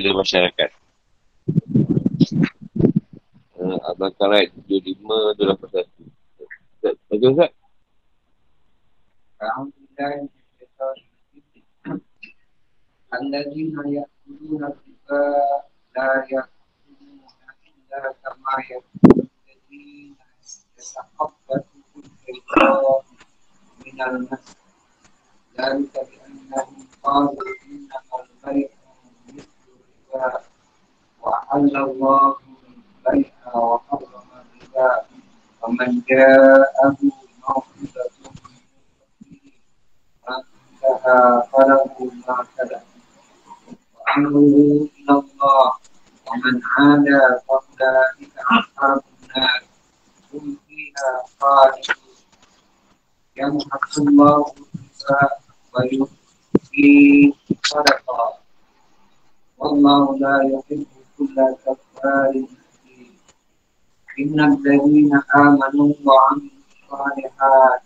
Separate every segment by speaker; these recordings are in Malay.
Speaker 1: kepada masyarakat. Uh, Abang Karat 75, 281. Baca Ustaz?
Speaker 2: Alhamdulillah. الذين يأكلون الربا لا يأكلون إلا كما يأكل الذين يتخبطه الشيطان من المس ذلك بأنهم قالوا إنما البيع مثل الربا وأحل الله البيع وحرم الربا. ومن جاءه موعظة فانتهى فله ما سلف أمره إلى الله. ومن عاد فأولئك أصحاب النار. هم فيها خالدون. يمحق الله الربا ويؤتي الصدقات والله لا يحب كل كفار إن الذين آمنوا وعملوا الصالحات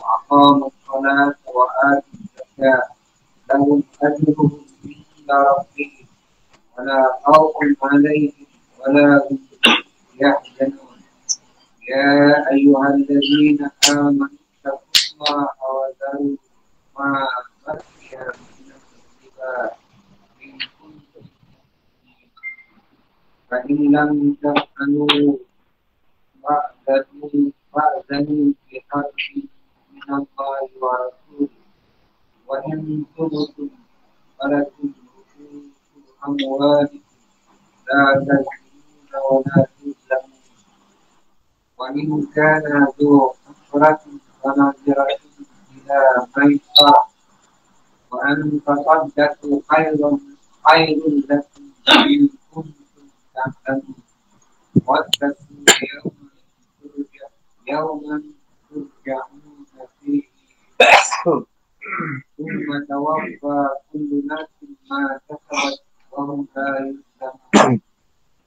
Speaker 2: وأقاموا الصلاة وآتوا الزكاة لهم أجرهم عند ربهم ولا خوف عليهم ولا هم يحزنون. يا أيها الذين آمنوا اتقوا الله وذروا ما بقي من الربا. فإن لم تفعلوا فأذنوا فأذنوا بحرب من الله ورسوله وإن تبتم فلكم أموالكم لا تظلمون ولا تظلمون وإن كان ذو عسرة فنظرة إلى ميسرة وأن تصدقوا خير خير لكم إن كنتم تعلمون واتقوا يوما ترجع يوما ترجعون فيه ثم توفى كل نفس ما كسبت وهم لا يظلمون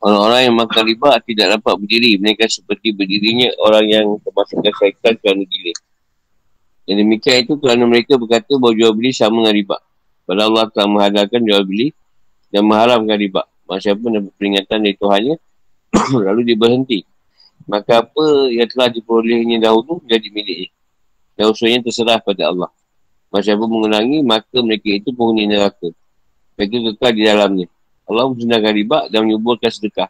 Speaker 1: Orang-orang yang makan riba tidak dapat berdiri. Mereka seperti berdirinya orang yang termasukkan syaitan kerana gila. Yang demikian itu kerana mereka berkata bahawa jual beli sama dengan riba. Padahal Allah telah menghalalkan jual beli dan mengharamkan riba. Masa pun dapat peringatan dari Tuhannya, lalu dia berhenti. Maka apa yang telah diperolehnya dahulu jadi miliknya. Dan usulnya terserah pada Allah. Masa pun mengulangi, maka mereka itu penghuni neraka. Mereka kekal di dalamnya. Allah menjenangkan riba dan menyuburkan sedekah.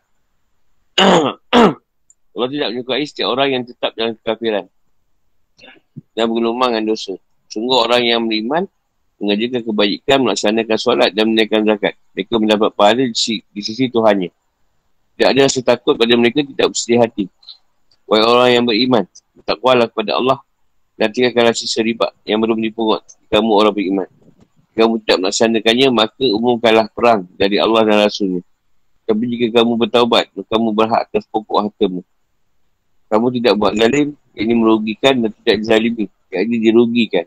Speaker 1: Allah tidak menyukai setiap orang yang tetap dalam kekafiran. Dan bergelumang dengan dosa. Sungguh orang yang beriman, mengajarkan kebajikan, melaksanakan solat dan menaikkan zakat. Mereka mendapat pahala di sisi, di sisi Tuhannya. Tidak ada rasa takut pada mereka, tidak bersedih hati. Wahai orang yang beriman, bertakwalah kepada Allah dan tinggalkan rasa seribat yang belum dipungut. Kamu orang beriman kamu tidak melaksanakannya, maka umumkanlah perang dari Allah dan Rasulnya. Tapi jika kamu bertaubat, kamu berhak atas pokok hartamu. Kamu tidak buat zalim, ini merugikan dan tidak dizalimi. Ini dirugikan.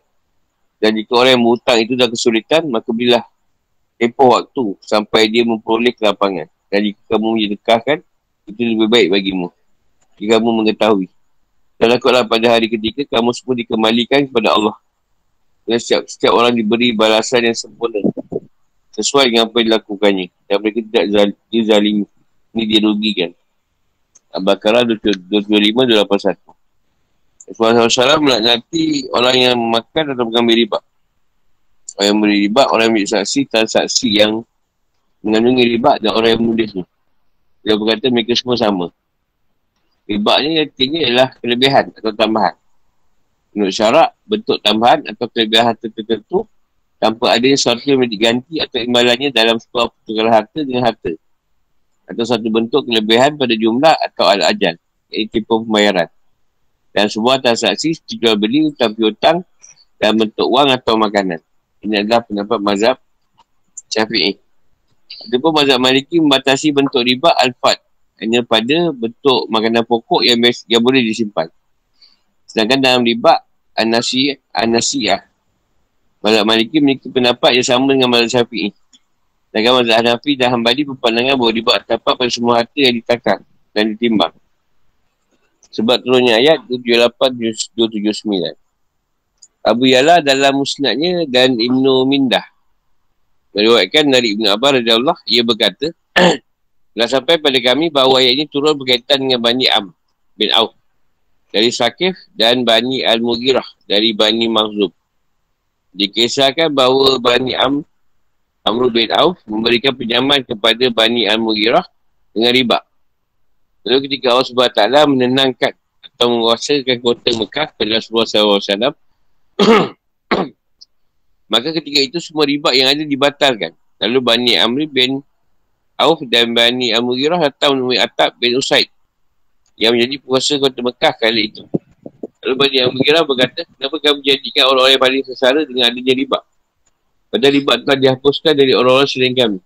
Speaker 1: Dan jika orang yang berhutang itu dah kesulitan, maka berilah tempoh waktu sampai dia memperoleh kelapangan. Dan jika kamu menyedekahkan, itu lebih baik bagimu. Jika kamu mengetahui. Dan takutlah pada hari ketika kamu semua dikembalikan kepada Allah dan setiap, setiap orang diberi balasan yang sempurna sesuai dengan apa yang dilakukannya dan mereka tidak zal, dizalimi ini dia rugikan Al-Baqarah 25-281 Rasulullah SAW melaknati orang yang makan atau mengambil riba orang yang beri riba, orang yang ambil saksi transaksi yang mengandungi riba dan orang yang menulisnya dia berkata mereka semua sama riba ni artinya ialah kelebihan atau tambahan Menurut syarak, bentuk tambahan atau kelebihan tertentu tanpa adanya sesuatu yang diganti atau imbalannya dalam sebuah pertukaran harta dengan harta. Atau satu bentuk kelebihan pada jumlah atau al-ajal, iaitu pembayaran. Dan semua transaksi jual beli utang piutang dalam bentuk wang atau makanan. Ini adalah pendapat mazhab syafi'i. Ada pun mazhab maliki membatasi bentuk riba al-fad hanya pada bentuk makanan pokok yang, yang boleh disimpan. Sedangkan dalam riba An-Nasiyah An-Nasiyah Mazhab Maliki memiliki pendapat yang sama dengan Mazhab Syafi'i. Sedangkan Mazhab Hanafi dan Hanbali berpandangan bahawa riba terdapat pada semua harta yang ditakar dan ditimbang. Sebab turunnya ayat 78-279. Abu Yala dalam musnadnya dan Ibnu Mindah Meriwayatkan dari Ibn Abbas Allah, ia berkata, Telah sampai pada kami bahawa ayat ini turun berkaitan dengan Bani Am bin Auf dari Sakif dan Bani Al-Mughirah dari Bani Mahzub. Dikisahkan bahawa Bani Am Amr bin Auf memberikan pinjaman kepada Bani Al-Mughirah dengan riba. Lalu ketika Allah SWT menenangkan atau menguasakan kota Mekah pada Rasulullah SAW, maka ketika itu semua riba yang ada dibatalkan. Lalu Bani Amr bin Auf dan Bani Al-Mughirah datang menemui Atab bin Usaid yang menjadi puasa kota Mekah kali itu. Lalu Bani Al-Mughirah berkata, kenapa kamu jadikan orang-orang yang paling sesara dengan adanya riba? Padahal riba telah dihapuskan dari orang-orang selain kami.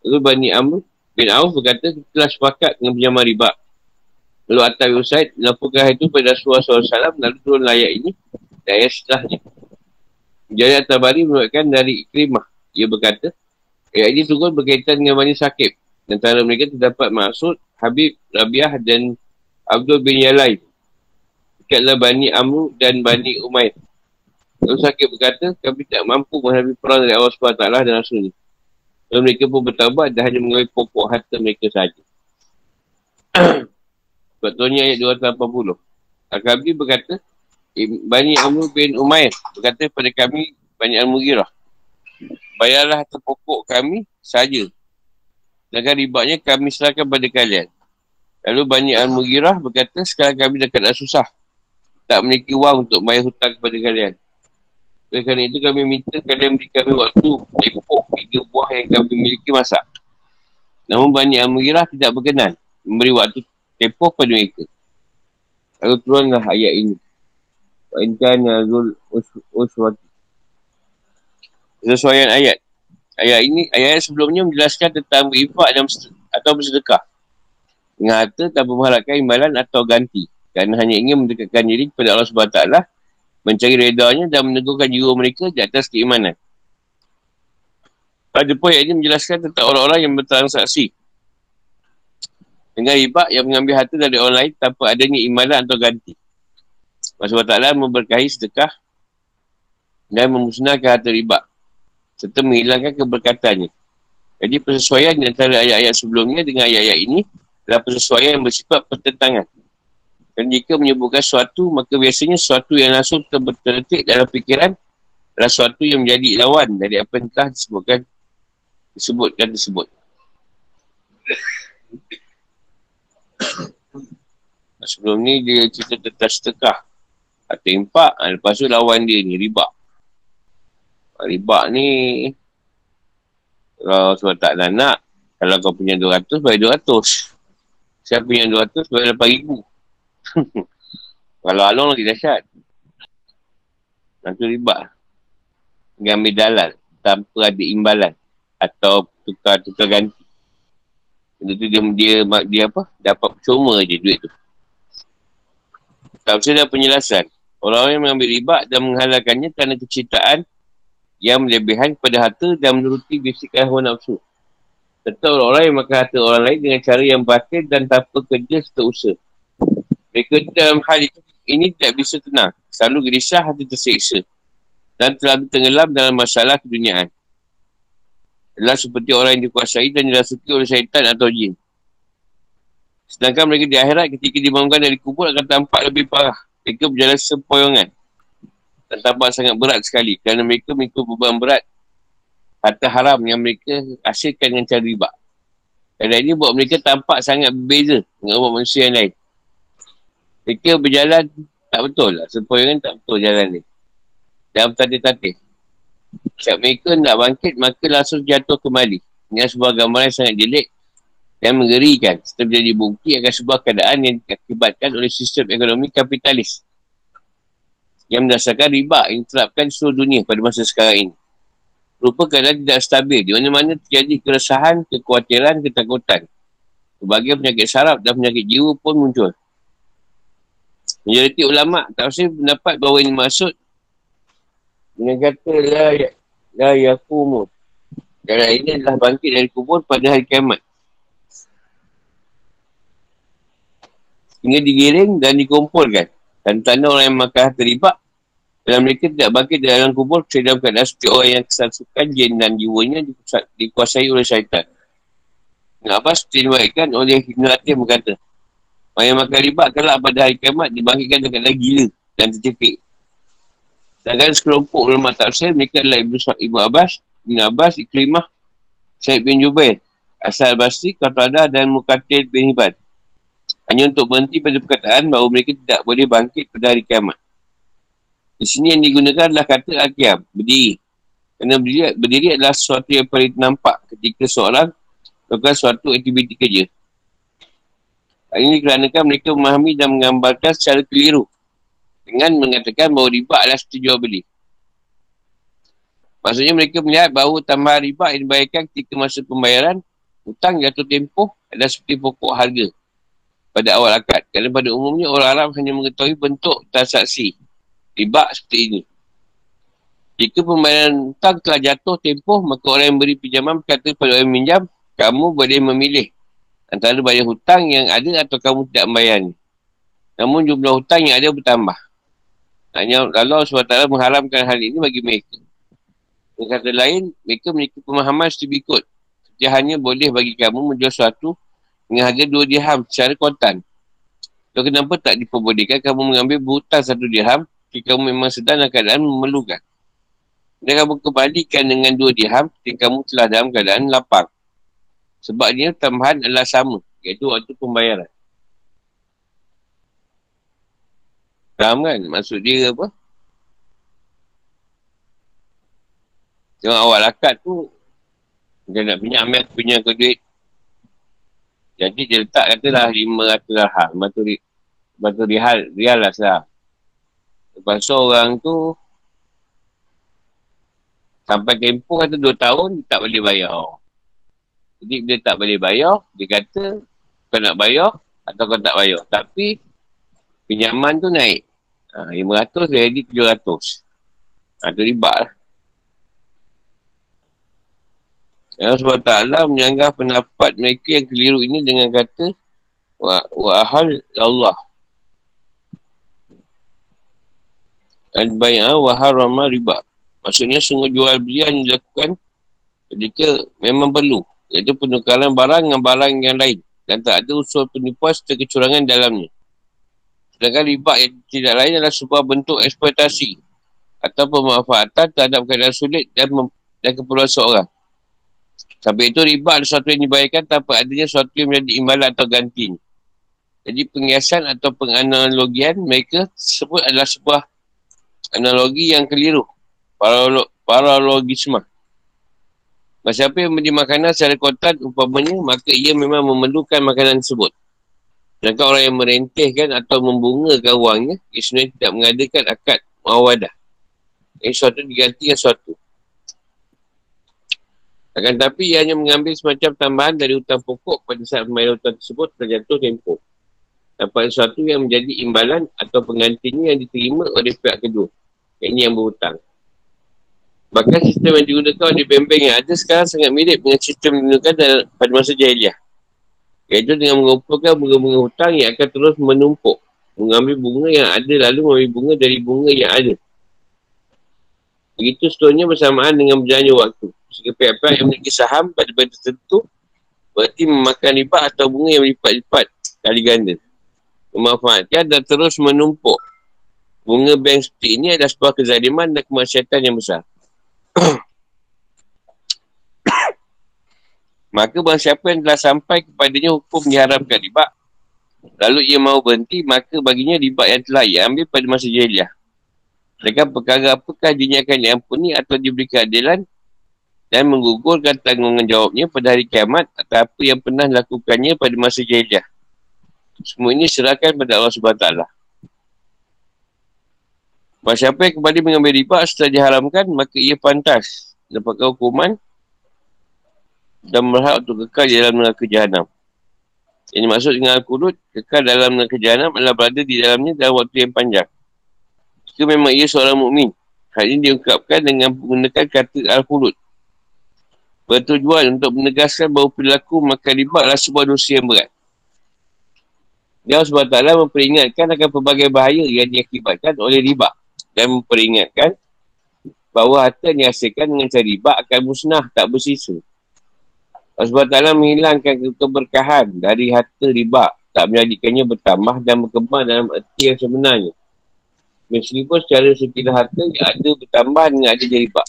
Speaker 1: Lalu Bani Amr bin Auf berkata, kita telah sepakat dengan pinjaman riba. Lalu Atta bin Usaid melaporkan itu pada Rasulullah SAW, lalu turun layak ini, dan ayat setelahnya. Jadi At-Tabari menuatkan dari Ikrimah. Ia berkata, ayat ini turun berkaitan dengan Bani Sakib. Antara mereka terdapat maksud Habib, Rabiah dan Abdul bin Yalai. Dekatlah Bani Amr dan Bani Umair. Lalu sakit berkata, kami tak mampu menghadapi perang dari Allah SWT dan Rasul ini. Lalu mereka pun bertabat dan hanya mengambil pokok harta mereka sahaja. Sebab tu ayat 280. Al-Qabdi berkata, Bani Amr bin Umair berkata kepada kami, Bani Al-Mughirah, bayarlah harta pokok kami saja. Dan ribaknya kami serahkan pada kalian. Lalu Bani Al-Mughirah berkata, sekarang kami dah kena susah. Tak memiliki wang untuk bayar hutang kepada kalian. Oleh kerana itu kami minta kalian beri kami waktu Lepok tiga buah yang kami miliki masak. Namun Bani Amirah tidak berkenan Memberi waktu tempoh pada mereka. Lalu turunlah ayat ini. Wa'inkan Azul Uswati. Sesuaian ayat. Ayat ini, ayat sebelumnya menjelaskan tentang berinfak dan atau bersedekah. Dengan harta tanpa mengharapkan imbalan atau ganti. Kerana hanya ingin mendekatkan diri kepada Allah SWT mencari redanya dan menegurkan jiwa mereka di atas keimanan. Pada poin ini menjelaskan tentang orang-orang yang bertransaksi dengan riba yang mengambil harta dari orang lain tanpa adanya imanan atau ganti. Maksudnya Ta'ala memberkahi sedekah dan memusnahkan harta riba serta menghilangkan keberkatannya. Jadi persesuaian antara ayat-ayat sebelumnya dengan ayat-ayat ini adalah persesuaian yang bersifat pertentangan. Dan jika menyebutkan sesuatu, maka biasanya sesuatu yang langsung terbetik dalam fikiran adalah sesuatu yang menjadi lawan dari apa yang telah disebutkan disebutkan disebut. Sebelum ni dia cerita tentang sedekah atau impak, ha, lepas tu lawan dia ni riba. Ha, riba ni kalau sebab tak nak, kalau kau punya 200, bayar 200. Siapa punya 200, bayar 8,000. Kalau along lagi dahsyat. Nanti riba. Dengan ambil dalal. Tanpa ada imbalan. Atau tukar-tukar ganti. Benda tu dia, dia, dia apa? Dapat cuma je duit tu. Tak usah ada penjelasan. Orang-orang yang mengambil riba dan menghalalkannya kerana kecintaan yang melebihan kepada harta dan menuruti bisikan hawa nafsu. Serta orang-orang yang makan harta orang lain dengan cara yang batin dan tanpa kerja serta usaha. Mereka dalam hal ini tidak bisa tenang. Selalu gerisah hati terseksa. Dan terlalu tenggelam dalam masalah keduniaan. Adalah seperti orang yang dikuasai dan dirasuki oleh syaitan atau jin. Sedangkan mereka di akhirat ketika dibangunkan dari kubur akan tampak lebih parah. Mereka berjalan sempoyongan. Dan tampak sangat berat sekali. Kerana mereka mengikut beban berat. Harta haram yang mereka hasilkan dengan cara riba. Dan ini buat mereka tampak sangat berbeza dengan umat manusia yang lain. Mereka berjalan tak betul lah. Sempoyongan tak betul jalan ni. Dalam tadi-tadi. Setiap mereka nak bangkit, maka langsung jatuh kembali. Dengan sebuah gambaran yang sangat jelek dan mengerikan. Serta menjadi bukti akan sebuah keadaan yang diakibatkan oleh sistem ekonomi kapitalis. Yang berdasarkan riba yang diterapkan di seluruh dunia pada masa sekarang ini. Rupa keadaan tidak stabil. Di mana-mana terjadi keresahan, kekhawatiran, ketakutan. Berbagai penyakit saraf dan penyakit jiwa pun muncul. Majoriti ulama' usah pendapat bahawa ini maksud dengan kata la, ya, la yakumut. Jalan ini adalah bangkit dari kubur pada hari kiamat. Hingga digiring dan dikumpulkan. Dan tanda orang yang makan terlibat Dan mereka tidak bangkit dalam kubur kecuali dalam keadaan seperti orang yang kesansukan jin dan jiwanya dikuasai oleh syaitan. Kenapa seperti diwaikan oleh Ibn Latif berkata, Orang yang makan riba kalau pada hari kiamat dibangkitkan dengan keadaan gila dan tercepik. Sedangkan sekelompok ulama tafsir mereka adalah Ibn, Ibn Abbas, Ibn Abbas, Iklimah, Syed bin Jubair, Asal Basri, Qatada dan Mukatil bin Hibad. Hanya untuk berhenti pada perkataan bahawa mereka tidak boleh bangkit pada hari kiamat. Di sini yang digunakan adalah kata Al-Qiyam, berdiri. Kerana berdiri, berdiri adalah sesuatu yang paling nampak ketika seorang melakukan suatu aktiviti kerja. Hal ini kerana kan mereka memahami dan menggambarkan secara keliru dengan mengatakan bahawa riba adalah seperti jual beli. Maksudnya mereka melihat bahawa tambahan riba yang dibayarkan ketika masa pembayaran hutang jatuh tempoh adalah seperti pokok harga pada awal akad. Kerana pada umumnya orang Arab hanya mengetahui bentuk transaksi riba seperti ini. Jika pembayaran hutang telah jatuh tempoh, maka orang yang beri pinjaman berkata pada orang yang minjam, kamu boleh memilih antara bayar hutang yang ada atau kamu tidak membayarnya. Namun jumlah hutang yang ada bertambah. Hanya Allah SWT mengharamkan hal ini bagi mereka. Dengan kata lain, mereka memiliki pemahaman seperti berikut. Dia hanya boleh bagi kamu menjual sesuatu dengan harga dua dirham secara kontan. So, kenapa tak diperbolehkan kamu mengambil berhutang satu dirham jika kamu memang sedang dalam keadaan memerlukan. Dan kamu kembalikan dengan dua dirham jika kamu telah dalam keadaan lapar. Sebabnya tambahan adalah sama, iaitu waktu pembayaran. Faham kan? Maksud dia apa? Tengok awal akad tu Dia nak pinjam ambil punya ke duit Jadi dia letak katalah lima ratus rahal Lepas tu, lepas tu rihal, rihal lah sah Lepas tu orang tu Sampai tempoh kata dua tahun tak boleh bayar Jadi dia tak boleh bayar Dia kata kau nak bayar atau kau tak bayar. Tapi pinjaman tu naik. Ha, 500 jadi 700 Ha, tu riba lah. Allah SWT menyanggah pendapat mereka yang keliru ini dengan kata wa, wa ahal Allah. Dan bayar wa harama riba. Maksudnya sungguh jual beli yang dilakukan ketika memang perlu iaitu penukaran barang dengan barang yang lain dan tak ada usul penipuan serta kecurangan dalamnya sedangkan riba yang tidak lain adalah sebuah bentuk eksploitasi atau pemanfaatan terhadap keadaan sulit dan, dan keperluan seorang Sampai itu riba ada sesuatu yang dibayarkan tanpa adanya sesuatu yang menjadi imbalan atau ganti. Jadi pengiasan atau penganalogian mereka sebut adalah sebuah analogi yang keliru. Paralog, paralogisme. Masa siapa yang membeli makanan secara kontan umpamanya, maka ia memang memerlukan makanan tersebut. Sedangkan orang yang merentihkan atau membungakan wangnya, ia sebenarnya tidak mengadakan akad mawadah. Ini sesuatu diganti dengan sesuatu. Akan tetapi ia hanya mengambil semacam tambahan dari hutang pokok pada saat pembayaran hutang tersebut terjatuh tempoh. Dapat sesuatu yang menjadi imbalan atau penggantinya yang diterima oleh pihak kedua. Ini yang berhutang. Bahkan sistem yang digunakan oleh bank-bank yang ada sekarang sangat mirip dengan sistem yang digunakan pada masa jahiliah. Iaitu dengan mengumpulkan bunga-bunga hutang yang akan terus menumpuk. Mengambil bunga yang ada lalu mengambil bunga dari bunga yang ada. Begitu seterusnya bersamaan dengan berjalannya waktu. Jika pihak-pihak yang memiliki saham pada benda tertentu berarti memakan riba atau bunga yang berlipat-lipat kali ganda. Memanfaatkan dan terus menumpuk. Bunga bank seperti ini adalah sebuah kezaliman dan kemaksiatan yang besar. Maka bahawa siapa yang telah sampai kepadanya hukum diharamkan riba, lalu ia mahu berhenti, maka baginya riba yang telah ia ambil pada masa jahiliah. Mereka perkara apakah dinyakan diampuni atau diberi keadilan dan menggugurkan tanggungan jawabnya pada hari kiamat atau apa yang pernah dilakukannya pada masa jahiliah. Semua ini serahkan pada Allah SWT. Bahawa siapa yang kembali mengambil riba setelah diharamkan, maka ia pantas dapatkan hukuman dan berhak untuk kekal di dalam neraka jahanam. Yang dimaksud dengan Al-Qudud, kekal dalam neraka jahanam adalah berada di dalamnya dalam waktu yang panjang. Jika memang ia seorang mukmin, hal ini diungkapkan dengan menggunakan kata Al-Qudud bertujuan untuk menegaskan bahawa perilaku makan riba adalah sebuah dosa yang berat. Dia SWT memperingatkan akan pelbagai bahaya yang diakibatkan oleh riba. Dan memperingatkan bahawa harta yang dihasilkan dengan cara riba akan musnah, tak bersisa. Allah SWT menghilangkan keberkahan dari harta riba, tak menjadikannya bertambah dan berkembang dalam erti yang sebenarnya. Meskipun secara sekitar harta ada bertambah dengan ada riba.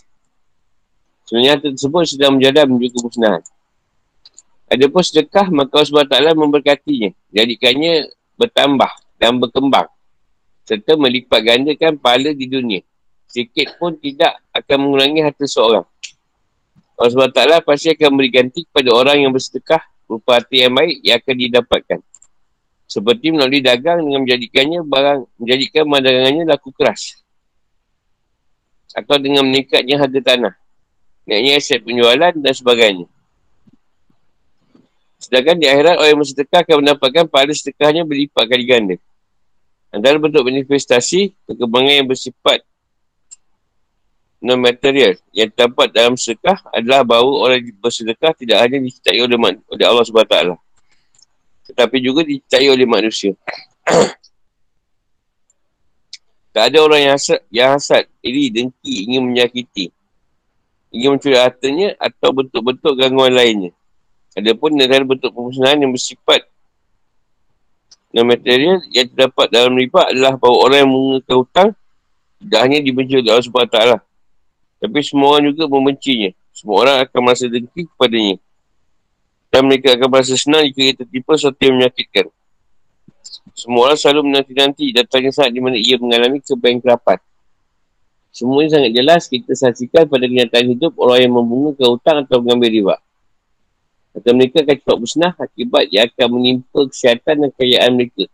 Speaker 1: Sebenarnya harta tersebut sedang menjadi menuju kemusnahan. Ada pun sedekah, maka Allah SWT memberkatinya. Jadikannya bertambah dan berkembang. Serta melipat gandakan pahala di dunia sedikit pun tidak akan mengurangi harta seorang. Allah SWT pasti akan beri ganti kepada orang yang bersedekah berupa hati yang baik yang akan didapatkan. Seperti melalui dagang dengan menjadikannya barang, menjadikan pemandangannya laku keras. Atau dengan meningkatnya harga tanah. Naiknya aset penjualan dan sebagainya. Sedangkan di akhirat orang yang bersedekah akan mendapatkan pahala sedekahnya berlipat kali ganda. Antara bentuk manifestasi, perkembangan yang bersifat non-material yang terdapat dalam sedekah adalah bahawa orang bersedekah tidak hanya dicintai oleh, oleh Allah SWT tetapi juga dicintai oleh manusia. Tak ada orang yang hasad, yang hasad iri, dengki, ingin menyakiti ingin mencuri hartanya atau bentuk-bentuk gangguan lainnya. Adapun negara bentuk pemusnahan yang bersifat non-material yang terdapat dalam riba adalah bahawa orang yang mengekalkan hutang tidak hanya dibenci oleh Allah SWT tapi semua orang juga membencinya. Semua orang akan merasa dengki kepadanya. Dan mereka akan merasa senang jika ia tertipu sesuatu yang menyakitkan. Semua orang selalu menanti-nanti datangnya saat di mana ia mengalami kebangkrapan. Semua ini sangat jelas kita saksikan pada kenyataan hidup orang yang membunga ke hutang atau mengambil riba. Atau mereka akan cepat musnah akibat ia akan menimpa kesihatan dan kekayaan mereka.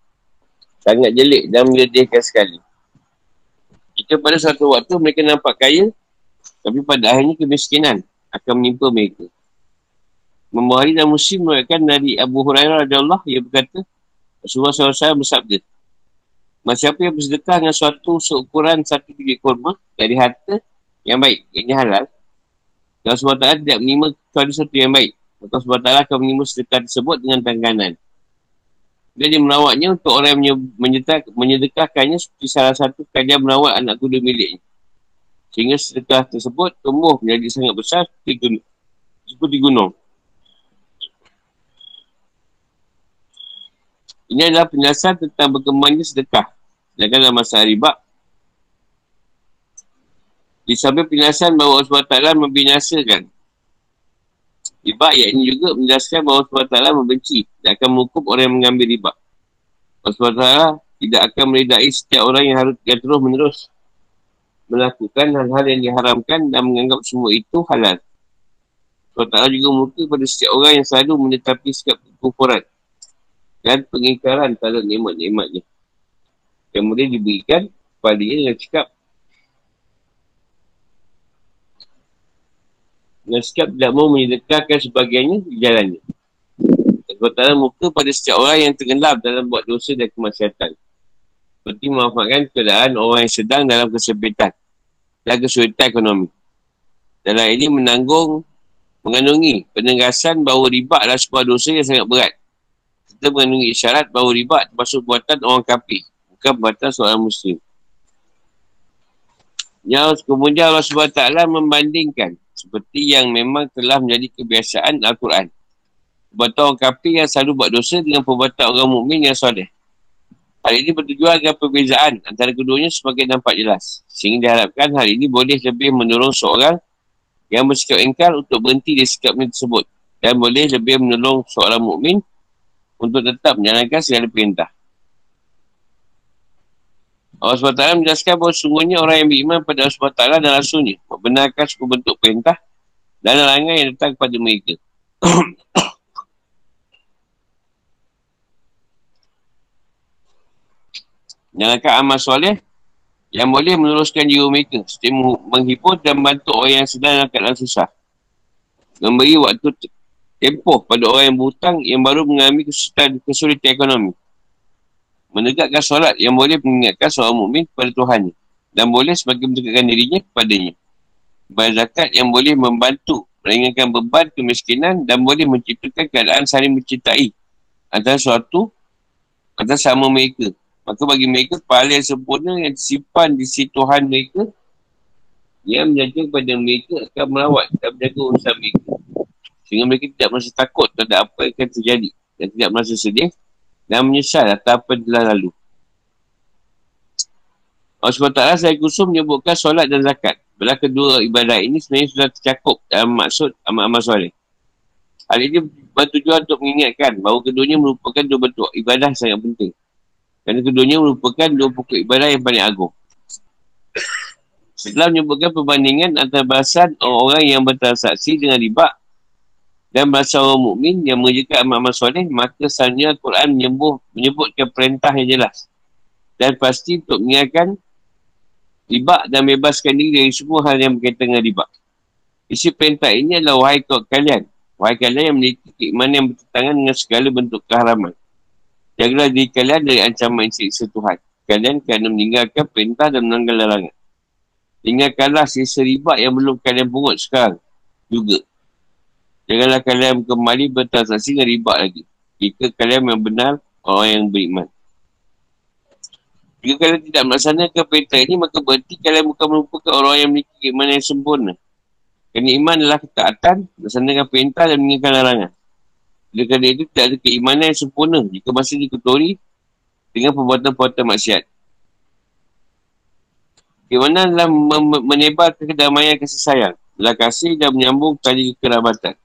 Speaker 1: Sangat jelik dan menyedihkan sekali. Jika pada suatu waktu mereka nampak kaya, tapi pada akhirnya kemiskinan akan menimpa mereka. Membuahari dan musim mengatakan dari Abu Hurairah Allah yang berkata Rasulullah SAW bersabda Siapa yang bersedekah dengan suatu seukuran satu biji korma dari harta yang baik, yang halal dan SWT tidak menerima kecuali sesuatu yang baik Allah SWT akan menerima sedekah tersebut dengan tangganan dan dia merawatnya untuk orang yang menyedekahkannya seperti salah satu kalian merawat anak kuda miliknya Sehingga sedekah tersebut tumbuh menjadi sangat besar seperti gunung. Seperti gunung. Ini adalah penjelasan tentang berkembangnya sedekah. Sedangkan dalam masa riba, di samping penjelasan bahawa Allah SWT membinasakan riba, yang ini juga menjelaskan bahawa SWT membenci dan akan menghukum orang yang mengambil riba. SWT tidak akan meridai setiap orang yang harus yang terus menerus melakukan hal-hal yang diharamkan dan menganggap semua itu halal. Ta'ala juga murka pada setiap orang yang selalu menetapi sikap kekufuran dan pengingkaran terhadap nikmat-nikmatnya boleh diberikan kepada dia dengan sikap dengan sikap tidak mahu menyedekahkan sebagainya di jalannya. Allah Ta'ala muka pada setiap orang yang tenggelam dalam buat dosa dan kemaksiatan. Seperti memanfaatkan keadaan orang yang sedang dalam kesempitan dan kesulitan ekonomi. Dalam ini menanggung, mengandungi penegasan bahawa riba adalah sebuah dosa yang sangat berat. Kita mengandungi isyarat bahawa riba termasuk buatan orang kafir, bukan buatan seorang muslim. Yang kemudian Allah SWT membandingkan seperti yang memang telah menjadi kebiasaan Al-Quran. Perbuatan orang kafir yang selalu buat dosa dengan perbuatan orang mukmin yang soleh. Hal ini bertujuan agar perbezaan antara keduanya semakin nampak jelas. Sehingga diharapkan hal ini boleh lebih menolong seorang yang bersikap engkar untuk berhenti dari sikapnya tersebut. Dan boleh lebih menolong seorang mukmin untuk tetap menjalankan segala perintah. Allah SWT menjelaskan bahawa sungguhnya orang yang beriman pada Allah SWT dan Rasulnya membenarkan suku bentuk perintah dan larangan yang datang kepada mereka. Jalankan amal soleh yang boleh meneruskan jiwa mereka seperti menghibur dan membantu orang yang sedang dalam keadaan susah. Memberi waktu tempoh pada orang yang berhutang yang baru mengalami kesulitan, kesulitan ekonomi. Menegakkan solat yang boleh mengingatkan seorang mukmin kepada Tuhan dan boleh semakin mendekatkan dirinya kepadanya. Bayar zakat yang boleh membantu meringankan beban kemiskinan dan boleh menciptakan keadaan saling mencintai antara suatu antara sama mereka Maka bagi mereka, pahala yang sempurna yang disimpan di si Tuhan mereka yang menjaga kepada mereka akan merawat dan menjaga urusan mereka. Sehingga mereka tidak merasa takut terhadap apa yang akan terjadi dan tidak merasa sedih dan menyesal atas apa yang telah lalu. Allah SWT saya kusum menyebutkan solat dan zakat. Bila kedua ibadah ini sebenarnya sudah tercakup dalam maksud amal-amal soleh. Hal ini bertujuan untuk mengingatkan bahawa keduanya merupakan dua bentuk ibadah sangat penting. Kerana keduanya merupakan dua pokok ibadah yang paling agung. Setelah menyebutkan perbandingan antara bahasan orang-orang yang bertransaksi dengan riba dan bahasa orang mukmin yang mengerjakan amal-amal soleh, maka seharusnya Al-Quran menyebut, menyebutkan perintah yang jelas dan pasti untuk mengingatkan riba dan bebaskan diri dari semua hal yang berkaitan dengan riba. Isi perintah ini adalah wahai kau kalian. Wahai kalian yang memiliki keimanan yang bertentangan dengan segala bentuk keharaman. Jagalah diri kalian dari ancaman siksa Tuhan. Kalian kena meninggalkan perintah dan menanggal larangan. Tinggalkanlah sisa riba yang belum kalian pungut sekarang. Juga. Janganlah kalian kembali bertransaksi dengan riba lagi. Jika kalian yang benar orang yang beriman. Jika kalian tidak melaksanakan perintah ini, maka berarti kalian bukan merupakan orang yang memiliki keimanan yang sempurna. Kerana iman adalah ketaatan, melaksanakan perintah dan mengingatkan larangan. Oleh kerana itu, tidak ada keimanan yang sempurna jika masih dikotori dengan perbuatan-perbuatan maksiat. Keimanan adalah menebar kedamaian kasih sayang, belah kasih dan menyambung tali kerabatan.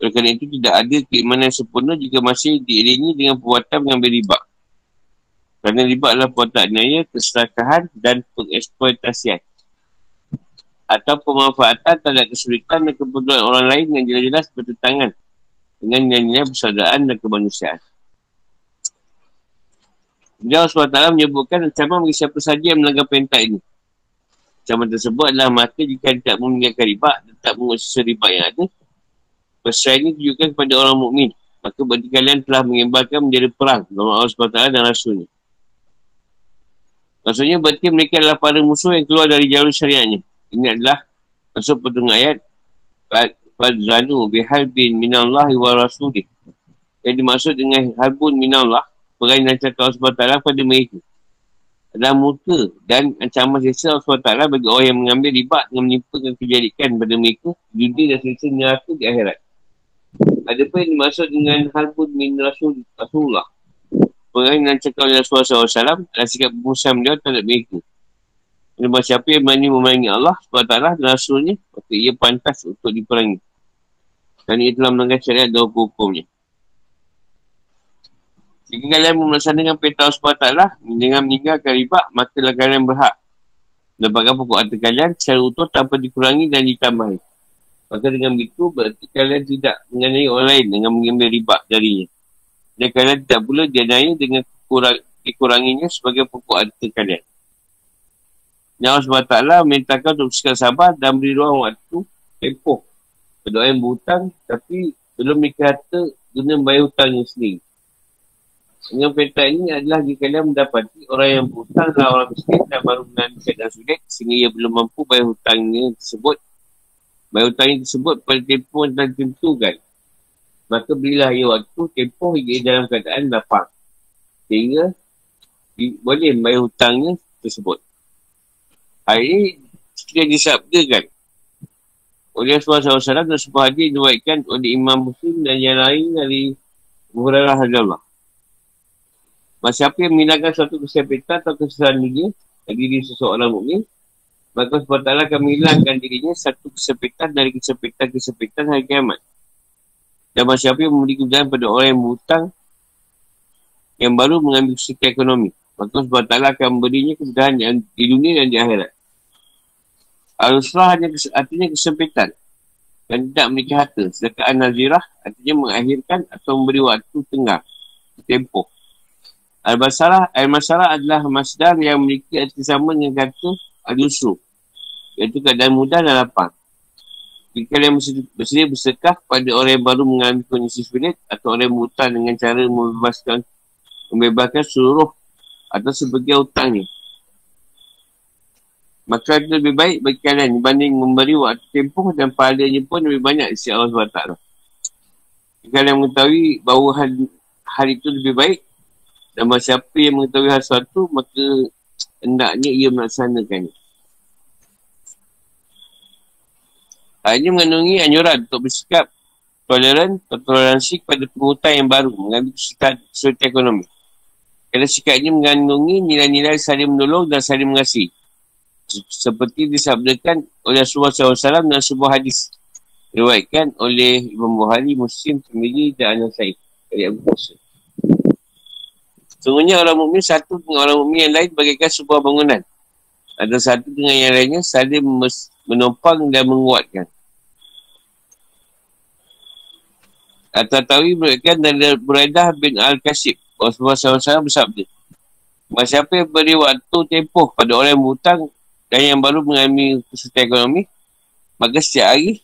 Speaker 1: Oleh kerana itu, tidak ada keimanan yang sempurna jika masih diiringi dengan perbuatan mengambil riba. Kerana riba adalah perbuatan naya, keserakahan dan pengeksploitasian. Atau pemanfaatan terhadap kesulitan dan kebutuhan orang lain yang jelas-jelas bertentangan dengan nyanyian persaudaraan dan kemanusiaan. Dia Allah SWT menyebutkan ancaman bagi siapa saja yang melanggar perintah ini. Ancaman tersebut adalah maka jika tidak meninggalkan riba dan tak mengusir riba yang ada. Pesan ini kepada orang mukmin. Maka bagi kalian telah mengembarkan menjadi perang dalam Allah SWT dan Rasulnya. Maksudnya berarti mereka adalah para musuh yang keluar dari jalur syariatnya. Ini adalah maksud petunjuk ayat Fadzanu bihalbin minallahi wa rasulih. Yang dimaksud dengan halbun minallah, perang dan cakap Allah SWT pada mereka. Adalah muka dan ancaman sisa Allah SWT bagi orang yang mengambil ribat dengan menimpakan kejadikan pada mereka di dunia dan sisa neraka di akhirat. Ada pun yang dimaksud dengan halbun min rasul, Rasulullah. Perang dan cakap oleh Rasulullah SAW adalah sikap musam dia terhadap mereka. Sebab siapa yang berani memerangi Allah SWT dan Rasulnya, maka ia pantas untuk diperangi. Kerana ia telah melanggar syariat dan hukum-hukumnya. Jika kalian perintah Allah SWT dengan meninggalkan riba, maka kalian berhak mendapatkan pokok harta kalian secara utuh tanpa dikurangi dan ditambahi. Maka dengan begitu, berarti kalian tidak mengenai orang lain dengan mengambil riba darinya. Dan kalian tidak pula dianai dengan kurang, dikuranginya sebagai pokok harta kalian. Dan Allah SWT mintakan untuk bersikap sabar dan beri ruang waktu tempoh Kedua yang berhutang tapi belum dikata guna bayar hutangnya sendiri. Dengan peta ini adalah jika kalian mendapati orang yang berhutang adalah orang miskin dan baru mengalami keadaan sulit sehingga ia belum mampu bayar hutangnya tersebut. Bayar hutangnya tersebut pada tempoh yang telah ditentukan. Maka berilah ia waktu tempoh hingga dalam keadaan lapang. Sehingga boleh bayar hutangnya tersebut. Hari ini kita disabdakan oleh Rasulullah SAW dan sebuah hadis diwaikan oleh Imam Muslim dan yang lain dari Muhrairah Allah. Masa apa yang menghilangkan suatu kesepitan atau kesalahan dunia dari diri seseorang mukmin, maka sebab Allah akan menghilangkan dirinya satu kesepitan dari kesepitan-kesepitan hari kiamat. Dan masa apa yang memberi kemudahan pada orang yang berhutang yang baru mengambil kesulitan ekonomi. Maka sebab Allah akan memberinya kemudahan di dunia dan di akhirat. Al-Usrah hanya kes- artinya kesempitan dan tidak memiliki harta. Sedangkan Al-Nazirah artinya mengakhirkan atau memberi waktu tengah, tempoh. Al-Basarah, Al-Masarah adalah masdar yang memiliki arti sama dengan kata Al-Yusru. Iaitu keadaan mudah dan lapang. Jika kalian bersedia bersekah pada orang yang baru mengalami kondisi sulit atau orang yang berhutang dengan cara membebaskan membebaskan seluruh atau sebagian hutangnya Maka itu lebih baik bagi kalian dibanding memberi waktu tempoh dan pahalanya pun lebih banyak di sisi Allah SWT. Jika kalian mengetahui bahawa hal, hal itu lebih baik Dan siapa yang mengetahui hal sesuatu, maka hendaknya ia melaksanakannya. Ini mengandungi anjuran untuk bersikap toleran toleransi kepada penghutang yang baru mengambil sikap kesulitan ekonomi. Kerana sikap ini mengandungi nilai-nilai saling menolong dan saling mengasihi. Seperti disabdakan oleh Rasulullah SAW dalam sebuah hadis. Riwayatkan oleh Imam Bukhari, Muslim, Tirmidzi dan An-Nasai dari Abu Musa. Sungguhnya orang mukmin satu dengan orang mukmin yang lain bagaikan sebuah bangunan. Ada satu dengan yang lainnya saling menopang dan menguatkan. At-Tatawi berikan dari Buraidah bin Al-Kasib. Rasulullah SAW bersabda. Masa siapa yang beri waktu tempoh pada orang yang berhutang dan yang baru mengalami kesulitan ekonomi, maka setiap hari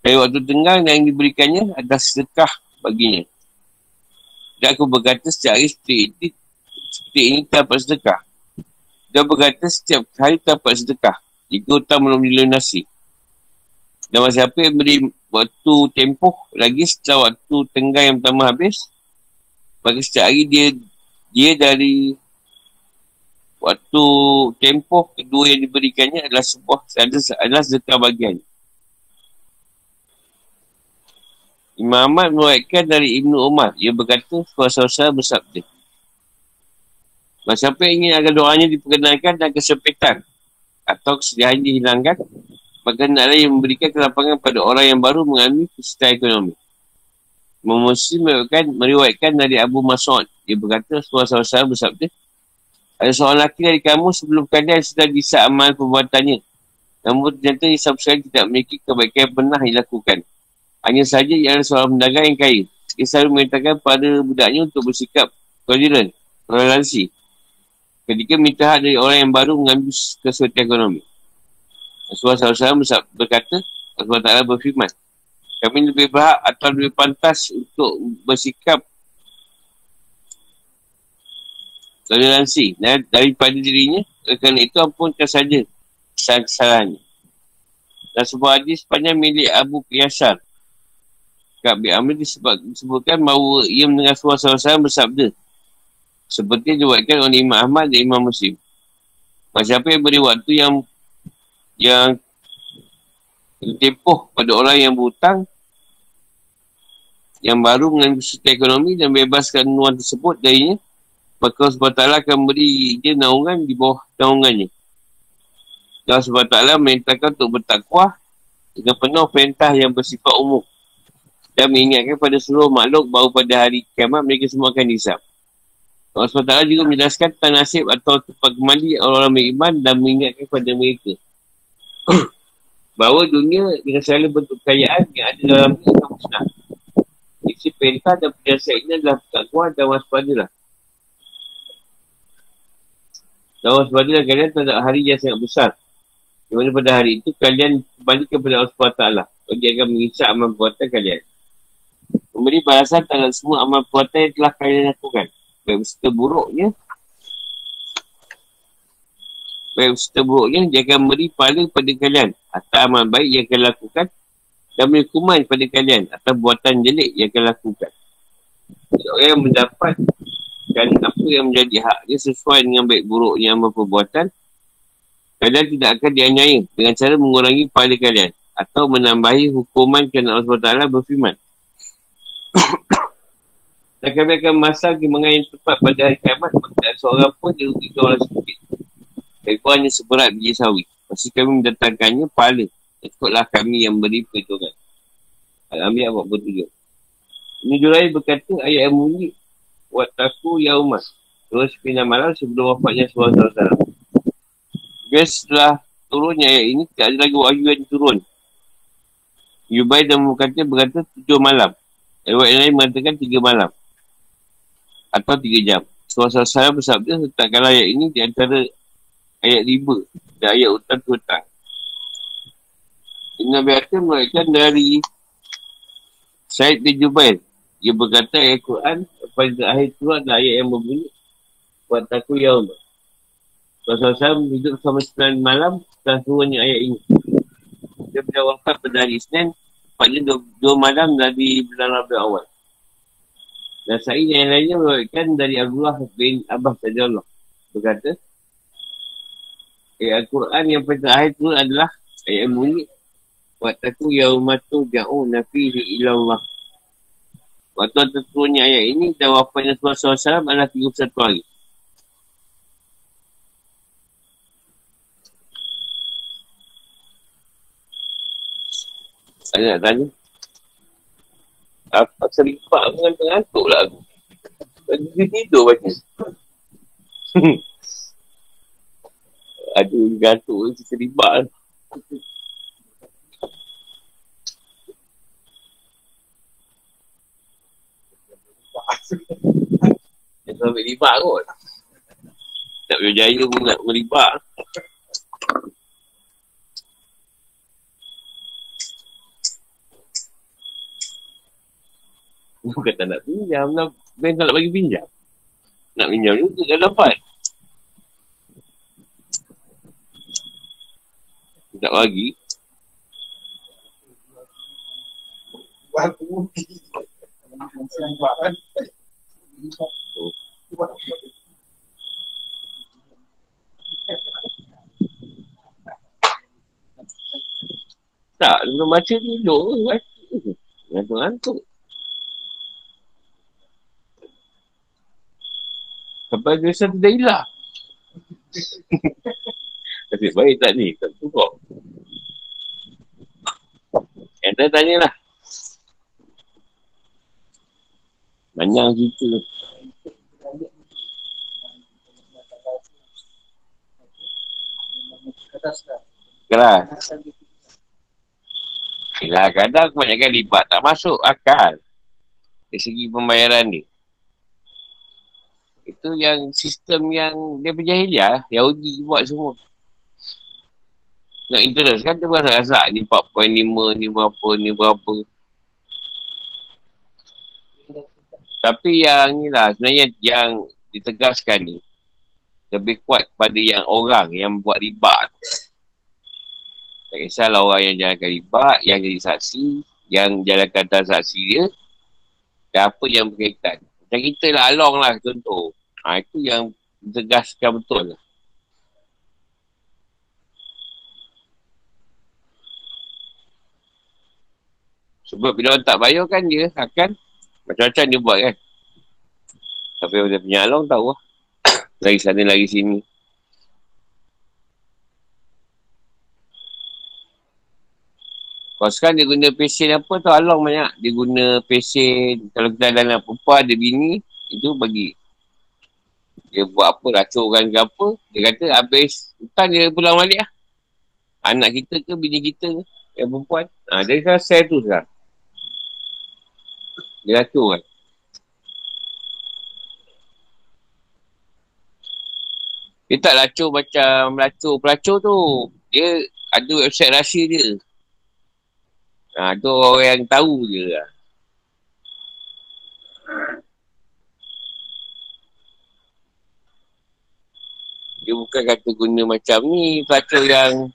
Speaker 1: dari waktu tengah yang diberikannya adalah sedekah baginya. Dan aku berkata setiap hari seperti ini, seperti ini dapat sedekah. Dia berkata setiap hari dapat sedekah. Jika hutang belum dilunasi. Dan masa siapa yang beri waktu tempoh lagi setelah waktu tengah yang pertama habis maka setiap hari dia dia dari waktu tempoh kedua yang diberikannya adalah sebuah adalah sedekah bagian. Imam Ahmad menuatkan dari Ibnu Umar. Ia berkata kuasa-kuasa bersabda Masa siapa ingin agar doanya diperkenalkan dan kesepitan atau kesedihan dihilangkan maka hendaklah yang memberikan kelapangan pada orang yang baru mengalami kesulitan ekonomi. Muslim meriwayatkan, meriwayatkan dari Abu Mas'ud. Dia berkata, Rasulullah SAW bersabda, ada seorang lelaki dari kamu sebelum kalian sudah bisa amal perbuatannya. Namun ternyata ia sama sekali tidak memiliki kebaikan yang pernah dilakukan. Hanya saja ia adalah seorang pedagang yang kaya. Ia selalu mengatakan pada budaknya untuk bersikap toleran, toleransi. Ketika minta hak dari orang yang baru mengambil kesulitan ekonomi. Rasulullah SAW berkata, Allah Ta'ala berfirman, kami lebih berhak atau lebih pantas untuk bersikap toleransi daripada dirinya, kerana itu ampunkan saja kesalahan-kesalahannya. Dan sebuah hadis sepanjang milik Abu Qiyasar, Kak bin Amir disebut, disebutkan bahawa ia mendengar Rasulullah SAW bersabda, seperti diwakilkan oleh Imam Ahmad dan Imam Muslim. Siapa yang beri waktu yang yang tempoh pada orang yang berhutang yang baru mengambil kesulitan ekonomi dan bebaskan nuan tersebut darinya maka SWT akan beri dia naungan di bawah naungannya. Dan Allah SWT merintahkan untuk bertakwa dengan penuh perintah yang bersifat umum. Dan mengingatkan pada seluruh makhluk bahawa pada hari kiamat mereka semua akan disap Allah SWT juga menjelaskan tentang nasib atau tempat kembali orang-orang beriman dan mengingatkan kepada mereka bahawa dunia dengan segala bentuk kekayaan yang ada dalam ini akan musnah. Isi perintah dan penjelasan ini adalah takwa dan waspadalah. Dan waspadalah kalian terhadap hari yang sangat besar. Di mana pada hari itu kalian kembali kepada Allah SWT. Bagi akan mengisap amal perbuatan kalian. Memberi balasan terhadap semua amal perbuatan yang telah kalian lakukan. Beserta buruknya. Baik seterusnya dia akan beri pahala kepada kalian. Atas amal baik yang akan lakukan. Dan beri hukuman kepada kalian atas buatan jelek yang akan lakukan. Orang yang mendapat dan apa yang menjadi haknya sesuai dengan baik buruknya amal perbuatan kalian tidak akan dianyai dengan cara mengurangi pahala kalian atau menambahi hukuman kerana Allah SWT berfirman dan kami akan masang kemenangan yang tepat pada hari kiamat maka seorang pun dirugikan orang sedikit Mereka hanya seberat biji sawi. Pasti kami mendatangkannya pahala. Ikutlah kami yang beri perhitungan. Buat bertujuh. Ini Jurai berkata ayat yang bunyi. Wataku ya umat. Terus pindah malam sebelum wafatnya suara saudara. Biar setelah turunnya ayat ini, tak ada lagi wahyu yang turun. Yubai dan berkata, berkata tujuh malam. Ayat lain mengatakan tiga malam. Atau tiga jam. Suara saya bersabda, letakkanlah ayat ini di antara ayat 5 dan ayat utang ke hutang. Nabi Atam mengatakan dari Syed bin Jubair. Dia berkata ayat Quran pada akhir tu ada ayat yang berbunyi buat takut ya Allah. Rasulullah SAW hidup sama sembilan malam setelah turunnya ayat ini. Dia wafat pada hari Isnin, tepatnya dua, dua malam dari bulan Rabi awal. Dan Sa'id yang lainnya meriwayatkan dari Abdullah bin Abbas tadi Allah. Berkata, ayat Al-Quran yang terakhir itu adalah ayat bunyi Wataku yaumatu ja'u nafihi ilallah. Waktu terturunnya ayat ini dan wafatnya Rasulullah SAW adalah 31 hari. Nak tanya. Apa seripak dengan tengantuk lah aku. Lagi tidur baca. Ada gantuk seripak. Dia tu ambil libat kot. Tak berjaya pun nak melibat. Bukan tak nak pinjam lah. Ben tak nak bagi pinjam. Nak pinjam juga kan dapat. Tak bagi. Tak, belum baca tidur. Baca. Ngantuk-ngantuk. Sampai biasa tu dah hilang. Tapi baik tak ni? Tak cukup. Yang tanya tanyalah. Banyak cerita. Keras. Yelah, kadang kebanyakan libat tak masuk akal. Dari segi pembayaran ni. Itu yang sistem yang dia berjahiliah. Yahudi buat semua. Nak interest kan dia rasa-rasa ni 4.5, ni berapa, ni berapa. Tapi yang ni lah sebenarnya yang ditegaskan ni lebih kuat pada yang orang yang buat riba Tak kisahlah orang yang jalankan riba, yang jadi saksi, yang jalankan transaksi dia dan apa yang berkaitan. Macam kita lah along lah contoh. Ha, itu yang ditegaskan betul. Sebab bila orang tak bayar kan dia akan macam-macam dia buat kan. Tapi dia punya along tahu lah. lagi sana, lagi sini. Kalau sekarang dia guna pesen apa tu along banyak. Dia guna pesen. Kalau kita ada anak perempuan, ada bini. Itu bagi. Dia buat apa, racurkan ke apa. Dia kata habis hutan dia pulang balik lah. Anak kita ke, bini kita ke. Yang perempuan. Ha, dia kan share tu sekarang. Dia racun kan. Dia tak lacur macam melacur pelacur tu. Dia ada website rahsia dia. Ha, tu orang yang tahu je lah. Dia bukan kata guna macam ni pelacur yang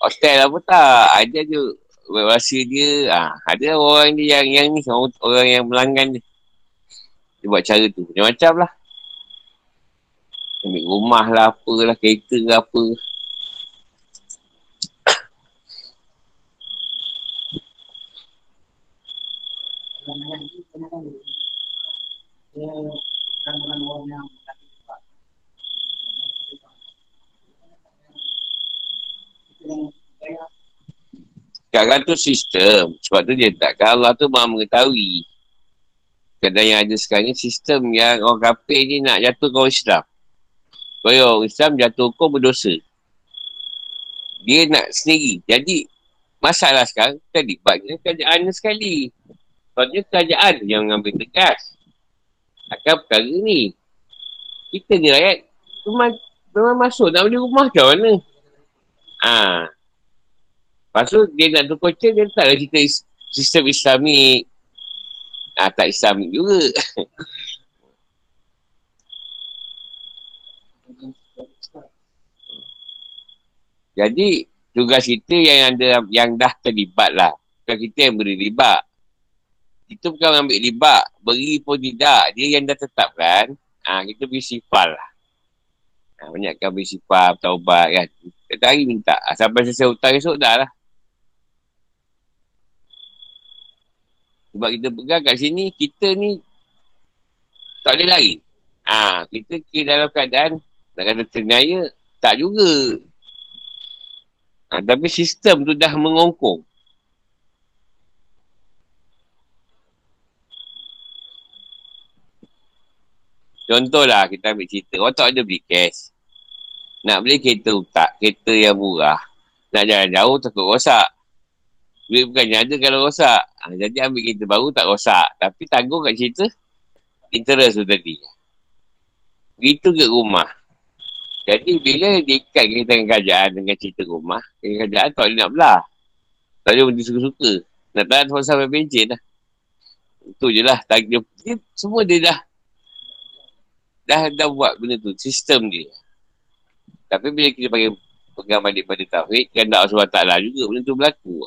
Speaker 1: hostel apa tak. Ada je rasa dia ah ada orang dia yang yang ni orang, yang melanggan dia. Dia buat cara tu. Macam-macam lah. Ambil rumah lah apalah, kereta ke apa. Yeah. Sekarang tu sistem. Sebab tu dia tak. Allah tu maha mengetahui. Kadang yang ada sekarang ni sistem yang orang kafir ni nak jatuh orang Islam. Kalau orang Islam jatuh hukum berdosa. Dia nak sendiri. Jadi, masalah sekarang, tadi banyak kerajaan sekali. Soalnya kerajaan yang mengambil tegas. Akan perkara ni. Kita ni rakyat, memang, memang masuk nak beli rumah ke mana? Ah, Lepas tu dia nak tukar cerita, dia taklah cerita sistem islami. Ah, tak islami juga. Jadi tugas kita yang ada yang dah terlibat lah. Bukan kita yang beri ribat. Itu Kita bukan ambil riba. Beri pun tidak. Dia yang dah tetapkan. Ha, kita beri sifar lah. Ha, banyakkan beri sifar, taubat kan. Kita hari minta. Ha, sampai selesai hutang esok dah lah. Sebab kita pegang kat sini, kita ni tak boleh lari. Ha, kita kira dalam keadaan nak kata terniaya, tak juga. Ha, tapi sistem tu dah mengongkong. Contohlah kita ambil cerita. Orang tak ada beli cash. Nak beli kereta utak. Kereta yang murah. Nak jalan jauh takut rosak. Duit bukannya ada kalau rosak. Ha, jadi ambil kereta baru tak rosak. Tapi tanggung kat cerita. Interest tu tadi. Begitu ke rumah. Jadi bila diikat kita dengan kerajaan dengan cerita rumah. Kerajaan tak boleh nak belah. Tak boleh berhenti suka-suka. Nak tahan sampai pencen lah. Itu je lah. Dia, semua dia dah dah dah buat benda tu sistem dia tapi bila kita bagi pegang balik pada tauhid kan tak SWT lah juga benda tu berlaku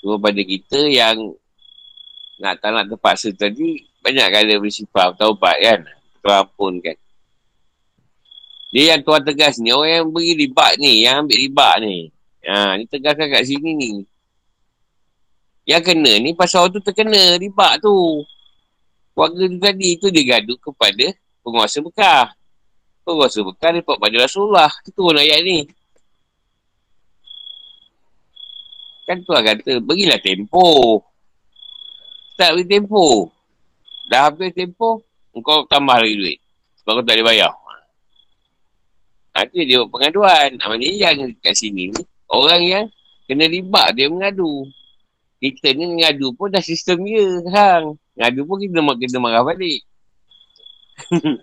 Speaker 1: Cuma pada kita yang nak tak nak terpaksa tadi, banyak kali bersifat taubat kan. Terampun kan. Dia yang tuan tegas ni, orang yang beri ribat ni, yang ambil ribat ni. Ha, ni tegaskan kat sini ni. Yang kena ni pasal orang tu terkena riba tu. Warga tu tadi tu dia gaduh kepada penguasa bekah. Penguasa bekah repot pada Rasulullah. Itu turun ayat ni. Kan tu lah kata, berilah tempoh. Tak beri tempoh. Dah habis tempoh, kau tambah lagi duit. Sebab kau tak boleh bayar. Nanti dia buat pengaduan. Maksudnya yang kat sini ni, orang yang kena riba dia mengadu kita ni ngadu pun dah sistem dia sekarang. Ngadu pun kita nak kena marah balik.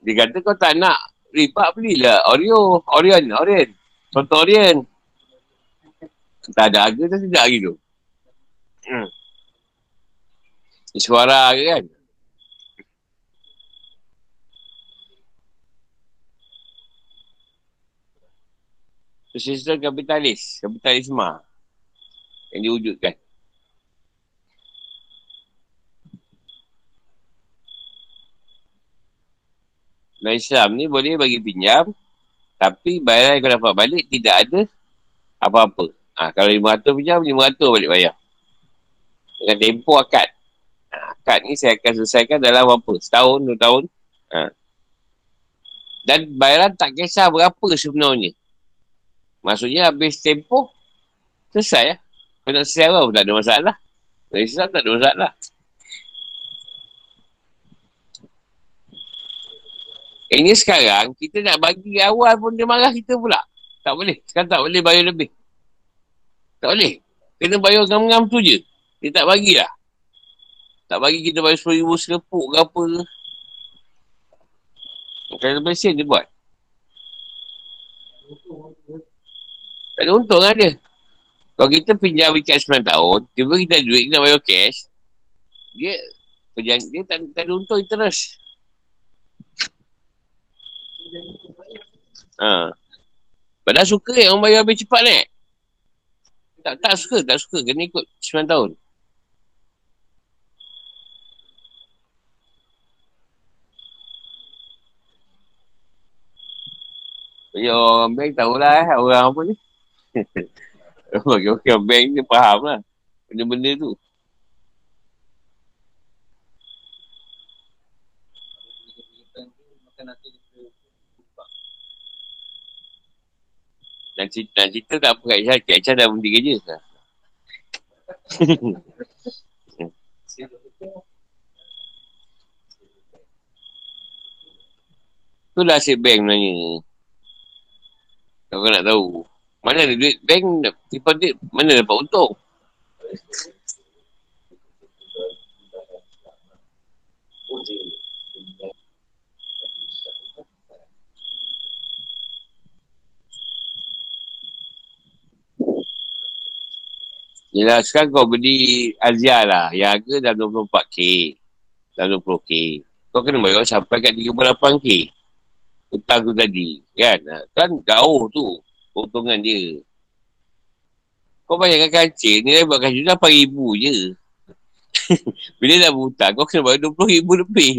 Speaker 1: dia kata kau tak nak riba belilah Oreo. Orion. Orion. Contoh Orion. Tak ada harga tak tidak lagi tu. Hmm. Suara ke kan? sistem kapitalis, kapitalisme yang diwujudkan. Dalam Islam ni boleh bagi pinjam tapi bayaran yang kau dapat balik tidak ada apa-apa. Ha, kalau 500 pinjam, 500 balik bayar. Dengan tempoh akad. Ha, akad ni saya akan selesaikan dalam apa? Setahun, dua tahun. Ha. Dan bayaran tak kisah berapa sebenarnya. Maksudnya habis tempoh, selesai ya. Kalau nak selesai apa tak ada masalah. Kalau Islam tak ada masalah. Ini sekarang, kita nak bagi awal pun dia marah kita pula. Tak boleh. Sekarang tak boleh bayar lebih. Tak boleh. Kena bayar ngam-ngam tu je. Dia tak bagilah. Tak bagi kita bayar RM10,000 selepuk ke apa. Kalau bersin dia buat. Tak ada untung lah dia. Kalau kita pinjam ikat 9 tahun, tiba kita duit, kita bayar cash, dia dia tak, tak ada untung terus. Ha. Padahal suka eh, orang bayar lebih cepat ni. Tak, tak suka, tak suka. Kena ikut 9 tahun. Ya orang bank tahulah eh, orang apa ni. Bagi orang bank ni faham lah. Benda-benda tu. Dan cerita, dan cerita tak apa kat Aisyah. Kat Aisyah dah berhenti kerja. tu lah asyik bank sebenarnya. Kau nak tahu. Mana ada duit bank, deposit, mana dapat untung? Yelah sekarang kau beli Azia lah. Yang harga dah 24K. Dah 20K. Kau kena bayar sampai kat 38K. hutang tu tadi. Kan? Ha, kan jauh tu keuntungan dia. Kau bayangkan kancing, nilai buat kancing tu RM8,000 je. Bila dah berhutang, kau kena bayar RM20,000 lebih.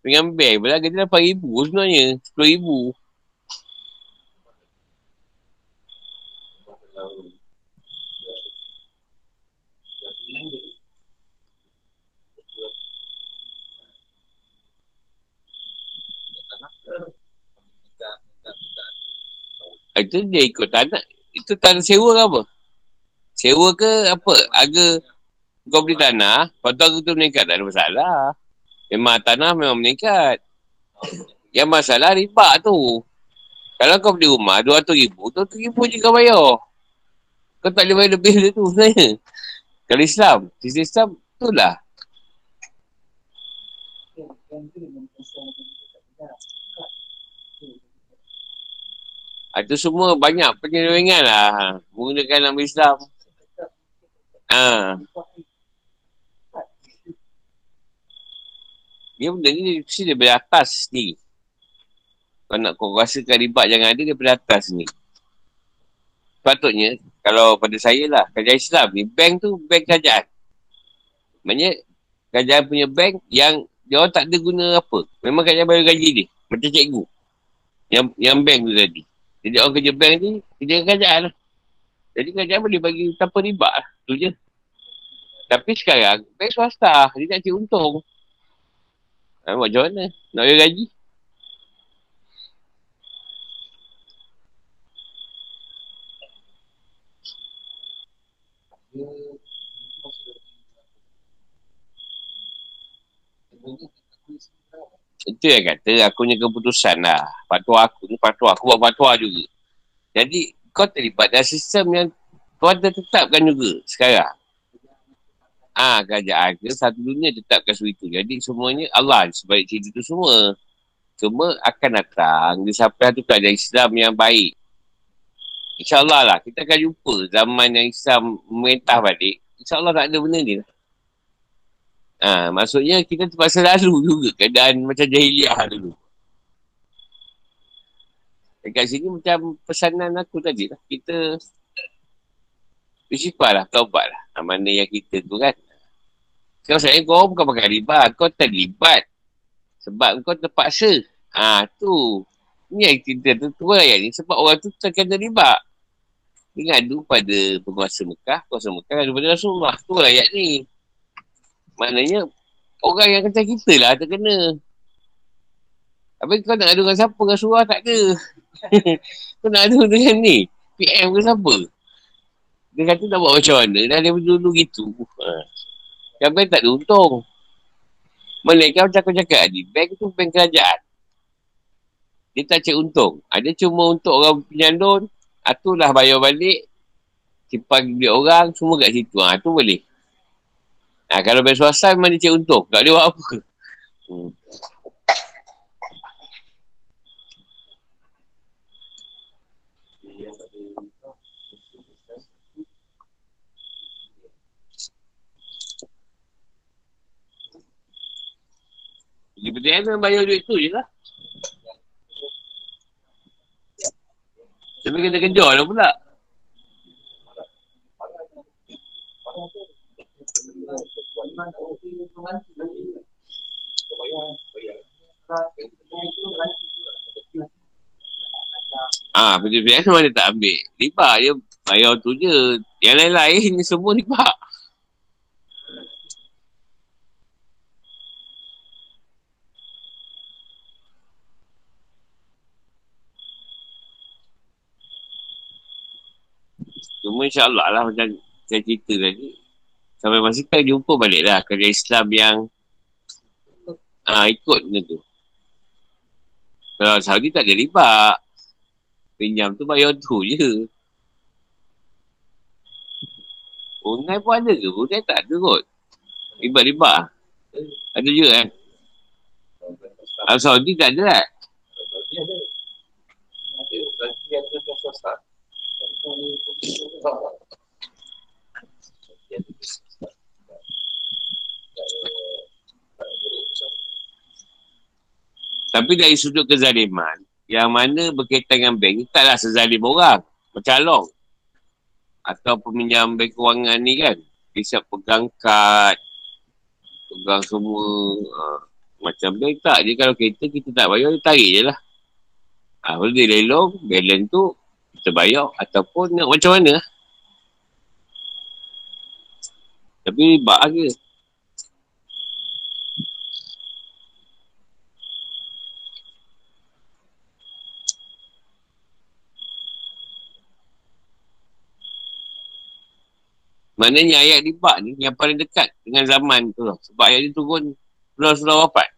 Speaker 1: Dengan bank, bila dia RM8,000 sebenarnya. RM10,000. Itu dia ikut tanah. Itu tanah sewa ke apa? Sewa ke apa? Harga kau beli tanah, tu harga tu meningkat. Tak ada masalah. Memang tanah memang meningkat. Yang masalah riba tu. Kalau kau beli rumah RM200,000, RM200,000 je kau bayar. Kau tak boleh bayar lebih dari tu sebenarnya. Kalau Islam, sistem Islam tu lah. Itu semua banyak penyelewengan lah menggunakan nama Islam. Ha. Dia benda ni mesti daripada atas ni. Kau nak kau rasakan ribat jangan ada daripada atas ni. Patutnya, kalau pada saya lah, kerajaan Islam ni, bank tu bank kerajaan. Maksudnya, kerajaan punya bank yang dia orang tak ada guna apa. Memang kerajaan bayar gaji dia. Macam cikgu. Yang yang bank tu tadi. Jadi orang kerja bank ni, kerja kerajaan lah. Jadi kerajaan boleh bagi tanpa riba lah. Tu je. Tapi sekarang, bank swasta. Dia tak cik untung. Ha, macam mana? Nak bayar gaji? Itu yang kata aku punya keputusan lah. Patuah aku ni patuah. Aku buat patuah juga. Jadi kau terlibat dalam sistem yang Tuhan dah tetapkan juga sekarang. Ah, ha, kerajaan ke satu dunia tetapkan seperti itu. Jadi semuanya Allah sebalik cerita itu semua. Cuma akan datang di sampai satu kerajaan Islam yang baik. InsyaAllah lah. Kita akan jumpa zaman yang Islam memerintah balik. InsyaAllah tak ada benda ni lah. Ha, maksudnya kita terpaksa lalu juga keadaan macam jahiliah dulu. Dekat sini macam pesanan aku tadi lah. Kita bersifat lah, taubat lah. Ha, mana yang kita tu kan. Kau saya kau bukan pakai riba, kau terlibat. Sebab kau terpaksa. Ha, tu. Ni yang kita tu, tu ayat ni. Sebab orang tu terkena riba. Dia ngadu pada penguasa Mekah. Penguasa Mekah ngadu pada Rasulullah. Tu ayat ni. Maknanya orang yang kata kita lah terkena. Tapi kau nak adu dengan siapa? Dengan surah tak ada. kau nak adu dengan ni. PM ke siapa? Dia kata nak buat macam mana. Dah dia dulu gitu. Ha. Yang bank tak ada untung. Mereka macam aku cakap tadi. Bank tu bank kerajaan. Dia tak cek untung. Ada cuma untuk orang penyandun. Itulah bayar balik. Simpan duit orang. Semua kat situ. Ha, tu boleh. Ha, kalau bank swasta memang dia cek untung. Tak boleh buat apa. Hmm. Di PTN memang bayar duit tu je lah. Tapi kena kejar lah pula. Ah, PTPS memang dia tak ambil. Riba je. Bayar tu je. Yang lain-lain semua riba. Cuma insyaAllah lah macam saya cerita tadi. Sampai masa kita jumpa balik lah kerja Islam yang ah, ikut benda tu. Kalau Saudi tak ada riba. Pinjam tu bayar tu je. Brunei pun ada ke? Brunei tak ada kot. Riba-riba. Ada je kan? Eh? Saudi tak ada kan? Saudi ada. Saudi ada. Tapi dari sudut kezaliman, yang mana berkaitan dengan bank ni taklah sezalim orang. Bercalong. Atau peminjam bank kewangan ni kan. Dia siap pegang kad. Pegang semua. Ha. Macam bank tak. Dia kalau kereta kita tak bayar, dia tarik je lah. Ha, kalau dia lelong, balance tu kita bayar. Ataupun nak macam mana. Tapi bak ke. Maknanya ayat riba ni yang paling dekat dengan zaman tu lah. Sebab ayat ni turun surah-surah wafat.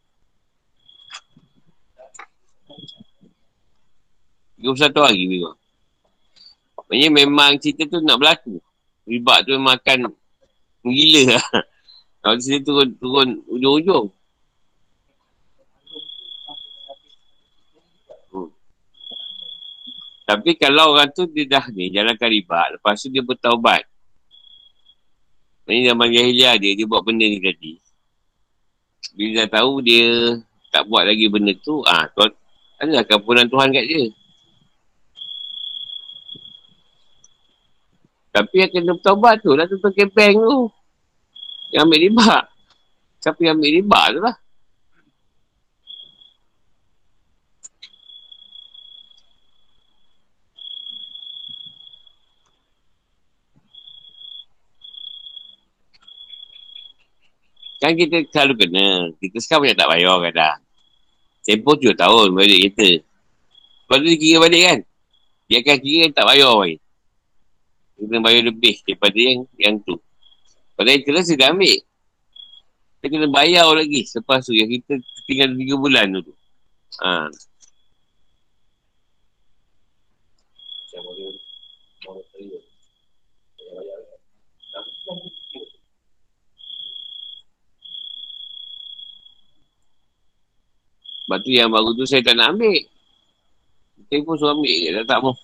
Speaker 1: 31 hari riba. Maksudnya memang cerita tu nak berlaku. Riba tu memang akan menggila lah. Kalau cerita turun, turun ujung-ujung. Hmm. Tapi kalau orang tu dia dah ni jalankan riba, lepas tu dia bertaubat. Ini zaman jahiliah dia, dia buat benda ni tadi. Bila dah tahu dia tak buat lagi benda tu, ah ha, tuan, adalah kampunan Tuhan kat dia. Tapi yang kena bertaubat tu lah tuan kepeng tu. Yang ambil riba. Siapa yang ambil riba tu lah. Kan kita selalu kena. Kita sekarang banyak tak bayar dah. Tempoh tujuh tahun balik kita. Lepas tu dia kira balik kan. Dia akan kira tak bayar balik. Dia kena bayar lebih daripada yang, yang tu. Pada yang kelas dia dah ambil. Dia kena bayar lagi selepas tu. Yang kita tinggal tiga bulan tu. Ha. Sebab tu yang baru tu saya tak nak ambil. Saya pun suruh ambil je, tak, tak mau.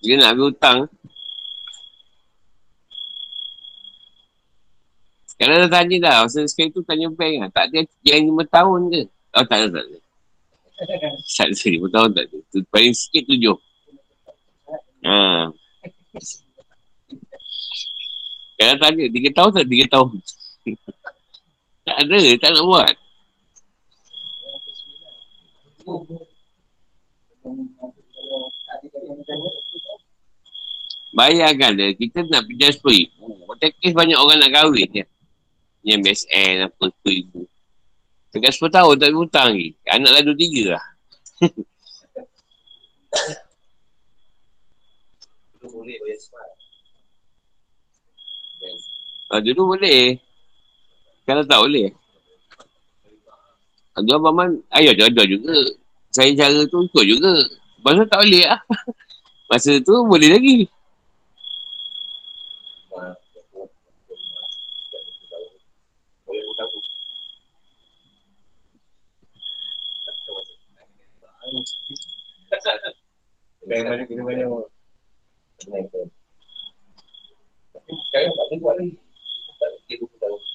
Speaker 1: Dia nak ambil hutang. Kalau dah tanya dah, masa sekali tu tanya bank lah. Tak ada yang lima tahun ke? Oh tak ada, tak ada. Tak ada lima tahun tak ada. Tu, paling sikit tujuh. Ha. Kalau tanya, tiga tahun tak tiga tahun? tak ada, tak nak buat. Bayangkan dia, kita nak pinjam RM10,000. Macam kes banyak orang nak kahwin je. Yang BSN apa, RM10,000. Dekat 10 tahun tak hutang lagi. Anak lah 2-3 lah. Ah, dulu boleh. Kalau tak boleh. Ada abang man, ayah ada juga. Saya cara tu ikut juga. Masa tak boleh lah. Masa tu boleh lagi. Bagaimana kita banyak Tapi sekarang tak boleh buat lagi. Tak boleh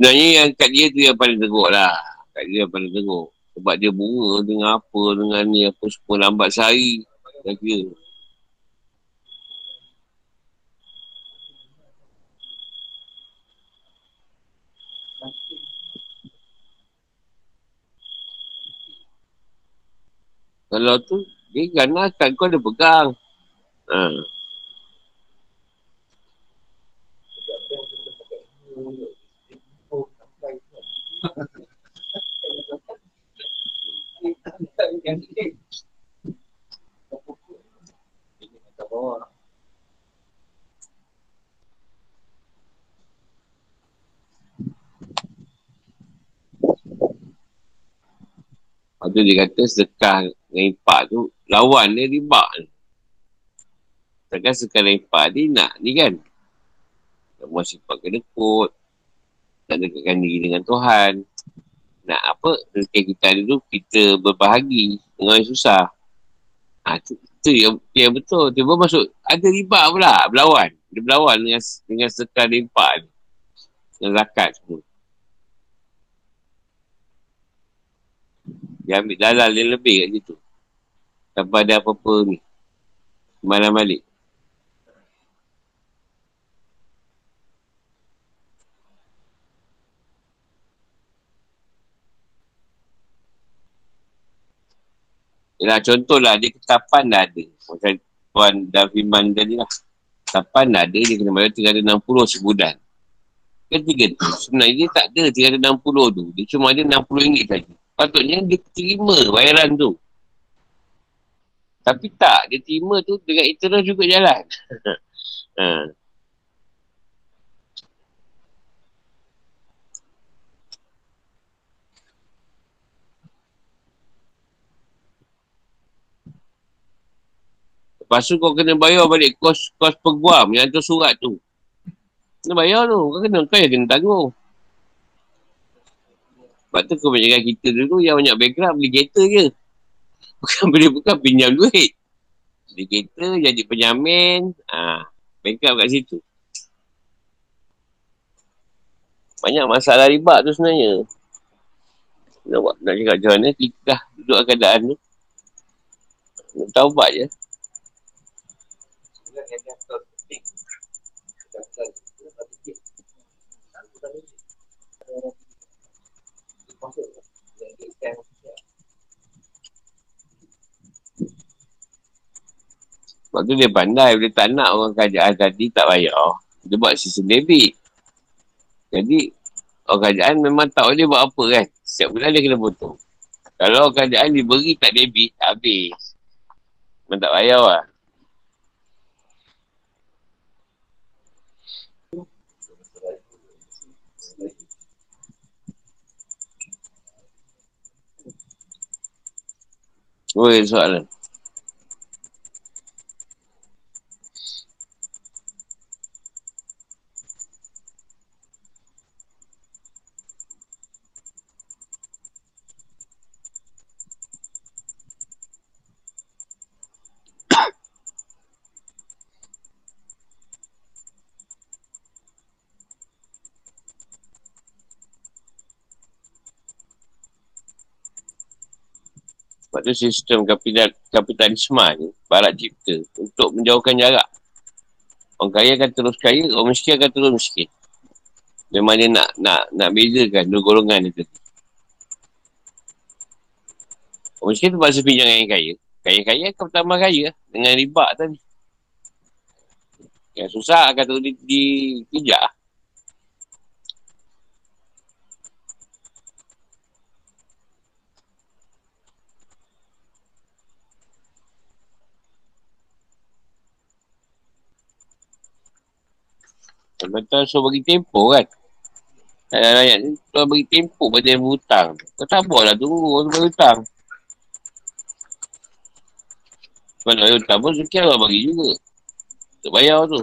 Speaker 1: Sebenarnya yang kat dia tu yang paling teruk lah. Kat dia yang paling teruk. Sebab dia bunga dengan apa, dengan ni apa semua lambat sehari. Tak kira. Kalau tu, dia kan kat kau ada pegang. Ha. Lepas tu dia kata sedekah dengan impak tu lawan dia riba ni. Takkan sekali impak ni nak ni kan. Tak mahu sifat kena kot. nak dekatkan diri dengan Tuhan. Nak apa, rezeki kita tu, kita berbahagi dengan orang susah. Ha, tu, tu yang, yang betul. Tiba masuk, ada riba pula, berlawan. Dia berlawan dengan, dengan sekar rimpak ni. Dengan zakat semua. Dia ambil dalal dia lebih kat situ. Tanpa ada apa-apa ni. Malam balik. Yalah, contohlah dia ketapan dah ada. Macam Tuan dan Firman tadi lah. Ketapan dah ada, dia kena bayar 360 sebulan. Ketiga tu, sebenarnya dia tak ada 360 tu. Dia cuma ada 60 ringgit saja. Patutnya dia terima bayaran tu. Tapi tak, dia terima tu dengan interest juga jalan. ha. Lepas tu kau kena bayar balik kos kos peguam yang tu surat tu. Kena bayar tu. Kau kena, kau yang kena tanggung. Sebab tu kebanyakan kita dulu yang banyak background beli kereta je. Bukan beli bukan pinjam duit. Beli kereta jadi penyamin. Ha, background kat situ. Banyak masalah riba tu sebenarnya. Nak, nak cakap macam mana, kita dah duduk keadaan tu. Nak tahu buat je. Sebab tu dia pandai, dia tak nak orang kerajaan tadi tak bayar. Dia buat sistem debit. Jadi, orang kerajaan memang tak boleh buat apa kan. Setiap bulan dia kena potong. Kalau orang kerajaan diberi tak debit, habis. Memang tak bayar lah. Oh, soalan. Tu sistem kapital, kapitalisme ni, barat cipta untuk menjauhkan jarak. Orang kaya akan terus kaya, orang miskin akan terus miskin. Memang dia nak nak nak bezakan dua golongan tadi. Orang miskin tu pasal pinjam dengan yang kaya. Kaya-kaya akan bertambah kaya dengan riba tadi. Yang susah akan terus dipijak. Di, Betul so bagi tempoh kan. Ayat-ayat ni tuan bagi tempoh pada yang berhutang. Kau tak lah tunggu orang tu berhutang. Sebab nak hutang pun sekian lah bagi juga. Untuk bayar tu.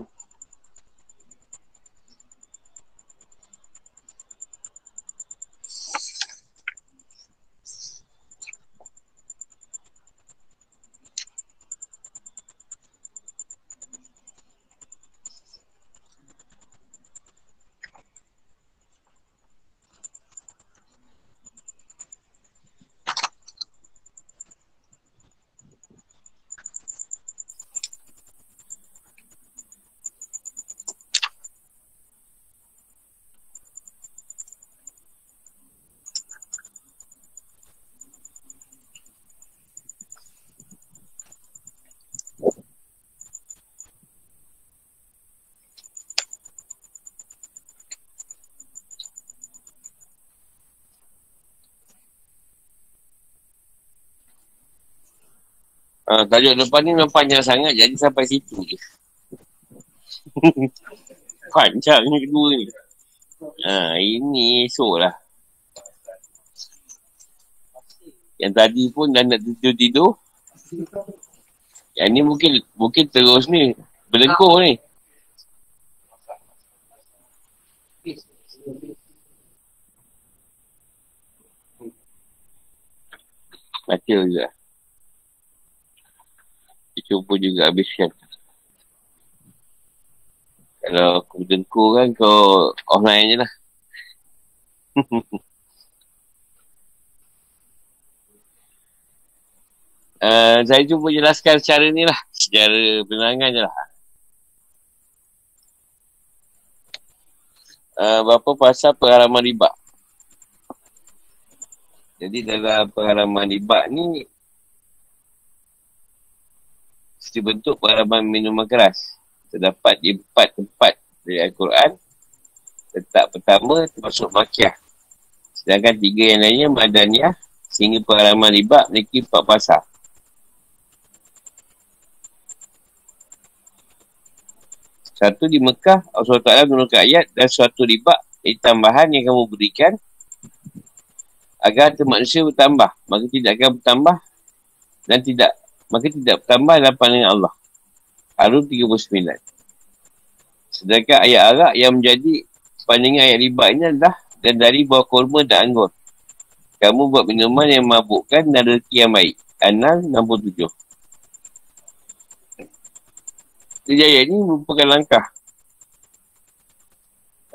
Speaker 1: Ah, ha, tajuk depan ni memang panjang sangat jadi sampai situ je. panjang ni kedua ni. Ha, ini esok lah. Yang tadi pun dah nak tidur-tidur. Yang ni mungkin mungkin terus ni. Berlengkuh ni. Baca juga. Cuba juga habiskan. Kalau aku dengku kan kau offline je lah. uh, saya cuba jelaskan secara ni lah. Secara penerangan je lah. Uh, berapa pasal pengharaman riba? Jadi dalam pengharaman riba ni Mesti bentuk pengharaman minuman keras. Terdapat di empat tempat dari Al-Quran. Letak pertama termasuk makiah Sedangkan tiga yang lainnya Madaniyah Sehingga pengharaman riba memiliki empat pasal Satu di Mekah Allah Ta'ala menurunkan ayat Dan suatu riba Ini tambahan yang kamu berikan agar harta manusia bertambah. Maka tidak akan bertambah dan tidak maka tidak bertambah dalam pandangan Allah. Harun 39 sedangkan ayat Arab yang menjadi pandangan ayat riba ini adalah dan dari buah kurma dan anggur. Kamu buat minuman yang mabukkan dan rezeki yang baik. Anal 67 jadi ayat ini merupakan langkah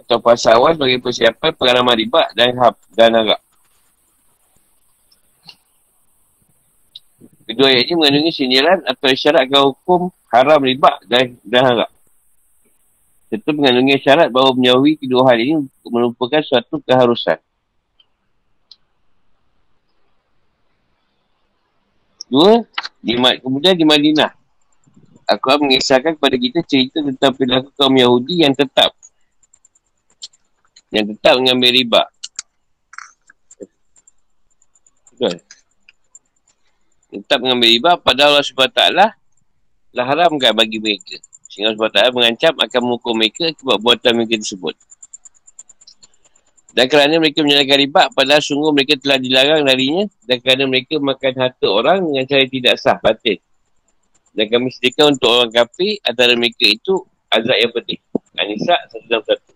Speaker 1: atau pasawan bagi persiapan pengalaman riba dan hab dan agak Kedua ayat ini mengandungi sindiran atau isyarat agar hukum haram riba dan, dan harap. Serta mengandungi syarat bahawa menjauhi kedua hal ini merupakan suatu keharusan. Dua, di, kemudian di Madinah. Aku akan mengisahkan kepada kita cerita tentang perilaku kaum Yahudi yang tetap. Yang tetap mengambil riba. Betul tetap mengambil riba pada Allah SWT lah haramkan bagi mereka. Sehingga Allah SWT mengancam akan mengukur mereka sebab buatan mereka tersebut. Dan kerana mereka menyalahkan riba, padahal sungguh mereka telah dilarang darinya dan kerana mereka makan harta orang dengan cara tidak sah, batin. Dan kami sediakan untuk orang kafir antara mereka itu azab yang penting. Anisa 161.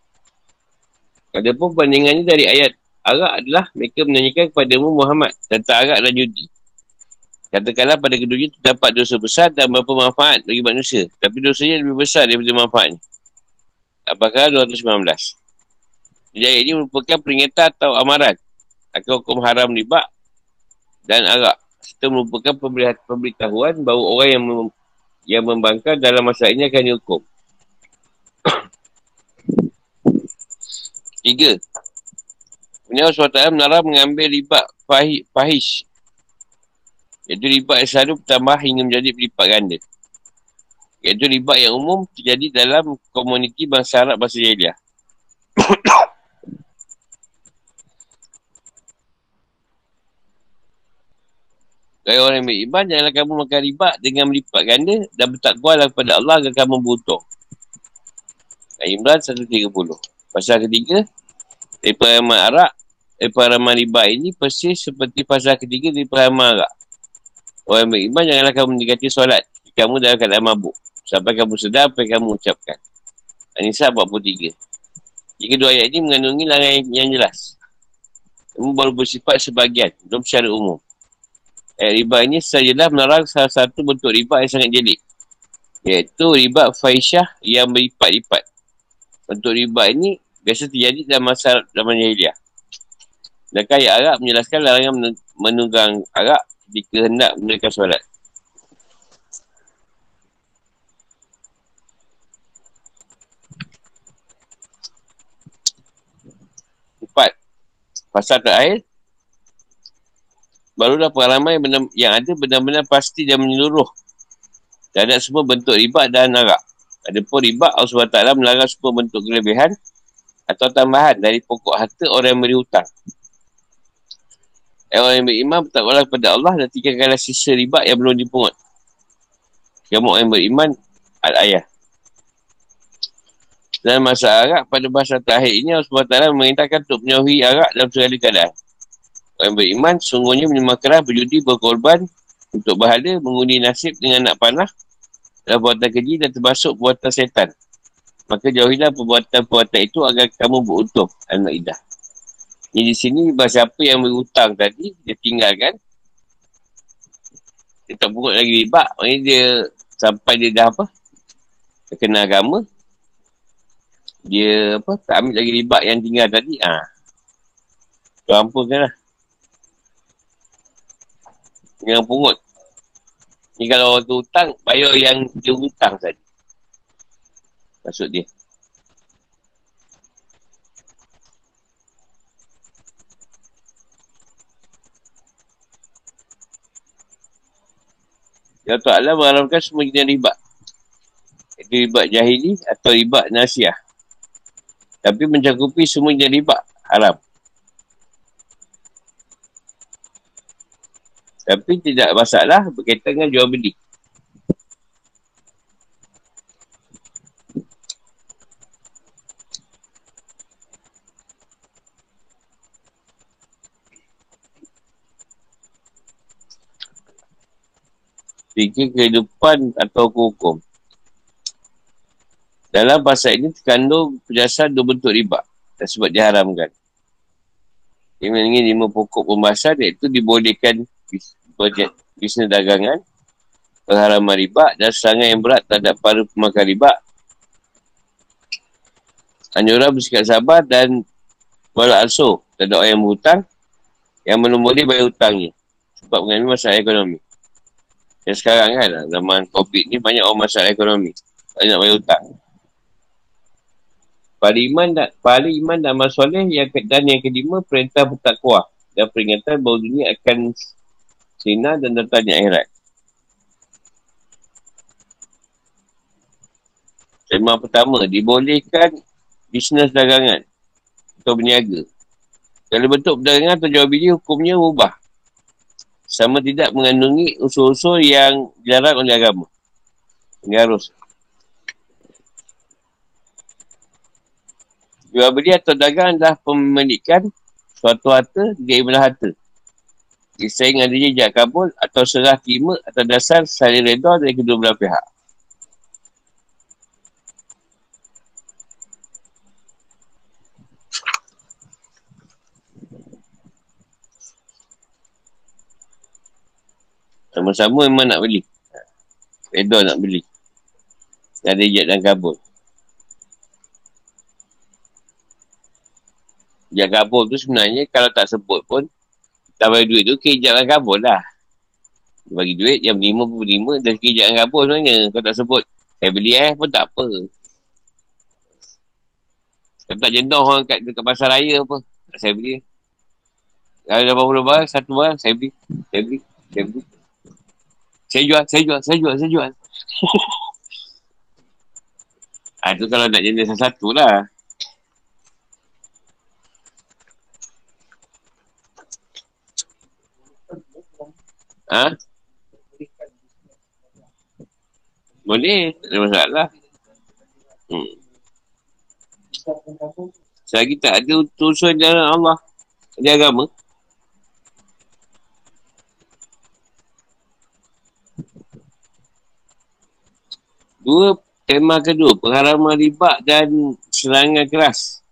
Speaker 1: Adapun bandingannya dari ayat Arab adalah mereka menanyakan kepadamu Muhammad tentang Arab dan Yudi. Katakanlah pada keduanya terdapat dosa besar dan berapa manfaat bagi manusia. Tapi dosanya lebih besar daripada manfaatnya. Apakah 219? Jadi ayat ini merupakan peringatan atau amaran. Akan hukum haram riba dan arak. Serta merupakan pemberitahuan bahawa orang yang mem yang membangkang dalam masa ini akan dihukum. Tiga. Punya Allah SWT melarang mengambil riba fahish Iaitu riba yang selalu bertambah hingga menjadi berlipat ganda. Iaitu riba yang umum terjadi dalam komuniti bangsa Arab bahasa Jahiliah. Bagi orang yang beriman, janganlah kamu makan riba dengan melipat ganda dan bertakwalah kepada Allah agar kamu butuh. Imran 130. Pasal ketiga, daripada Arab, daripada riba ini persis seperti pasal ketiga daripada Arab. Orang beriman janganlah kamu mendekati solat. Kamu dalam keadaan mabuk. Sampai kamu sedar apa yang kamu ucapkan. Anissa 43. Jika dua ayat ini mengandungi larangan yang jelas. Kamu baru bersifat sebagian. Belum secara umum. Ayat riba ini sajalah melarang salah satu bentuk riba yang sangat jelik. Iaitu riba faisyah yang berlipat-lipat. Bentuk riba ini biasa terjadi dalam masa zaman jahiliah. Dan ayat Arab menjelaskan larangan menunggang Arab jika hendak menunaikan solat. Empat. Pasal terakhir. Barulah pengalaman yang, benar, yang ada benar-benar pasti dan menyeluruh. Terhadap semua bentuk riba dan narak. Adapun riba, Allah SWT melarang semua bentuk kelebihan atau tambahan dari pokok harta orang yang beri hutang. Eh, orang yang beriman bertakwalah kepada Allah dan tinggalkanlah sisa riba yang belum dipungut. Kamu yang beriman al-ayah. Dan masa Arab pada bahasa terakhir ini Allah SWT memerintahkan untuk menjauhi Arab dalam segala keadaan. Orang yang beriman sungguhnya menyembah keras, berjudi, berkorban untuk bahala, mengundi nasib dengan nak panah dalam buatan keji dan termasuk buatan setan. Maka jauhilah perbuatan-perbuatan itu agar kamu beruntung. Al-Ma'idah. Ni di sini bahasa apa yang berhutang tadi, dia tinggalkan. dia tak pungut lagi riba. Maksudnya dia sampai dia dah apa? Terkena agama. Dia apa? Tak ambil lagi riba yang tinggal tadi. Ha. Tu ampunkan lah. Yang pungut. Ni kalau orang tu hutang, bayar yang dia hutang saja. Maksud dia. Ya Ta'ala mengharamkan semua jenis riba. Itu riba jahili atau riba nasiah. Tapi mencakupi semua jenis riba. Haram. Tapi tidak masalah berkaitan dengan jual beli. Fikir kehidupan atau hukum. Dalam pasal ini terkandung penjelasan dua bentuk riba dan sebab diharamkan. Ini mengenai lima pokok pembahasan iaitu dibolehkan bisnes dagangan, pengharaman riba dan serangan yang berat terhadap para pemakan riba. Anjuran bersikap sabar dan wala asuh terhadap orang yang berhutang yang belum boleh bayar hutangnya sebab mengalami masalah ekonomi. Yang sekarang kan, zaman COVID ni banyak orang masalah ekonomi. Banyak bayar hutang. Pada iman dan pada iman dan amal soleh yang dan yang kelima perintah bertakwa dan peringatan bahawa dunia akan sinar dan datangnya akhirat. Tema pertama, dibolehkan bisnes dagangan atau berniaga. Kalau bentuk perdagangan atau jual beli, hukumnya ubah sama tidak mengandungi usul-usul yang dilarang oleh agama. Ini harus. Jual beli atau dagang adalah pemilikan suatu harta dia ibadah harta. Disaing adanya jejak kabul atau serah terima atau dasar saling reda dari kedua belah pihak. Sama-sama memang nak beli. Redor nak beli. Tak ada ijat dan kabul. Ijat kabul tu sebenarnya kalau tak sebut pun, tak bagi duit tu ke ijat dan kabul lah. Bagi duit, yang lima pun lima, dan ke ijat dan kabul sebenarnya. Kalau tak sebut, saya beli eh pun tak apa. Kalau tak jendoh orang kat, dekat pasar raya apa, saya beli. Kalau ada berapa barang, satu barang, saya beli. Saya beli. Saya beli. Saya jual, saya jual, saya jual, saya jual. ha, itu kalau nak jenis satu lah. Ha? Boleh, tak ada masalah. Hmm. Selagi tak ada utusan jalan Allah di agama, Dua, tema kedua, pengharaman riba dan serangan keras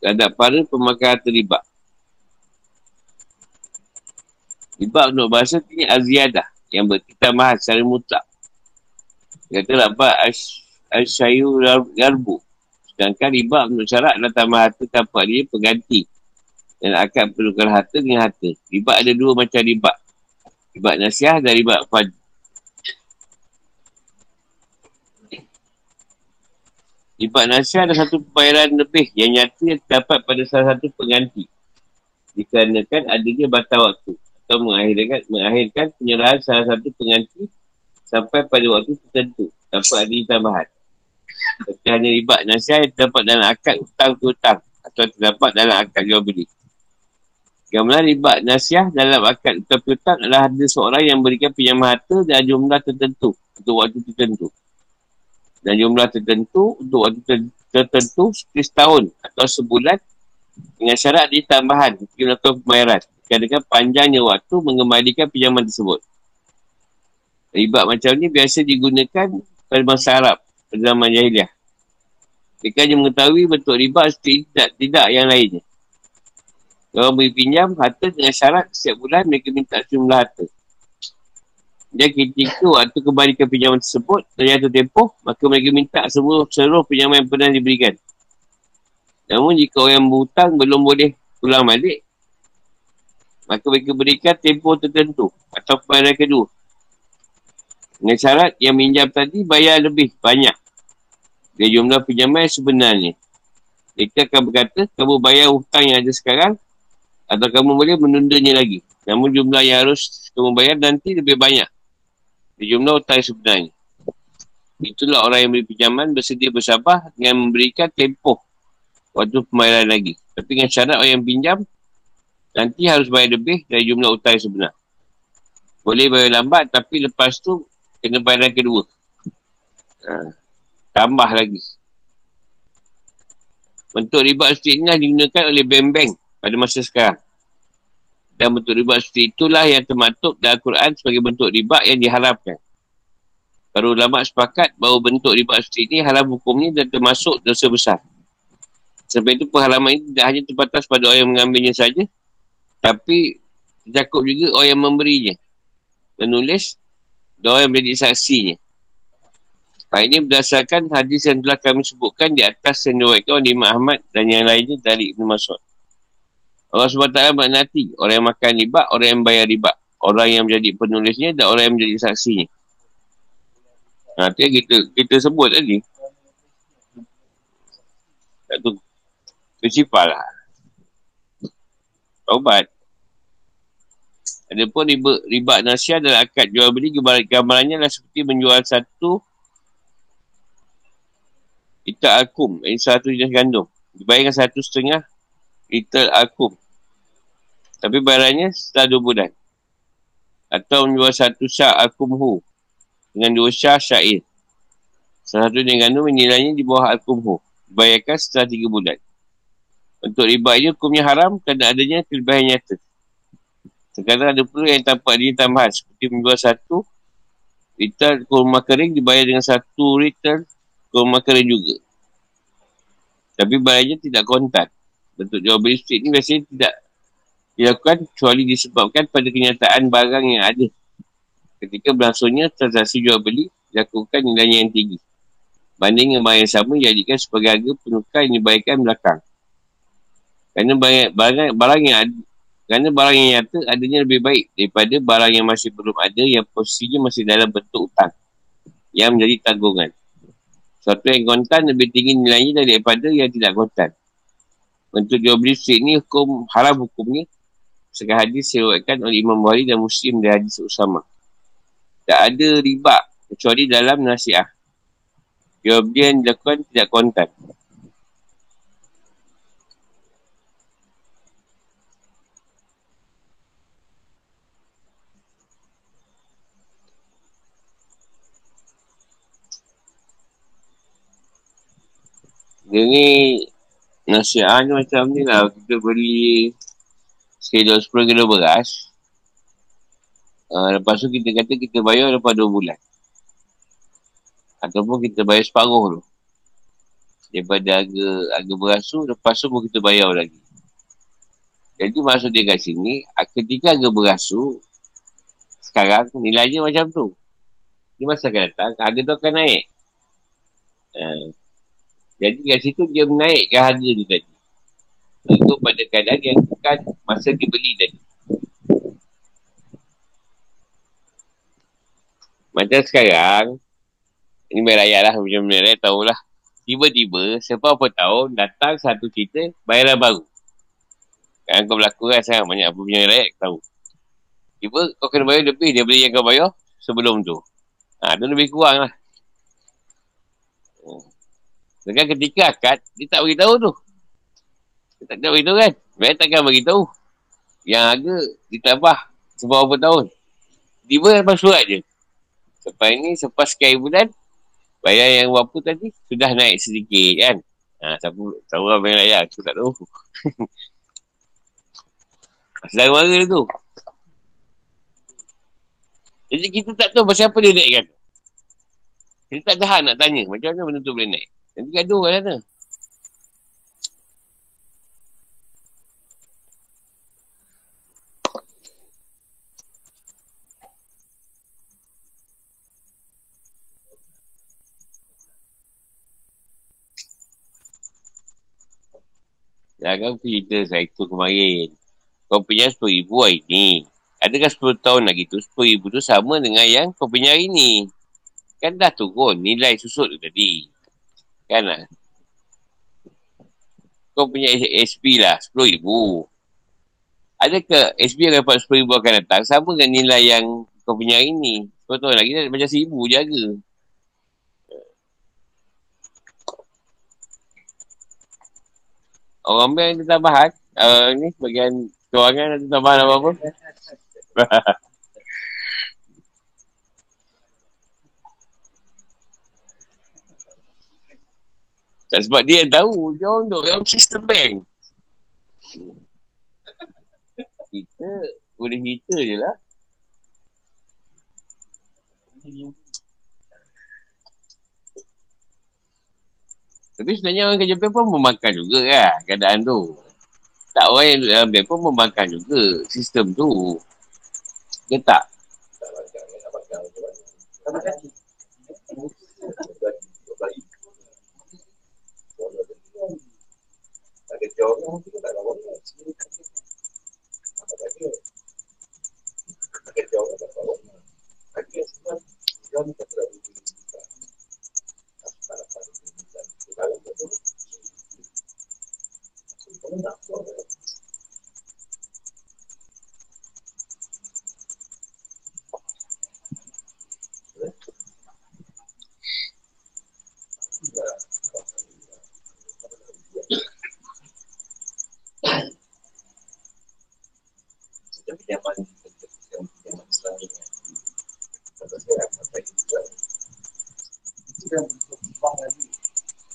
Speaker 1: terhadap para pemakai harta riba. Riba untuk bahasa ini aziyadah yang bertambahan secara mutlak. Kata dapat asyayu garbu. Sedangkan riba untuk syarat adalah tambah harta tanpa dia pengganti. Dan akan perlukan harta dengan harta. Riba ada dua macam riba. Riba nasiah dan riba fad. Sifat nasihat ada satu pembayaran lebih yang nyata yang terdapat pada salah satu pengganti. Dikarenakan adanya batal waktu atau mengakhirkan, mengakhirkan penyerahan salah satu pengganti sampai pada waktu tertentu tanpa adanya tambahan. Seperti hanya ribat nasihat yang terdapat dalam akad hutang ke hutang atau terdapat dalam akad jual beli. Gambaran ribat nasihat dalam akad hutang ke hutang adalah ada seorang yang berikan pinjaman harta dan jumlah tertentu untuk waktu tertentu dan jumlah tertentu untuk waktu tertentu seperti setahun atau sebulan dengan syarat di tambahan melakukan pembayaran dengan panjangnya waktu mengembalikan pinjaman tersebut. Ribat macam ni biasa digunakan pada masa Arab pada zaman jahiliah. Mereka hanya mengetahui bentuk riba tidak, tidak yang lainnya. Orang beri pinjam harta dengan syarat setiap bulan mereka minta jumlah harta. Dan ketika waktu kembalikan pinjaman tersebut dan jatuh tempoh, maka mereka minta seluruh, seluruh pinjaman yang pernah diberikan. Namun jika orang yang berhutang belum boleh pulang balik, maka mereka berikan tempoh tertentu atau pembayaran kedua. Dengan syarat yang minjam tadi bayar lebih banyak dari jumlah pinjaman sebenarnya. Mereka akan berkata, kamu bayar hutang yang ada sekarang atau kamu boleh menundanya lagi. Namun jumlah yang harus kamu bayar nanti lebih banyak di jumlah hutang sebenarnya. Itulah orang yang beri pinjaman bersedia bersabar dengan memberikan tempoh waktu pembayaran lagi. Tapi dengan syarat orang yang pinjam nanti harus bayar lebih dari jumlah hutang sebenar. Boleh bayar lambat tapi lepas tu kena bayar kedua. Ha. Tambah lagi. Bentuk riba seperti ini digunakan oleh bank-bank pada masa sekarang. Dan bentuk riba seperti itulah yang termaktub dalam Al-Quran sebagai bentuk riba yang diharapkan. Para ulama sepakat bahawa bentuk riba seperti ini haram hukumnya dan termasuk dosa besar. Sebab itu pengharaman ini tidak hanya terbatas pada orang yang mengambilnya saja, tapi cakup juga orang yang memberinya. Menulis dan orang yang menjadi saksinya. Hal ini berdasarkan hadis yang telah kami sebutkan di atas yang diwakilkan oleh Imam Ahmad dan yang lainnya dari Ibn Masud. Allah SWT berkati orang yang makan riba, orang yang bayar riba. Orang yang menjadi penulisnya dan orang yang menjadi saksinya. Ha, itu kita, kita sebut tadi. Tak tu. Prinsipal lah. Taubat. Ada pun riba, riba nasiah dan akad jual beli gambarannya adalah seperti menjual satu liter akum, ini satu jenis gandum. Dibayarkan satu setengah liter akum. Tapi bayarannya setelah dua bulan. Atau menjual satu syak akum hu. Dengan dua syak syair. Salah satu jenis gandum nilainya di bawah akum hu. Dibayarkan setelah tiga bulan. Untuk riba ini hukumnya haram kerana adanya kelebihan nyata. Sekarang ada pula yang tampak dia tambahan. Seperti menjual satu liter kurma kering dibayar dengan satu liter kurma kering juga. Tapi bayarnya tidak kontan. Bentuk jual beli ni biasanya tidak dilakukan kecuali disebabkan pada kenyataan barang yang ada. Ketika berlangsungnya transaksi jual beli dilakukan nilainya yang tinggi. Banding dengan barang yang sama jadikan sebagai harga penukar yang dibayarkan belakang. Kerana barang, barang, barang yang ada, kerana barang yang nyata adanya lebih baik daripada barang yang masih belum ada yang posisinya masih dalam bentuk utang yang menjadi tanggungan. Suatu yang kontan lebih tinggi nilainya daripada yang tidak kontan. Untuk jual beli ni hukum haram hukumnya. Sekarang hadis diriwayatkan oleh Imam Bukhari dan Muslim dari hadis Usama. Tak ada riba kecuali dalam beli yang dilakukan tidak kontan. Dia ni nasihat ni macam ni lah. Kita beli sekilo 10 kilo beras. Uh, lepas tu kita kata kita bayar lepas 2 bulan. Ataupun kita bayar separuh tu. Daripada harga, harga beras tu, lepas tu pun kita bayar lagi. Jadi maksud dia kat sini, ketika harga beras tu, sekarang nilainya macam tu. Ini masa akan datang, harga tu akan naik. Uh, jadi kat situ dia menaikkan harga tu tadi. Untuk pada keadaan yang bukan masa dia beli tadi. Macam sekarang, ini rakyat lah macam rakyat tahulah. Tiba-tiba, seberapa tahun datang satu cerita bayaran baru. Kan kau berlaku kan sangat banyak apa punya rakyat tahu. Tiba kau kena bayar lebih beli yang kau bayar sebelum tu. Ha, tu lebih kurang lah. Dengan ketika akad, dia tak beritahu tu. Dia tak, tak beritahu kan? Mereka takkan beritahu. Yang harga ditambah seberapa tahun. Tiba lepas surat je. Lepas ni, selepas sekian bulan, bayar yang berapa tadi, sudah naik sedikit kan? Ha, siapa, tahu apa yang layak, aku tak tahu. Sedang mara tu. Jadi kita tak tahu pasal apa dia naikkan. Kita tak tahan nak tanya. Macam mana benda tu boleh naik. Nanti gaduh kat sana. Ya kan cerita saya tu kemarin. Kau punya RM10,000 hari ni. Adakah 10 tahun lagi tu RM10,000 tu sama dengan yang kau punya hari ni. Kan dah turun nilai susut tu tadi. Kan lah. Kau punya SP lah RM10,000. Adakah SP yang dapat RM10,000 akan datang sama dengan nilai yang kau punya hari ni. 10 tahun lagi macam RM1,000 jaga. Orang ambil yang tambahan, uh, ni bagian kewangan ada tambahan apa-apa. Tak sebab dia yang tahu, dia orang duduk dalam sistem bank. Kita boleh cerita je lah. Tapi sebenarnya orang kerja bank pun memakan juga kan keadaan tu. Tak orang yang duduk dalam bank pun memakan juga sistem tu. Dia tak?
Speaker 2: Kita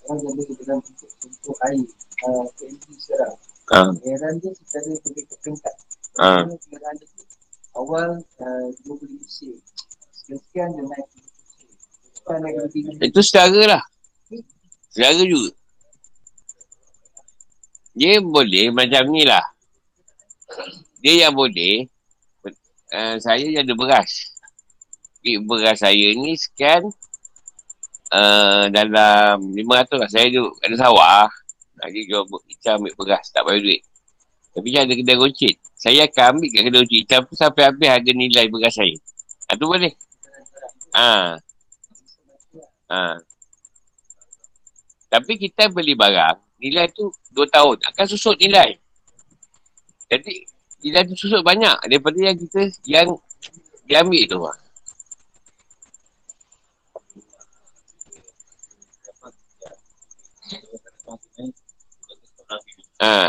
Speaker 2: Yang boleh dalam bentuk, bentuk air. Uh, PNG sekarang.
Speaker 1: Ha.
Speaker 2: Airan dia secara boleh terpengkat.
Speaker 1: Ha.
Speaker 2: Airan dia tu awal uh, dia boleh isi. Sekian dia naik. Lebih
Speaker 1: Itu setara lah. Setara juga. Dia boleh macam ni lah. Dia yang boleh, uh, saya yang ada beras. Beras saya ni sekian uh, dalam 500 lah. Saya duduk ada sawah. Lagi jual ikan ambil beras. Tak bayar duit. Tapi dia ada kedai gocit. Saya akan ambil kat kedai gocit ikan tu sampai habis harga nilai beras saya. Ha, tu boleh. Ha. Ha. Tapi kita beli barang, nilai tu 2 tahun. Akan susut nilai. Jadi, nilai tu susut banyak daripada yang kita, yang diambil tu. Ha,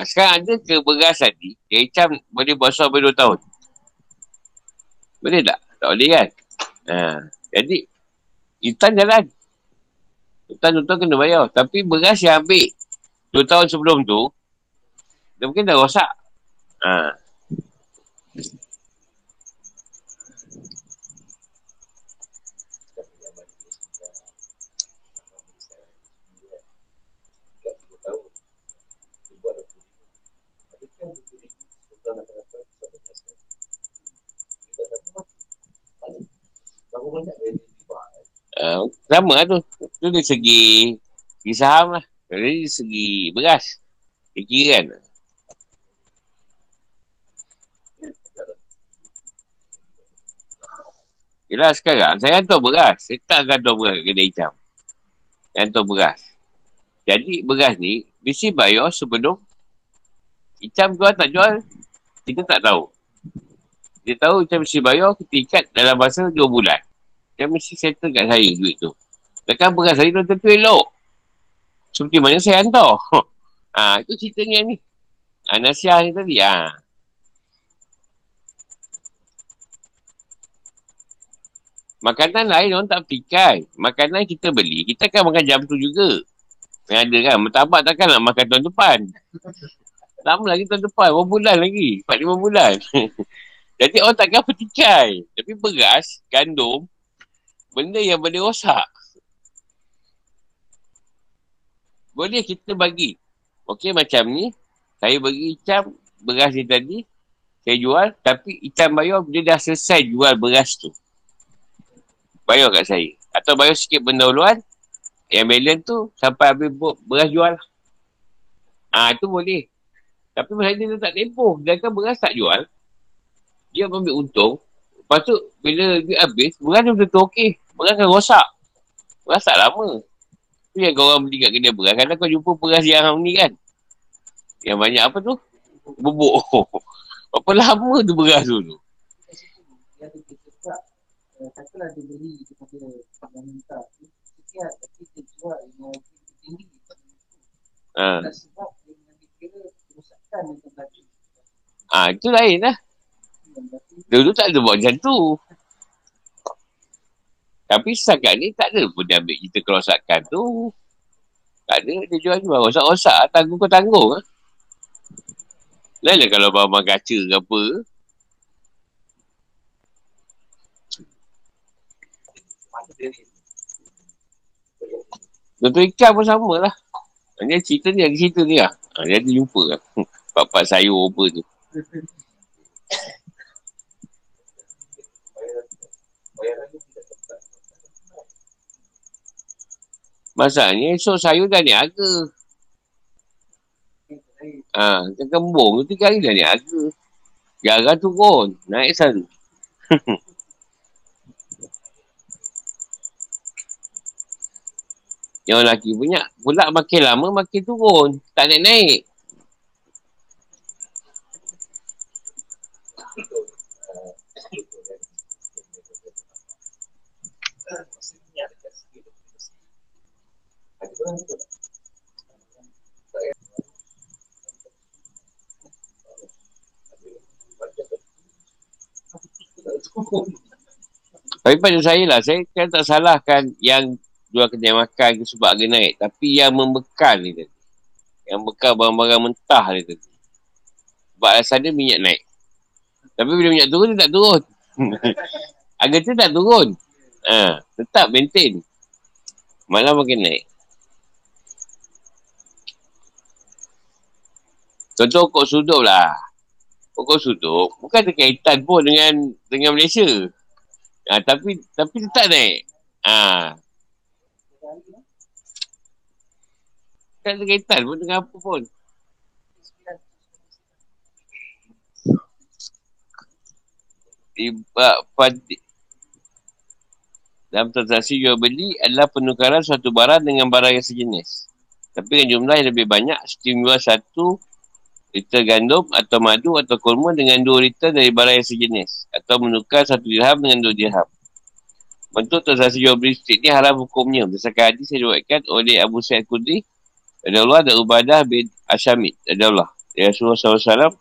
Speaker 1: sekarang ada ke beras tadi, yang hitam boleh bosor sampai 2 tahun? Boleh tak? Tak boleh kan? Ha, jadi, hitam jalan. Hitam tu kena bayar. Tapi beras yang ambil 2 tahun sebelum tu, dia mungkin dah rosak. Ha. Uh, sama lah tu. Tu dari segi, segi saham lah. Dari segi beras. Dia kira kan. Yelah sekarang saya hantar beras. Saya tak akan hantar beras ke kedai hitam. Saya hantar beras. Jadi beras ni mesti bayar sebelum hitam jual tak jual. Kita tak tahu. Dia tahu macam mesti bayar kita ikat dalam masa 2 bulan. Dia mesti settle kat saya duit tu. Takkan beras saya tu tentu elok. Seperti mana saya hantar. ha, itu ceritanya ni. Ha, nasihat ni tadi. Ha. Makanan lain orang tak pikai. Makanan kita beli, kita akan makan jam tu juga. Yang ada kan, metabak takkan nak makan tahun depan. Lama lagi tahun depan, berapa bulan lagi? 4-5 bulan. Jadi orang takkan petikai. Tapi beras, gandum, benda yang boleh rosak. Boleh kita bagi. Okey macam ni, saya bagi icam beras ni tadi, saya jual, tapi icam bayar dia dah selesai jual beras tu bayar kat saya. Atau bayar sikit pendahuluan, yang balance tu sampai habis beras jual. Ah ha, itu boleh. Tapi masa dia tak tempoh. Dia kan beras tak jual. Dia ambil untung. Lepas tu, bila dia habis, beras dia betul-betul okey. Beras kan rosak. Beras tak lama. Tu yang kau orang beli kat kedai beras. Kadang kau jumpa beras yang ni kan. Yang banyak apa tu? Bubuk. Berapa lama tu beras tu tu?
Speaker 2: Katalah dia beli minta. Tapi dia jual yang tinggi.
Speaker 1: Ha.
Speaker 2: Tak sebab dia mengambil kira terjadi.
Speaker 1: Ah ha, itu lain lah. Dulu tak ada buat macam tu. Tapi setakat ni tak ada pun dia ambil kita kerosakan tu. Tak ada, dia jual-jual. Rosak-rosak, tanggung kau tanggung. Ha? Lain lah kalau bawa kaca ke apa. Contoh ikan pun sama lah. Dia cerita ni, lagi cerita ni lah. Ha, dia ada jumpa lah. Bapak sayur apa tu. Masalahnya esok sayur dah naik harga. Ha, kan kembung tu tiga hari dah naik harga. Turun. Naik selalu. Yang lelaki punya pula makin lama makin turun. Tak naik-naik. Tapi pada saya lah, saya kan tak salahkan yang jual kedai makan ke sebab harga naik. Tapi yang membekal ni tadi. Yang bekal barang-barang mentah ni tadi. Sebab alasan dia minyak naik. Tapi bila minyak turun, dia tak turun. harga tu tak turun. Ha, tetap maintain. Malah makin naik. Contoh kok sudup lah. Pokok sudup bukan ada kaitan pun dengan dengan Malaysia. Ha, tapi tapi tetap naik. Ha. Tak ada kaitan pun dengan apa pun. Ibak pada dalam transaksi jual beli adalah penukaran suatu barang dengan barang yang sejenis. Tapi dengan jumlah yang lebih banyak, setiap jual satu liter gandum atau madu atau kurma dengan dua liter dari barang yang sejenis atau menukar satu dirham dengan dua dirham. Bentuk transaksi jual beli stik ni haram hukumnya. Berdasarkan hadis yang diwakilkan oleh Abu Sa'id Qudri ada Allah dan Ubadah bin Asyamid ada Allah. Ya Rasulullah SAW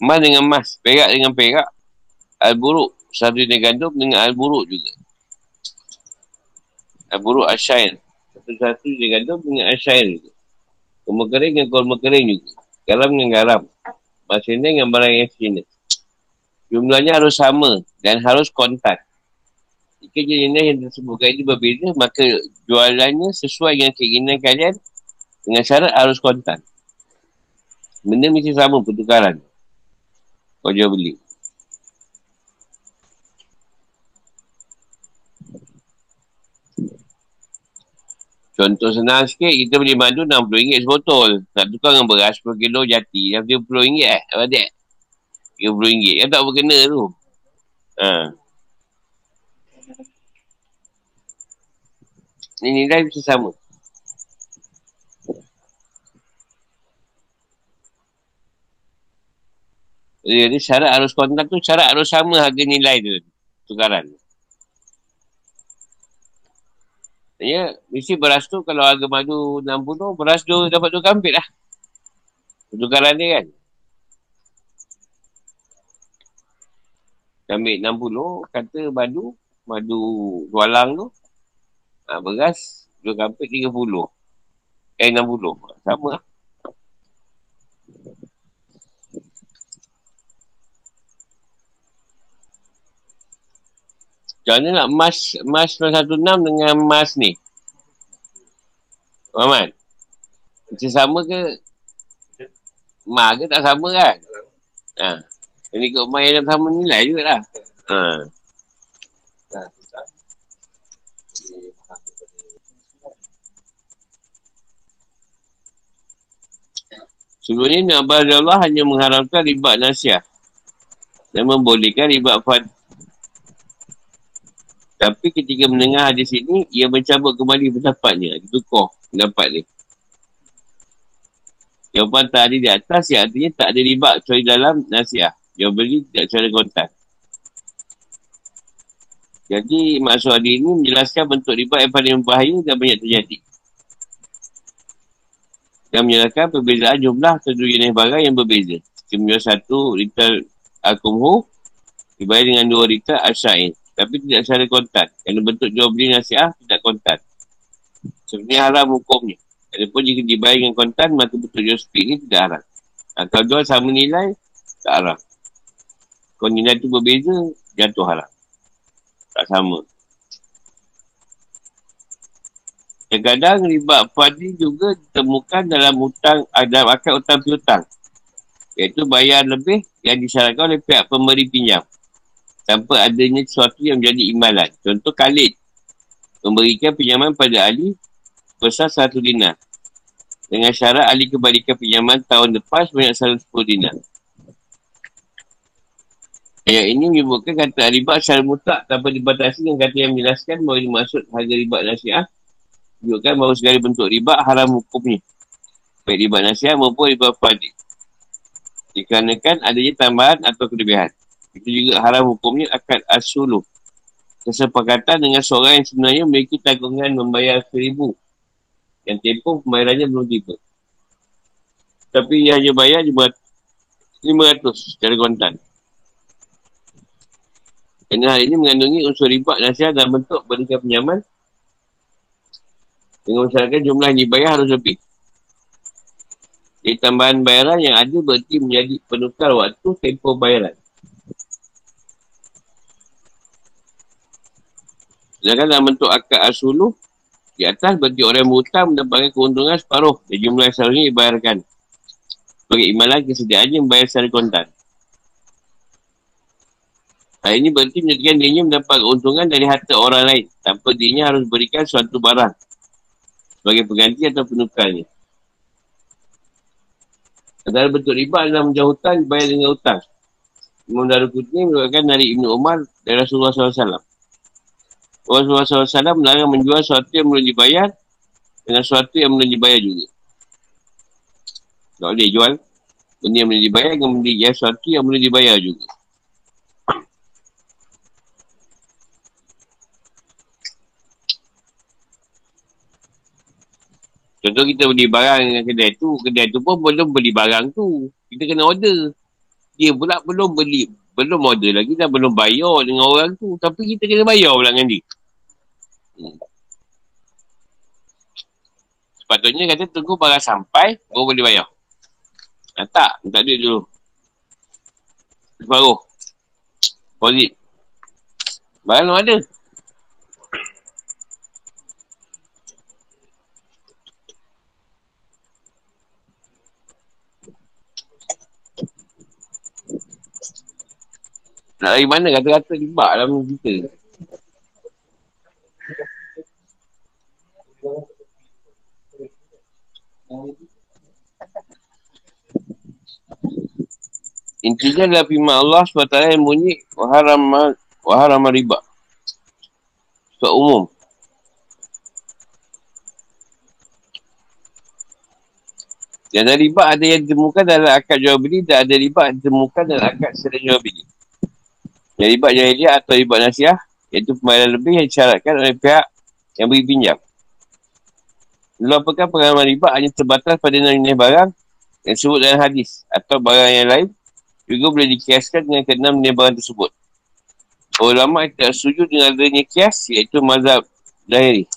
Speaker 1: emas dengan emas, perak dengan perak al-buruk, satu dengan gandum dengan al-buruk juga. Al-buruk asyair. Satu-satu dengan gandum dengan asyair juga. Kurma kering dengan kurma kering juga. Garam dengan garam. Maksudnya dengan barang yang sejenis. Jumlahnya harus sama dan harus kontak. Jika jenis yang tersebutkan ini berbeza, maka jualannya sesuai dengan keinginan kalian dengan syarat harus kontak. Benda mesti sama pertukaran. Kau jual beli. Contoh senang sikit, kita beli madu RM60 sebotol. Nak tukar dengan beras 10 kilo jati. Yang RM30 eh. Apa dia? RM30. Yang tak berkena tu. Ha. Ini nilai bisa sama. Jadi syarat harus kontak tu, syarat harus sama harga nilai tu. Tukaran. Ya, mesti beras tu kalau harga madu 60, beras tu dapat dua kampit lah. Tukaran dia kan. Kambit 60, kata madu, madu tualang tu. Ha, beras, dua kampit 30. Eh, 60. Sama lah. Mana nak emas, emas 916 dengan emas ni? Muhammad? Macam sama ke? Emas ke tak sama kan? Ha. Ini ke emas yang sama nilai juga lah. Ha. Sebelumnya Nabi Allah hanya mengharamkan riba nasiah dan membolehkan riba fad. Tapi ketika mendengar hadis ini, ia mencabut kembali pendapatnya. Ditukar pendapat dia. Jawapan tadi di atas yang artinya tak ada riba kecuali dalam nasiah. Dia beli tidak secara kontan. Jadi maksud hadis ini menjelaskan bentuk riba yang paling berbahaya dan banyak terjadi. Dan menjelaskan perbezaan jumlah tujuh jenis barang yang berbeza. Jumlah satu liter Al-Kumhu dibayar dengan dua liter Asyain. Tapi tidak secara kontan. Kerana bentuk jual beli nasiah tidak kontan. Sebenarnya haram hukumnya. Walaupun jika dibayar dengan kontan, maka bentuk jual speed ini tidak haram. Nah, kalau jual sama nilai, tak haram. Kalau nilai itu berbeza, jatuh haram. Tak sama. Kadang-kadang riba fadli juga ditemukan dalam hutang, dalam akad hutang piutang. Iaitu bayar lebih yang disyaratkan oleh pihak pemberi pinjam tanpa adanya sesuatu yang menjadi imbalan. Contoh Khalid memberikan pinjaman pada Ali besar satu dinar. Dengan syarat Ali kembalikan pinjaman tahun lepas banyak satu sepuluh dinar. Ayat ini menyebutkan kata riba secara mutak tanpa dibatasi dengan kata yang menjelaskan bahawa dimaksud harga riba nasihat menunjukkan bahawa segala bentuk riba haram hukumnya. Baik riba nasihat maupun riba fadik. Dikarenakan adanya tambahan atau kelebihan. Itu juga haram hukumnya akad asulu. Kesepakatan dengan seorang yang sebenarnya memiliki tanggungan membayar seribu. Yang tempoh pembayarannya belum tiba. Tapi ia hanya bayar lima ratus secara kontan. Kerana hal ini mengandungi unsur riba nasihat dalam bentuk berikan penyaman dengan masyarakat jumlah yang dibayar harus lebih. Jadi tambahan bayaran yang ada berarti menjadi penukar waktu tempoh bayaran. Sedangkan dalam bentuk akad asuluh, di atas berarti orang yang berhutang mendapatkan keuntungan separuh dari jumlah yang seharusnya dibayarkan. Sebagai imalan kesediaannya membayar secara kontan. Hal ini berarti menyatakan dirinya mendapat keuntungan dari harta orang lain tanpa dirinya harus berikan suatu barang sebagai pengganti atau penukarnya. Antara bentuk riba adalah menjauh hutang dibayar dengan hutang. Imam Darul Qutni merupakan dari Ibn Umar dari Rasulullah SAW. Rasulullah SAW melarang menjual sesuatu yang boleh dibayar dengan sesuatu yang boleh dibayar juga. Tak boleh jual benda yang boleh dibayar dengan benda yang sesuatu yang boleh dibayar juga. Contoh kita beli barang dengan kedai tu, kedai tu pun belum beli barang tu. Kita kena order. Dia pula belum beli, belum order lagi dan belum bayar dengan orang tu. Tapi kita kena bayar pula dengan dia. Sepatutnya kata tunggu barang sampai, baru boleh bayar. Nah, tak, minta duit dulu. Separuh. Deposit. Barang ada. Nak dari mana kata-kata ribak dalam kita? Intinya adalah firman Allah SWT yang bunyi Waharam riba Sebab umum Dan ada riba ada yang ditemukan dalam akad jual beli dan ada riba yang ditemukan dalam akad sering jual beli. Yang riba jahiliah atau riba nasiah, iaitu pembayaran lebih yang disyaratkan oleh pihak yang beri pinjam. Apakah pengalaman riba hanya terbatas pada nilai barang yang disebut dalam hadis atau barang yang lain juga boleh dikiaskan dengan keenam nilai barang tersebut. Ulama tidak setuju dengan adanya kias iaitu mazhab zahiri.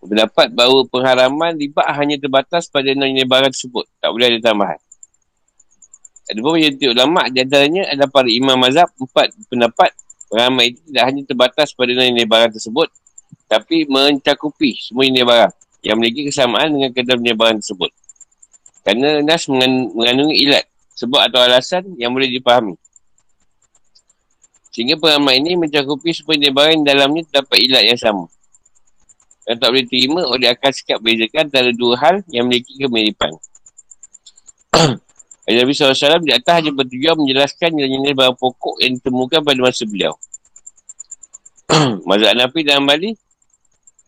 Speaker 1: Berdapat bahawa pengharaman riba hanya terbatas pada nilai barang tersebut. Tak boleh ada tambahan. Ada pun menjadi ulama' di antaranya ada para imam mazhab empat pendapat ramai itu tidak hanya terbatas pada nilai barang tersebut tapi mencakupi semua nilai barang yang memiliki kesamaan dengan kedua nilai barang tersebut. Kerana Nas mengandungi ilat sebab atau alasan yang boleh dipahami. Sehingga pengamat ini mencakupi semua nilai barang yang dalamnya terdapat ilat yang sama. Dan tak boleh terima oleh akal sikap bezakan antara dua hal yang memiliki kemiripan. Nabi SAW di atas hanya bertujuan menjelaskan nilai-nilai barang pokok yang ditemukan pada masa beliau. Mazhab Nabi dan Bali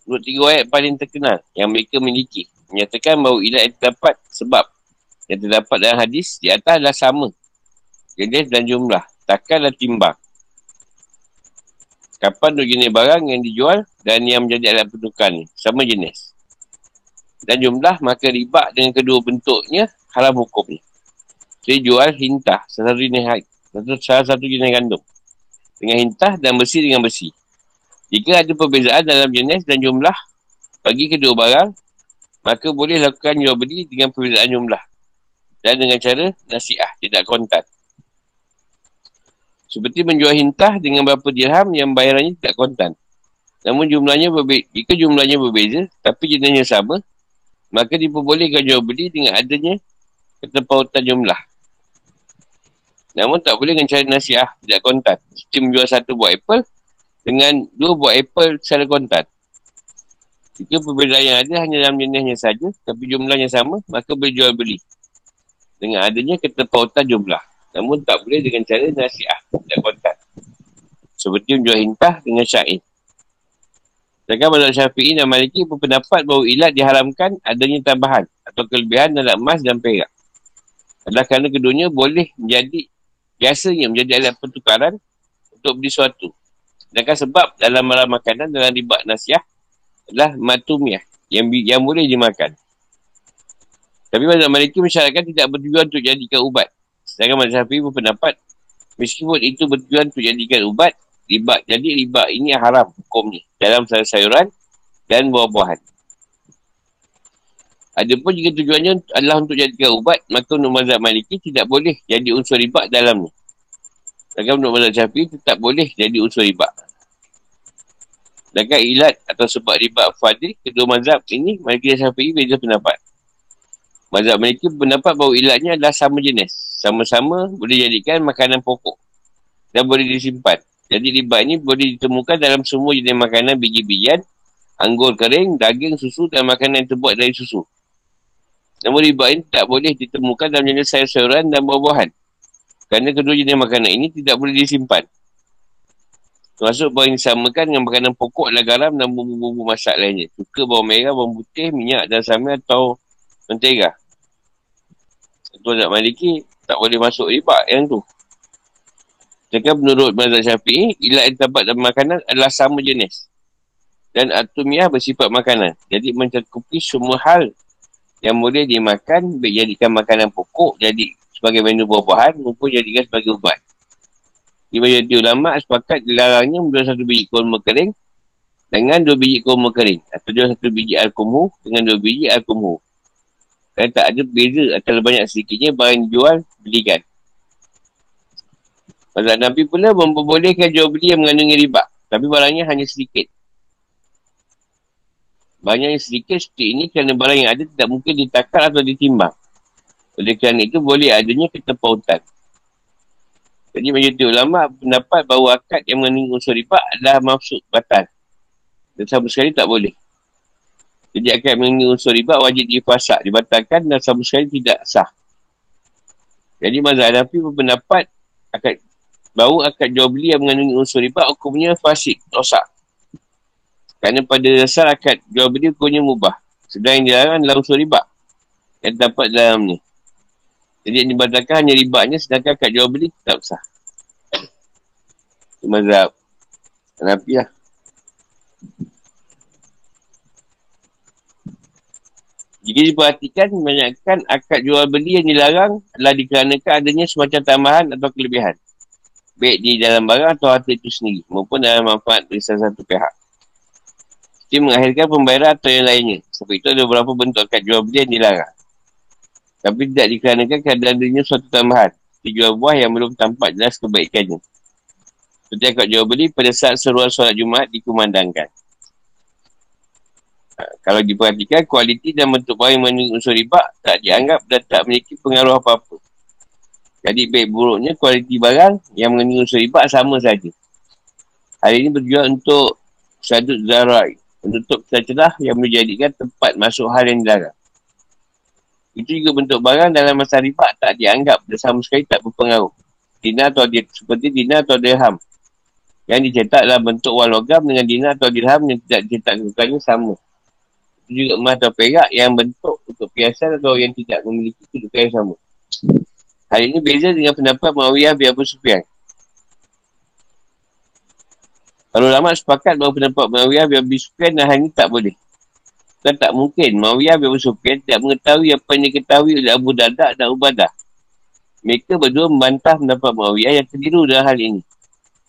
Speaker 1: menurut tiga ayat paling terkenal yang mereka miliki menyatakan bahawa ilat yang terdapat sebab. Yang terdapat dalam hadis di atas adalah sama. Jenis dan jumlah. Takkan dan timbang. Kapan dua jenis barang yang dijual dan yang menjadi alat pertukaran ni? Sama jenis. Dan jumlah maka riba dengan kedua bentuknya haram hukumnya. Saya jual hintah satu jenis salah satu jenis gandum. Dengan hintah dan besi dengan besi jika ada perbezaan dalam jenis dan jumlah bagi kedua barang, maka boleh lakukan jual beli dengan perbezaan jumlah. Dan dengan cara nasiah, tidak kontan. Seperti menjual hintah dengan berapa dirham yang bayarannya tidak kontan. Namun jumlahnya berbeza. Jika jumlahnya berbeza, tapi jenisnya sama, maka diperbolehkan jual beli dengan adanya ketepautan jumlah. Namun tak boleh dengan cara nasiah, tidak kontan. Seperti menjual satu buah apple, dengan dua buah apple secara kontan. Jika perbezaan yang ada hanya dalam jenisnya saja, tapi jumlahnya sama, maka boleh jual beli. Dengan adanya ketepautan jumlah. Namun tak boleh dengan cara nasiah dan kontan. Seperti menjual hintah dengan syair. Sedangkan Mazhab Syafi'i dan Maliki berpendapat bahawa ilat diharamkan adanya tambahan atau kelebihan dalam emas dan perak. Adalah kerana keduanya boleh menjadi biasanya menjadi alat pertukaran untuk beli sesuatu. Sedangkan sebab dalam malam makanan dalam ribat nasiah adalah matumiah yang yang boleh dimakan. Tapi mazhab Maliki masyarakat tidak bertujuan untuk jadikan ubat. Sedangkan mazhab Syafi'i berpendapat meskipun itu bertujuan untuk jadikan ubat, riba jadi riba ini haram hukum ni dalam sayuran dan buah-buahan. Adapun jika tujuannya adalah untuk jadikan ubat, maka untuk mazhab Maliki tidak boleh jadi unsur riba dalamnya. Sedangkan menurut mazhab syafi'i tetap boleh jadi unsur riba. Sedangkan ilat atau sebab riba fadil, kedua mazhab ini, dan syafi'i beza pendapat. Mazhab Maliki berpendapat bahawa ilatnya adalah sama jenis. Sama-sama boleh jadikan makanan pokok. Dan boleh disimpan. Jadi riba ini boleh ditemukan dalam semua jenis makanan biji-bijian, anggur kering, daging, susu dan makanan yang terbuat dari susu. Namun riba ini tak boleh ditemukan dalam jenis sayur-sayuran dan buah-buahan. Kerana kedua jenis makanan ini tidak boleh disimpan. Termasuk bahawa yang disamakan dengan makanan pokok adalah garam dan bumbu-bumbu masak lainnya. Suka bawang merah, bawang putih, minyak dan samil atau mentega. Tuan nak maliki, tak boleh masuk riba yang tu. Sedangkan menurut Mazhab Syafi'i, ilat yang terdapat dalam makanan adalah sama jenis. Dan atumiah bersifat makanan. Jadi mencakupi semua hal yang boleh dimakan, jadikan makanan pokok, jadi sebagai menu buah-buahan maupun jadikan sebagai ubat. Di majoriti ulama sepakat dilarangnya menjual satu biji kurma kering dengan dua biji kurma kering. Atau jual satu biji al-kumhu dengan dua biji al-kumhu. Kerana tak ada beza antara banyak sedikitnya barang jual belikan. Mazhab Nabi pula memperbolehkan jual beli yang mengandungi riba. Tapi barangnya hanya sedikit. Banyak yang sedikit seperti ini kerana barang yang ada tidak mungkin ditakar atau ditimbang. Oleh kerana itu boleh adanya ketepautan. Jadi majoriti ulama pendapat bahawa akad yang mengandungi unsur riba adalah maksud batal. Dan sama sekali tak boleh. Jadi akad mengandungi unsur riba wajib difasak, dibatalkan dan sama sekali tidak sah. Jadi mazhab Hanafi berpendapat akad bahawa akad jual beli yang mengandungi unsur riba hukumnya fasik, rosak. Kerana pada dasar akad jual beli hukumnya mubah. Sedang yang dilarang adalah unsur riba yang terdapat dalamnya. Jadi yang dibatalkan hanya ribanya sedangkan kat jual beli tak sah. Itu mazhab. Kenapa lah. Jika diperhatikan, kebanyakan akad jual beli yang dilarang adalah dikarenakan adanya semacam tambahan atau kelebihan. Baik di dalam barang atau harta itu sendiri maupun dalam manfaat dari salah satu pihak. Ia mengakhirkan pembayaran atau yang lainnya. Sebab itu ada beberapa bentuk akad jual beli yang dilarang. Tapi tidak dikarenakan keadaan adanya suatu tambahan. Dijual buah yang belum tampak jelas kebaikannya. Seperti akad jual beli pada saat seruan solat Jumaat dikumandangkan. Ha, kalau diperhatikan, kualiti dan bentuk buah yang mengandung unsur riba tak dianggap dan tak memiliki pengaruh apa-apa. Jadi baik buruknya kualiti barang yang mengandung unsur riba sama saja. Hari ini berjual untuk sadut zarai. Menutup celah-celah yang menjadikan tempat masuk hal yang dilarang. Itu juga bentuk barang dalam masa riba tak dianggap dan sama sekali tak berpengaruh. Dinar atau dia, seperti dinar atau dirham. Yang dicetak dalam bentuk wal logam dengan dinar atau dirham yang tidak dicetak kedudukannya sama. Itu juga emas atau perak yang bentuk untuk piasan atau yang tidak memiliki kedudukan yang sama. Hal ini beza dengan pendapat Mawiyah bin Abu Sufyan. Kalau lama sepakat bahawa pendapat Mawiyah bin Abi Sufyan dan hal ini tak boleh. Dan tak mungkin Mawiyah bin Abi Sufyan tidak mengetahui apa yang diketahui oleh Abu Dadak dan Ubadah. Mereka berdua membantah pendapat Mawiyah yang keliru dalam hal ini.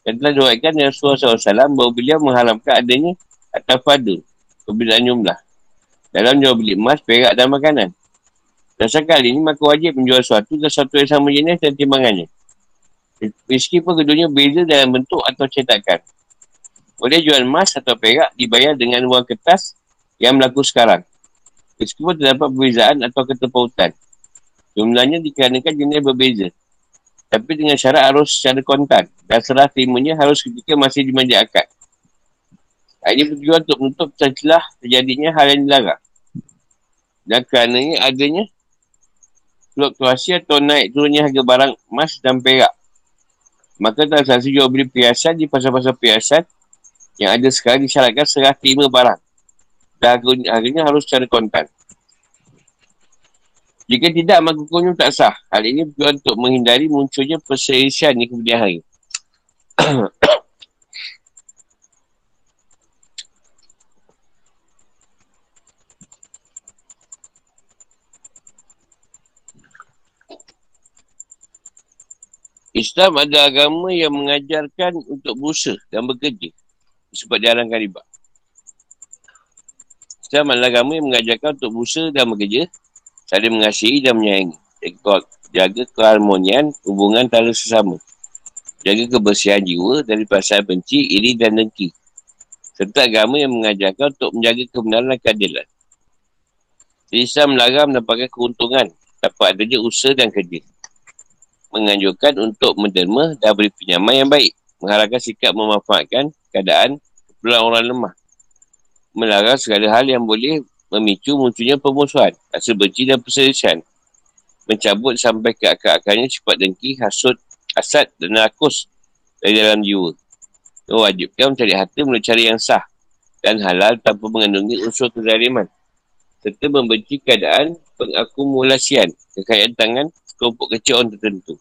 Speaker 1: Dan telah diwakilkan Rasulullah SAW bahawa beliau mengharamkan adanya atau pada perbezaan jumlah. Dalam jual beli emas, perak dan makanan. Dasar kali ini maka wajib menjual sesuatu dan sesuatu yang sama jenis dan timbangannya. Meskipun keduanya beza dalam bentuk atau cetakan. Boleh jual emas atau perak dibayar dengan wang kertas yang berlaku sekarang. Meskipun terdapat perbezaan atau ketepautan. Jumlahnya dikarenakan jenis berbeza. Tapi dengan syarat harus secara kontan. Dan serah terimanya harus ketika masih dimanja akad. Ini bertujuan untuk menutup celah terjadinya hal yang dilarang. Dan kerananya adanya fluktuasi atau naik turunnya harga barang emas dan perak. Maka transaksi jual beli perhiasan di pasar-pasar perhiasan yang ada sekarang disyaratkan serah terima barang. Dan harganya harus secara kontan. Jika tidak, maka hukumnya tak sah. Hal ini bertujuan untuk menghindari munculnya perselisihan di kemudian hari. Islam ada agama yang mengajarkan untuk berusaha dan bekerja sebab diarangkan riba. Islam adalah agama yang mengajarkan untuk berusaha dan bekerja, saling mengasihi dan menyayangi. Jaga keharmonian hubungan antara sesama. Jaga kebersihan jiwa dari perasaan benci, iri dan dengki. Serta agama yang mengajarkan untuk menjaga kebenaran dan keadilan. Islam melarang mendapatkan keuntungan dapat adanya usaha dan kerja. Menganjurkan untuk menderma dan beri pinjaman yang baik. Mengharapkan sikap memanfaatkan keadaan keperluan orang lemah. Melarang segala hal yang boleh memicu munculnya permusuhan, rasa benci dan perselisihan. Mencabut sampai ke akar-akarnya sifat dengki, hasut, asad dan rakus dari dalam jiwa. Mewajibkan mencari harta melalui cara yang sah dan halal tanpa mengandungi unsur kezaliman. Serta membenci keadaan pengakumulasian kekayaan tangan kelompok kecil orang tertentu.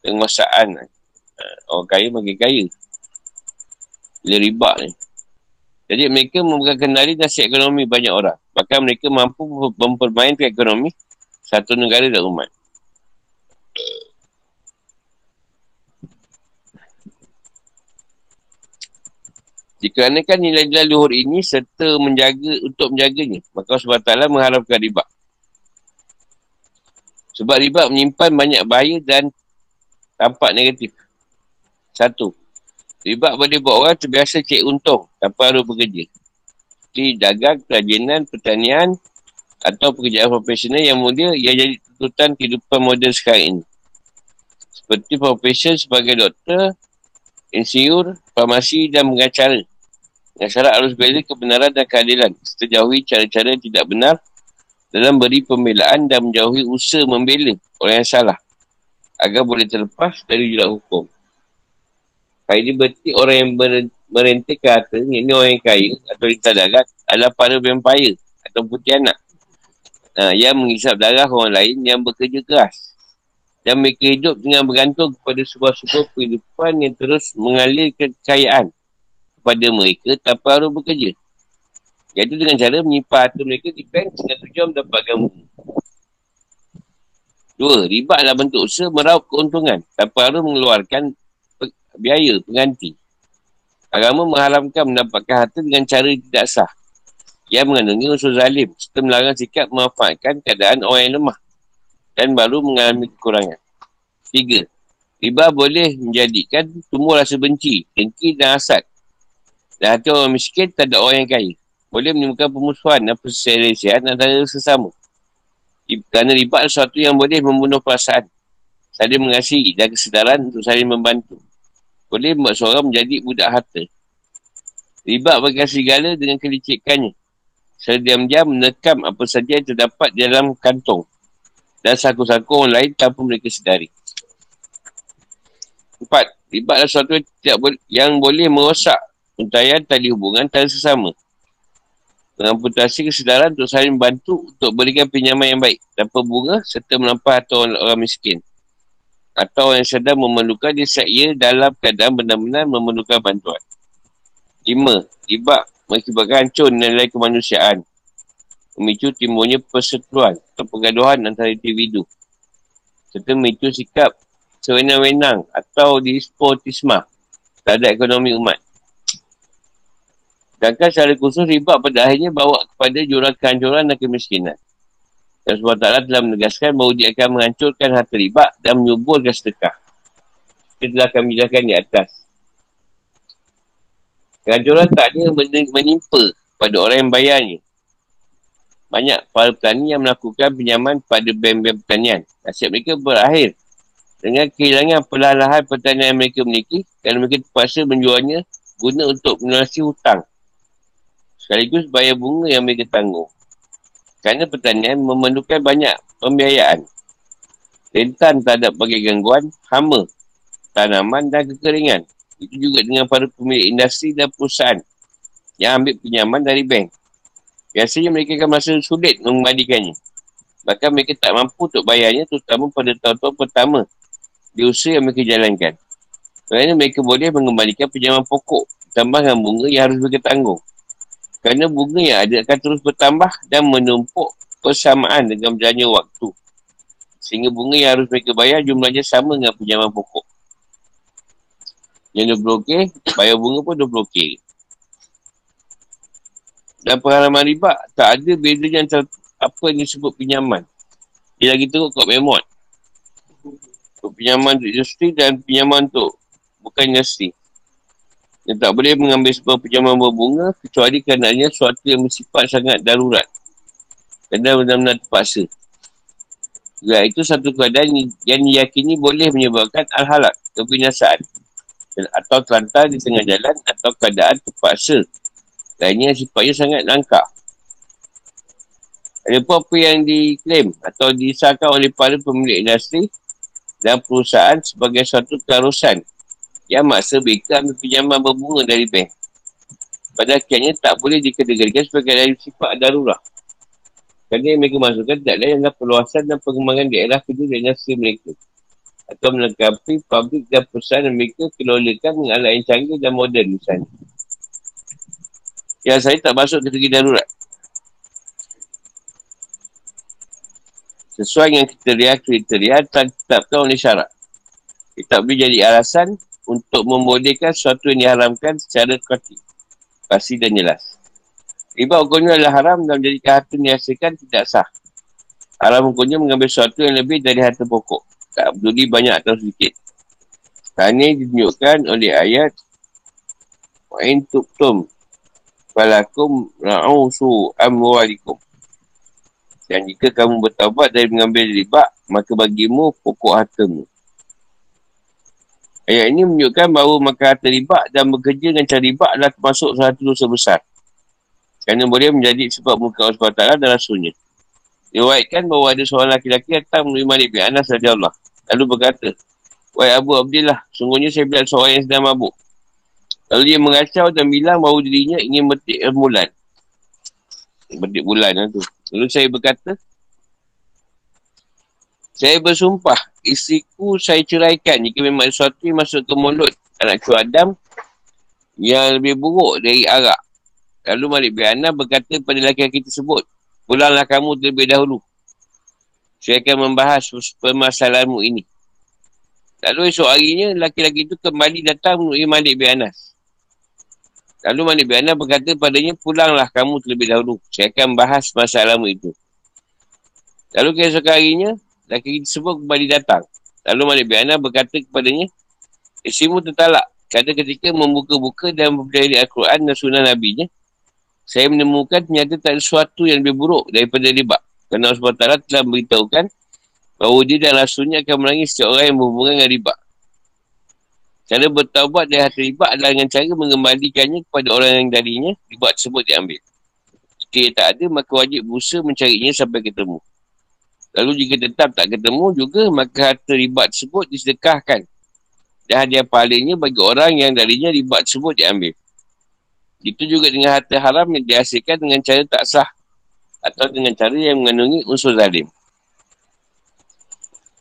Speaker 1: Penguasaan uh, orang kaya makin kaya. Bila riba ni. Jadi mereka membuka kendali nasi ekonomi banyak orang. Bahkan mereka mampu mempermainkan ekonomi satu negara dan umat. Jika kan nilai-nilai luhur ini serta menjaga untuk menjaganya, maka Allah SWT mengharapkan riba. Sebab riba menyimpan banyak bahaya dan tampak negatif. Satu, riba boleh buat orang terbiasa cek untung tanpa harus bekerja. Seperti dagang, kerajinan, pertanian atau pekerjaan profesional yang mulia yang jadi tuntutan kehidupan moden sekarang ini. Seperti profesion sebagai doktor, insinyur, farmasi dan pengacara. Dengan syarat harus bela kebenaran dan keadilan. Sejauhi cara-cara yang tidak benar dalam beri pembelaan dan menjauhi usaha membela orang yang salah agar boleh terlepas dari jurat hukum. Kali ini berarti orang yang merentih ke harta, ini orang yang kaya atau lintas darat adalah para vampire atau putih anak. Ha, yang mengisap darah orang lain yang bekerja keras. Dan mereka hidup dengan bergantung kepada sebuah sebuah kehidupan yang terus mengalir kekayaan kepada mereka tanpa harus bekerja. Iaitu dengan cara menyimpan harta mereka di bank dengan tujuan mendapat agama. Dua, riba adalah bentuk usaha meraup keuntungan tanpa harus mengeluarkan biaya pengganti. Agama mengharamkan mendapatkan harta dengan cara tidak sah. Ia mengandungi unsur zalim serta melarang sikap memanfaatkan keadaan orang yang lemah dan baru mengalami kekurangan. Tiga, riba boleh menjadikan tumbuh rasa benci, dengki dan hasad. Dan hati orang miskin tak ada orang yang kaya. Boleh menimbulkan pemusuhan dan perselisihan antara sesama. Kerana riba adalah sesuatu yang boleh membunuh perasaan. Saling mengasihi dan kesedaran untuk saling membantu. Boleh membuat seorang menjadi budak harta. Riba bagi segala dengan kelicikannya. Secara diam-diam menekam apa saja yang terdapat dalam kantong. Dan saku-saku orang lain tanpa mereka sedari. Empat. Riba adalah sesuatu yang, yang boleh merosak untayan tali hubungan antara sesama. Mengamputasi kesedaran untuk saling membantu untuk berikan pinjaman yang baik tanpa bunga serta melampah atau orang, orang miskin. Atau yang sedang memerlukan dia ia dalam keadaan benar-benar memerlukan bantuan. Lima. Riba mengakibatkan hancur nilai kemanusiaan. Memicu timbulnya persetujuan atau pergaduhan antara individu. Serta memicu sikap sewenang-wenang atau dispotisma terhadap ekonomi umat. Sedangkan secara khusus riba pada akhirnya bawa kepada jurang kehancuran dan kemiskinan. Dan taklah telah menegaskan bahawa dia akan menghancurkan harta riba dan menyuburkan sedekah. Kita telah akan menjelaskan di atas. Kehancuran tak ada menimpa pada orang yang bayarnya. Banyak para petani yang melakukan pinjaman pada bank-bank pertanian. Nasib mereka berakhir dengan kehilangan perlahan-lahan pertanian yang mereka miliki dan mereka terpaksa menjualnya guna untuk melunasi hutang. Sekaligus bayar bunga yang mereka tanggung. Kerana pertanian memerlukan banyak pembiayaan. Rentan terhadap bagi gangguan, hama, tanaman dan kekeringan. Itu juga dengan para pemilik industri dan perusahaan yang ambil pinjaman dari bank. Biasanya mereka akan merasa sulit mengembalikannya. Bahkan mereka tak mampu untuk bayarnya terutama pada tahun-tahun pertama di usaha yang mereka jalankan. Kerana mereka boleh mengembalikan pinjaman pokok tambah dengan bunga yang harus mereka tanggung. Kerana bunga yang ada akan terus bertambah dan menumpuk persamaan dengan berjalannya waktu. Sehingga bunga yang harus mereka bayar jumlahnya sama dengan pinjaman pokok. Yang 20k, bayar bunga pun 20k. Dan pengalaman riba, tak ada bedanya antara apa yang disebut pinjaman. Dia lagi teruk kot memot. Untuk pinjaman untuk industri dan pinjaman untuk bukan industri. Yang tak boleh mengambil sebuah pinjaman berbunga kecuali kerana suatu yang bersifat sangat darurat. Kerana benar-benar terpaksa. Ya, itu satu keadaan yang diyakini boleh menyebabkan al-halak, kebinasaan atau terlantar di tengah jalan atau keadaan terpaksa. Lainnya sifatnya sangat langka. Ada pun apa yang diklaim atau disahkan oleh para pemilik industri dan perusahaan sebagai suatu keharusan yang maksa mereka ambil pinjaman berbunga dari bank. Pada akhirnya tak boleh dikategorikan sebagai dari sifat darurat. Kerana yang mereka masukkan tidak lain adalah perluasan dan pengembangan daerah kerja dan industri mereka atau melengkapi pabrik dan perusahaan yang mereka kelolakan dengan alat yang canggih dan moden misalnya. Yang saya tak masuk ke segi darurat. Sesuai dengan kriteria-kriteria tetapkan oleh syarat. Ia tak boleh jadi alasan untuk membolehkan sesuatu yang diharamkan secara kati. Pasti dan jelas. Riba hukumnya adalah haram dan menjadikan harta yang dihasilkan tidak sah. Haram hukumnya mengambil sesuatu yang lebih dari harta pokok tak peduli banyak atau sedikit. Ini ditunjukkan oleh ayat Wa'in tuktum falakum ra'usu amwalikum. Dan jika kamu bertawabat dari mengambil riba, maka bagimu pokok hartamu. Ayat ini menunjukkan bahawa maka harta riba dan bekerja dengan cara riba adalah termasuk satu dosa besar. Kerana boleh menjadi sebab muka Allah SWT dan rasulnya. Diwaikan bahawa ada seorang laki-laki datang menerima Malik bin Anas Allah. Lalu berkata, Wahai Abu Abdillah, sungguhnya saya bilang seorang yang sedang mabuk. Lalu dia mengacau dan bilang bahawa dirinya ingin metik bulan. Metik bulan lah tu. Lalu saya berkata, saya bersumpah, istriku saya ceraikan jika memang sesuatu yang masuk ke mulut anak cu Adam yang lebih buruk dari arak. Lalu Malik bin Anna berkata kepada lelaki-lelaki tersebut, pulanglah kamu terlebih dahulu. Saya akan membahas permasalahanmu ini. Lalu esok harinya, laki-laki itu kembali datang menemui Malik bin Anas. Lalu Malik bin Anas berkata padanya, pulanglah kamu terlebih dahulu. Saya akan bahas masalahmu itu. Lalu keesok harinya, laki-laki tersebut kembali datang. Lalu Malik bin Anas berkata kepadanya, Isimu tertalak. Kata ketika membuka-buka dan mempelajari Al-Quran dan sunnah Nabi-Nya, saya menemukan ternyata tak ada sesuatu yang lebih buruk daripada riba. Kerana Allah SWT telah memberitahukan bahawa dia dan rasulnya akan menangis setiap orang yang berhubungan dengan riba. Cara bertaubat dari hati riba adalah dengan cara mengembalikannya kepada orang yang darinya riba tersebut diambil. jika tak ada, maka wajib berusaha mencarinya sampai ketemu. Lalu jika tetap tak ketemu juga, maka harta ribat tersebut disedekahkan. Dan hadiah pahalanya bagi orang yang darinya ribat tersebut diambil. Itu juga dengan harta haram yang dihasilkan dengan cara tak sah. Atau dengan cara yang mengandungi unsur zalim.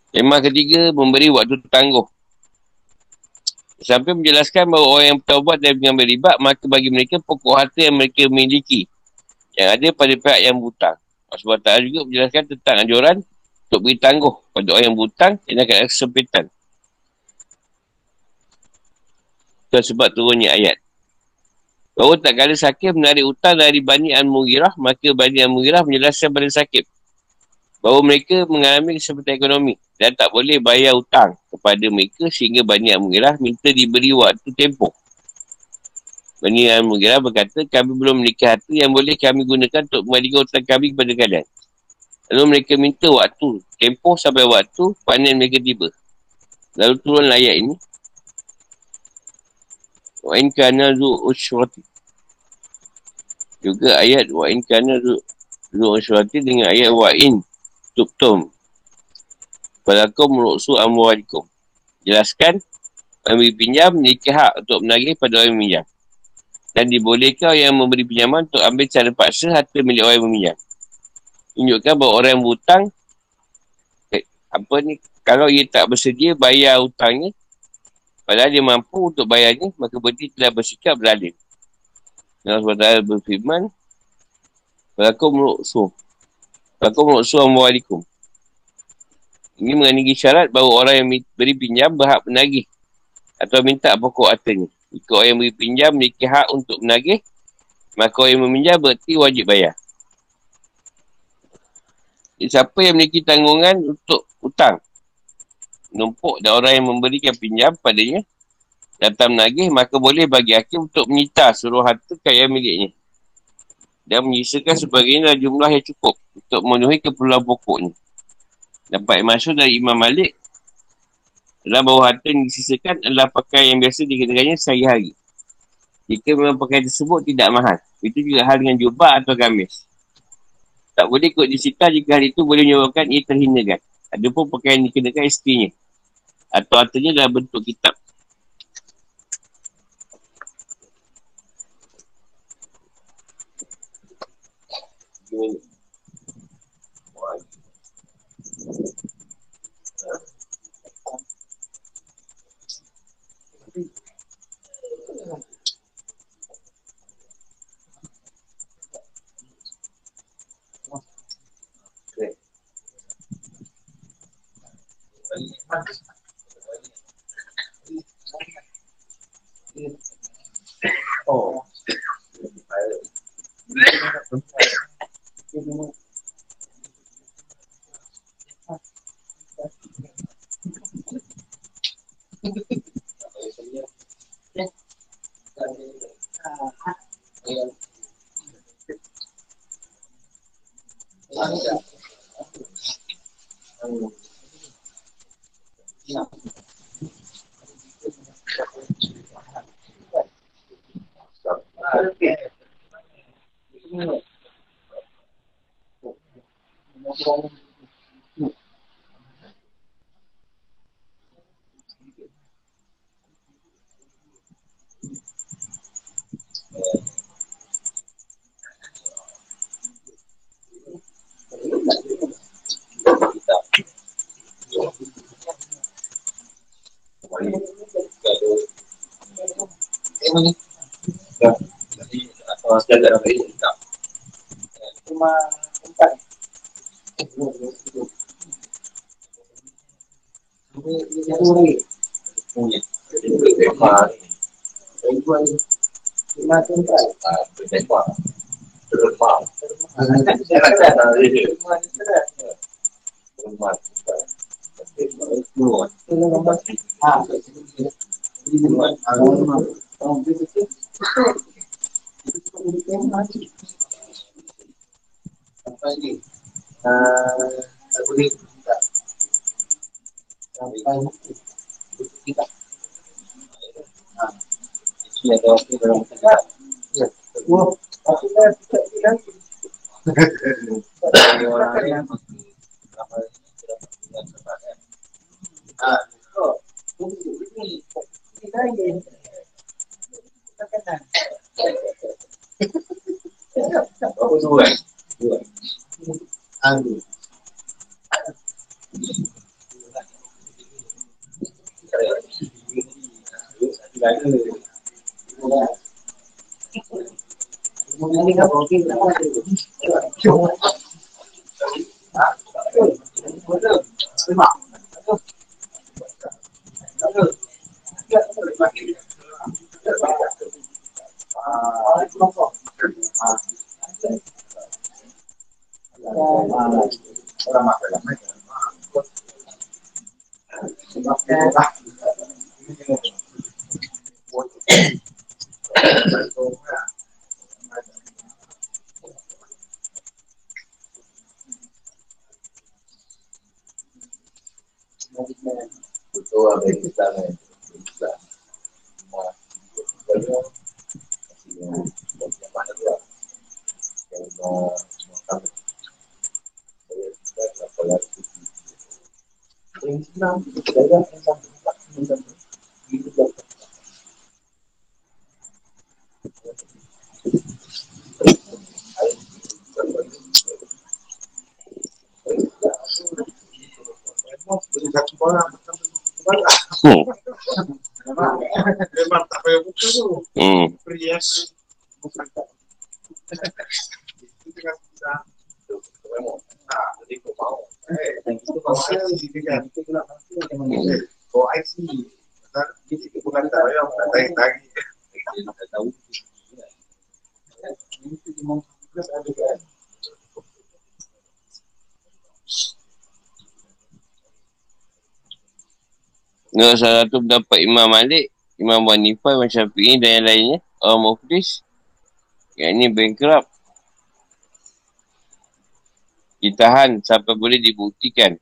Speaker 1: Tema ketiga, memberi waktu tangguh. Sampai menjelaskan bahawa orang yang bertaubat dan mengambil ribat, maka bagi mereka pokok harta yang mereka miliki. Yang ada pada pihak yang butang. Tak juga menjelaskan tentang anjuran untuk beri tangguh pada orang yang butang dan akan ada kesempitan. Itu sebab turunnya ayat. Bahawa tak kala sakit menarik hutang dari Bani Al-Mughirah, maka Bani Al-Mughirah menjelaskan pada sakit bahawa mereka mengalami kesempitan ekonomi dan tak boleh bayar hutang kepada mereka sehingga Bani Al-Mughirah minta diberi waktu tempoh. Bani Al-Mughirah berkata, kami belum memiliki harta yang boleh kami gunakan untuk membalikan hutang kami kepada kalian. Lalu mereka minta waktu, tempoh sampai waktu panen mereka tiba. Lalu turun ayat ini. Wa in kana zu usyrati. Juga ayat wa in kana zu usyrati dengan ayat wa in tubtum. Falakum ru'su amwalikum. Jelaskan, memberi pinjam memiliki hak untuk menagih pada orang yang meminjam. Dan dibolehkan yang memberi pinjaman untuk ambil cara paksa harta milik orang yang meminjam. Tunjukkan bahawa orang yang berhutang, eh, apa ni, kalau ia tak bersedia bayar hutangnya, padahal dia mampu untuk bayarnya, maka berarti telah bersikap berlalim. Allah SWT berfirman, Falakum ru'su Lakum Assalamualaikum. Ini mengandungi syarat bahawa orang yang beri pinjam berhak menagih atau minta pokok hartanya. Jika orang yang beri pinjam memiliki hak untuk menagih, maka orang yang meminjam berarti wajib bayar. Jadi, siapa yang memiliki tanggungan untuk hutang? Numpuk dan orang yang memberikan pinjam padanya datang menagih, maka boleh bagi hakim untuk menyita seluruh harta kaya miliknya dan menyisakan sebagainya jumlah yang cukup untuk memenuhi keperluan pokoknya. Dapat masuk dari Imam Malik dalam bawah harta yang disisakan adalah pakaian yang biasa dikenakannya sehari-hari. Jika memang pakaian tersebut tidak mahal. Itu juga hal dengan jubah atau gamis. Tak boleh ikut disita jika hari itu boleh menyebabkan ia terhinakan. Ada pun pakaian yang dikenakan istrinya. Atau hartanya dalam bentuk kitab. One. Oh. Yeah. ada dalam bahagian kitab Cuma empat Terima kasih. first talking about. Menurut salah satu pendapat Imam Malik, Imam Wanifah, Imam Syafi'i dan yang lainnya, orang muflis, yang ini bankrupt, ditahan sampai boleh dibuktikan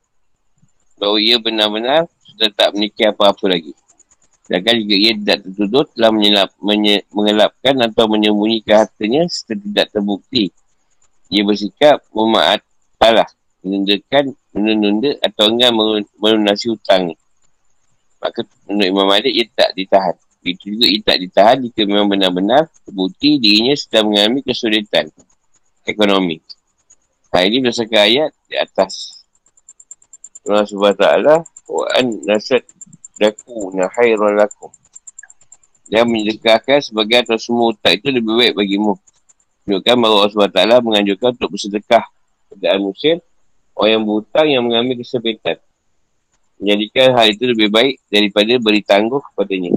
Speaker 1: bahawa ia benar-benar sudah tak memiliki apa-apa lagi. Sedangkan jika ia tidak tertuduh telah menyelap, menye, mengelapkan atau menyembunyikan hartanya setelah tidak terbukti. Ia bersikap memaat salah, menundakan, menunda atau enggak melunasi hutang Maka menurut Imam Malik ia tak ditahan. Itu juga ia tak ditahan jika memang benar-benar terbukti dirinya sedang mengalami kesulitan ekonomi. Hal ini berdasarkan ayat di atas. Allah SWT wa an nasad daku na khairan lakum. Dia menyedekahkan sebagai atas semua utak itu lebih baik bagimu. Menunjukkan bahawa Allah SWT menganjurkan untuk bersedekah pada al-Musir orang yang berhutang yang mengalami kesempitan menjadikan hal itu lebih baik daripada beri tangguh kepadanya.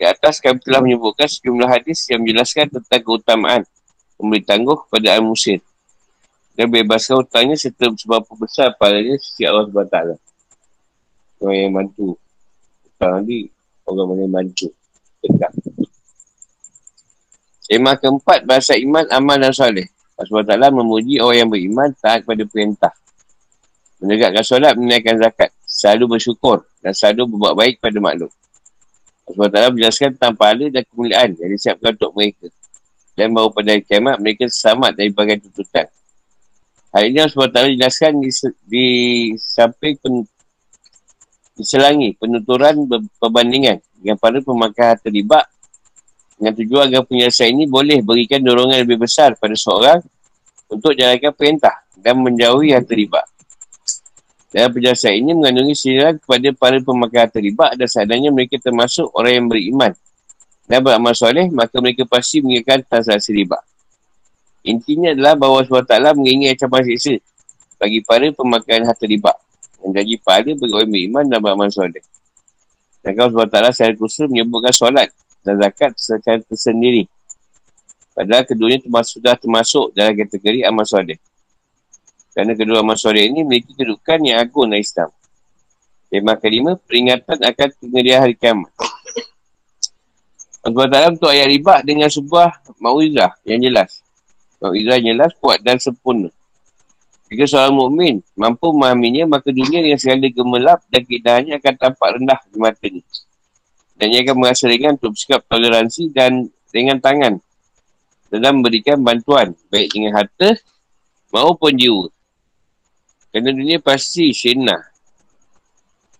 Speaker 1: Di atas kami telah menyebutkan sejumlah hadis yang menjelaskan tentang keutamaan memberi tangguh kepada Al-Musir dan bebaskan hutangnya serta sebab besar padanya sisi Allah SWT. Orang yang bantu. Hutang ni, orang mana yang bantu. Tegak. Tema keempat, bahasa iman, amal dan soleh. Allah SWT memuji orang yang beriman taat kepada perintah menegakkan solat, menaikkan zakat, selalu bersyukur dan selalu berbuat baik pada makhluk. Allah Taala menjelaskan tentang pahala dan kemuliaan yang disiapkan untuk mereka. Dan bahawa pada hari kiamat mereka selamat dari bagian tuntutan. Hal ini Allah Taala jelaskan di, di samping pen, diselangi penuturan perbandingan dengan para pemakai harta riba dengan tujuan agar penyelesaian ini boleh berikan dorongan lebih besar pada seorang untuk jalankan perintah dan menjauhi harta riba. Dalam penjelasan ini mengandungi sindiran kepada para pemakai harta riba dan seadanya mereka termasuk orang yang beriman dan beramal soleh, maka mereka pasti mengingatkan transaksi riba. Intinya adalah bahawa SWT mengingat ancaman siksa bagi para pemakai harta riba dan jadi pahala bagi orang beriman dan beramal soleh. Dan kalau SWT secara khusus menyebutkan solat dan zakat secara tersendiri. Padahal keduanya termasuk, sudah termasuk dalam kategori amal soleh. Kerana kedua soleh ini memiliki kedudukan yang agung dalam Islam. Tema kelima, peringatan akan pengerian hari kiamat. Allah Ta'ala untuk ayat riba dengan sebuah ma'uizah yang jelas. Ma'uizah yang jelas, kuat dan sempurna. Jika seorang mukmin mampu memahaminya, maka dunia dengan segala gemelap dan keindahannya akan tampak rendah di matanya. Dan ia akan merasa ringan untuk bersikap toleransi dan ringan tangan dalam memberikan bantuan baik dengan harta maupun jiwa. Kerana dunia pasti senah.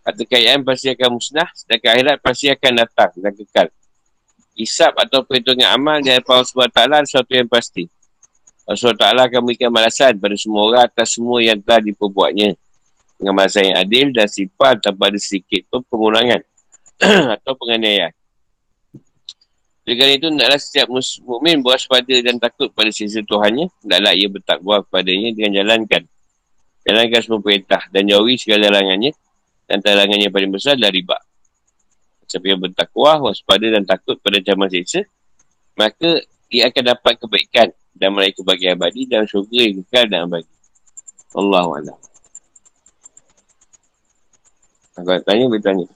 Speaker 1: Harta kekayaan pasti akan musnah sedangkan akhirat pasti akan datang dan kekal. Isap atau perhitungan amal dari Allah SWT sesuatu yang pasti. Allah SWT akan memberikan balasan pada semua orang atas semua yang telah diperbuatnya. Dengan balasan yang adil dan sifat tanpa ada sedikit pun pengurangan atau penganiayaan. Dengan itu, hendaklah setiap mukmin berwaspada dan takut pada sisi Tuhannya. Hendaklah ia bertakwa kepadanya dengan jalankan. Jalankan semua perintah dan jauhi segala larangannya. Dan larangannya paling besar adalah riba. Siapa yang bertakwa, waspada dan takut pada zaman siksa, maka ia akan dapat kebaikan dan meraih kebahagiaan abadi dan syurga yang kekal dan abadi. Allahuakbar. Kalau tanya, bertanya.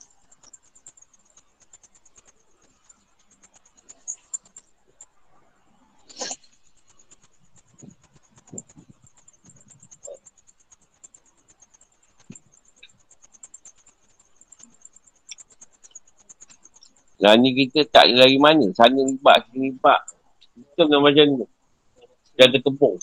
Speaker 1: Lah ni kita tak ada lagi mana. Sana libat, sini libat. Kita dengan macam ni. Dah terkepung.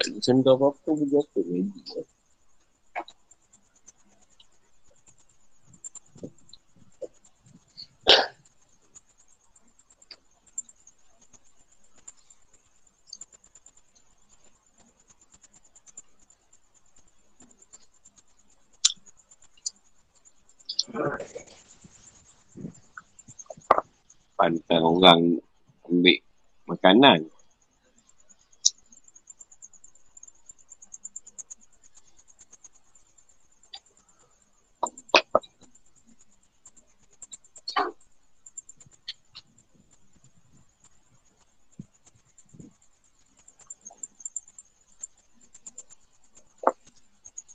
Speaker 1: Tak ada apa-apa pun biasa. Pantang orang ambil makanan.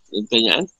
Speaker 1: Pertanyaan?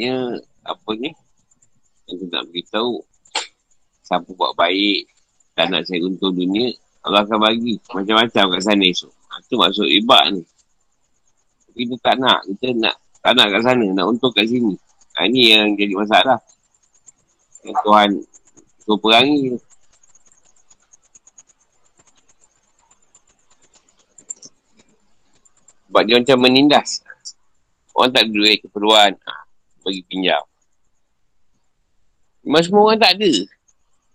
Speaker 1: Tiganya apa ni? Kita nak beritahu siapa buat baik tak nak saya untung dunia Allah akan bagi macam-macam kat sana esok. Itu ha, maksud ibad ni. Kita tak nak. Kita nak tak nak kat sana. Nak untung kat sini. Ha, ini yang jadi masalah. Yang Tuhan Tuhan perangi Sebab dia macam menindas. Orang tak ada duit keperluan. Ha, bagi pinjam. Memang semua orang tak ada.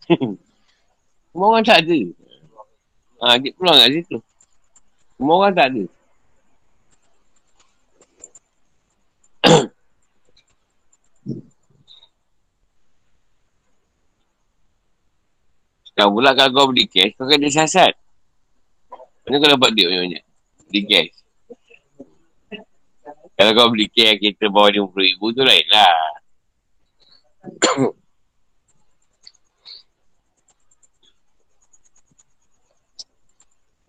Speaker 1: semua orang tak ada. Ha, dia peluang kat situ. Semua orang tak ada. Sekarang pula kalau kau beli cash, kau kena siasat. Mana kau dapat duit banyak-banyak? Beli cash. Kalau kau beli care kereta bawah RM50,000 tu lain lah.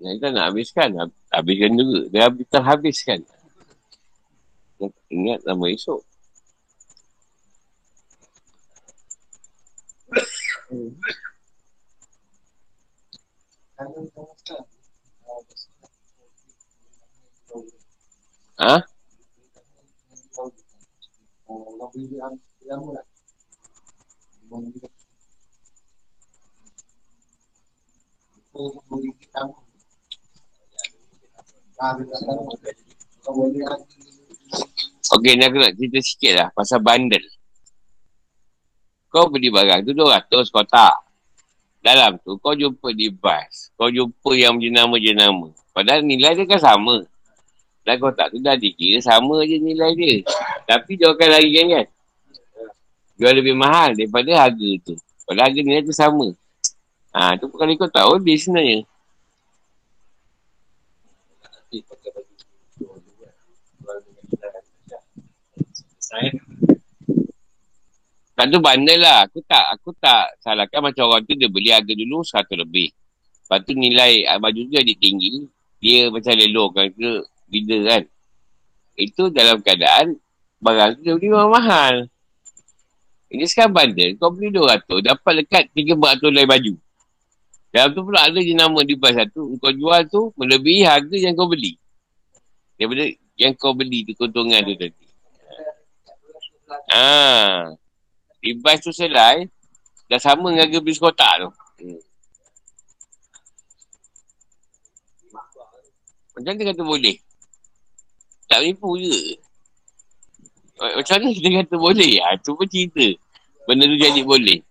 Speaker 1: Yang kita nak habiskan, habiskan juga. Dia habis terhabiskan. Ingat nama esok. Ha? Okey, ni aku nak cerita sikit lah pasal bundle. Kau beli barang tu 200 kotak. Dalam tu kau jumpa device. Kau jumpa yang jenama-jenama. Padahal nilai dia kan sama. Dan kotak tu dah dikira sama je nilai dia. Tapi dia akan lari kan kan? jual lebih mahal daripada harga tu. Pada harga nilai tu sama. Ha, tu kalau ikut tahu dia sebenarnya. Tak tu bandel lah. Aku tak, aku tak salahkan macam orang tu dia beli harga dulu 100 lebih. Lepas tu nilai baju tu jadi tinggi. Dia macam lelokkan ke bida kan. Itu dalam keadaan barang tu beli mahal. Ini sekarang bandel. Kau beli 200, dapat lekat 300 lain baju. Dalam tu pula ada je nama di bas satu. Kau jual tu melebihi harga yang kau beli. Daripada yang kau beli tu keuntungan tu tadi. Ah, Di bas tu selai, dah sama dengan harga beli sekotak tu. Hmm. Macam mana kata boleh? Tak nipu je. Macam mana kita kata boleh? Ha, tu pun cerita. Benda tu jadi boleh.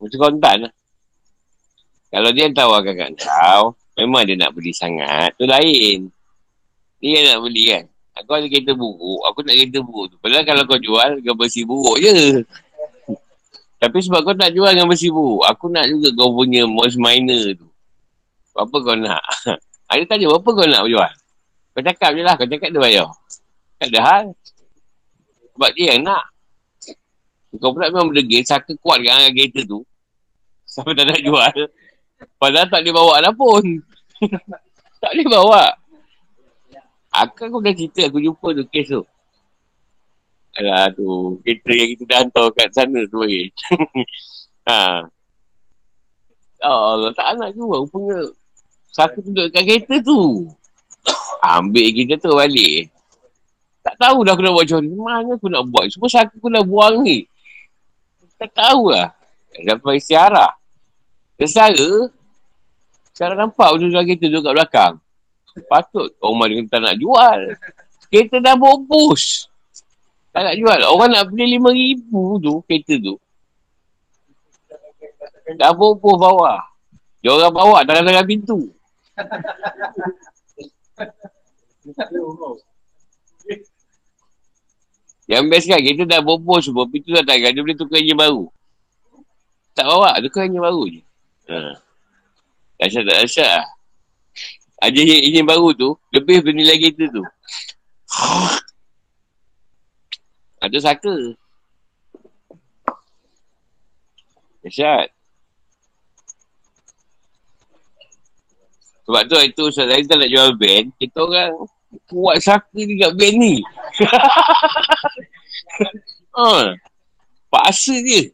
Speaker 1: Macam kontan lah. Kalau dia tawarkan kat kau, memang dia nak beli sangat, tu lain. Dia nak beli kan. Aku ada kereta buruk, aku nak kereta buruk tu. Padahal kalau kau jual, kau bersih buruk je. Tapi sebab kau tak jual dengan bersih buruk, aku nak juga kau punya most minor tu. Apa kau nak? Ada tanya, apa kau nak jual? Kau cakap je lah, kau cakap dia bayar. Tak ada hal. Sebab dia yang nak. Kau pula memang berdegil, saka kuat dengan kereta tu. Sampai tak nak jual. Padahal tak boleh bawa lah pun. tak boleh bawa. Akan aku dah cerita aku jumpa tu kes tu. Alah tu, kereta yang kita dah hantar kat sana tu lagi. ha. Oh Allah, tak nak juga. Rupanya, satu duduk kat kereta tu. Ambil kita tu balik. Tak tahu dah aku nak buat macam ni. Mana aku nak buat? Semua sakit aku nak buang ni. Tak tahu lah. Sampai siarah. Kesara. Sekarang nampak benda kereta duduk kat belakang. Patut orang dia tak nak jual. Kereta dah bopus. Tak nak jual. Orang nak beli RM5,000 tu, kereta tu. Dah bopus bawah. Dia orang bawa dalam-dalam pintu. Yang best kan, kereta dah bopus semua. Pintu dah tak Dia boleh tukar enjin baru. Tak bawa, tukar enjin baru je. Ha. Asyik tak asyik lah. Ada enjin baru tu, lebih bernilai kereta tu. Ada saka. Dahsyat. Sebab tu itu Ustaz lain tak nak jual band, kita orang buat saka dekat band ni. ha. Paksa je.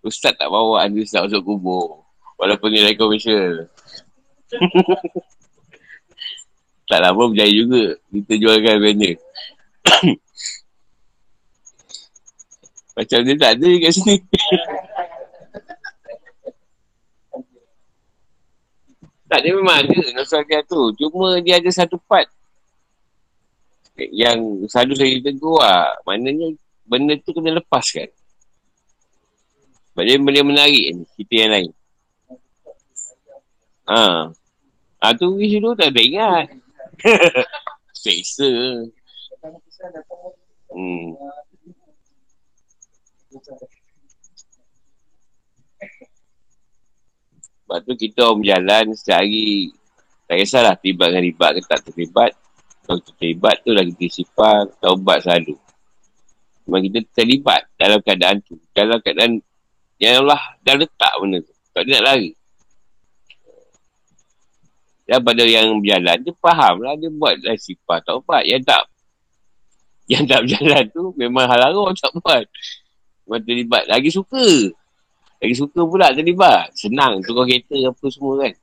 Speaker 1: Ustaz tak bawa Ustaz masuk kubur. Walaupun nilai komersial. tak lama berjaya juga. Kita jualkan banner. Macam dia tak ada kat sini. tak, dia memang ada nostalgia tu. Cuma dia ada satu part yang selalu saya tegur lah. Maknanya benda tu kena lepaskan. Sebab dia boleh menarik kita yang lain. Ha. Ha tu wish dulu tak ada ingat. Seksa. Hmm. Sebab tu kita orang berjalan sehari tak kisahlah terlibat dengan ribat ke tak terlibat. Kalau terlibat tu lagi disipar, taubat selalu. Memang kita terlibat dalam keadaan tu. Dalam keadaan yang Allah dah letak benda tu. Tak dia nak lari. Dan pada yang berjalan, dia faham lah. Dia buat lah sifat taubat. Yang tak yang tak berjalan tu memang hal haram tak buat. Memang terlibat. Lagi suka. Lagi suka pula terlibat. Senang. Tukar kereta apa semua kan.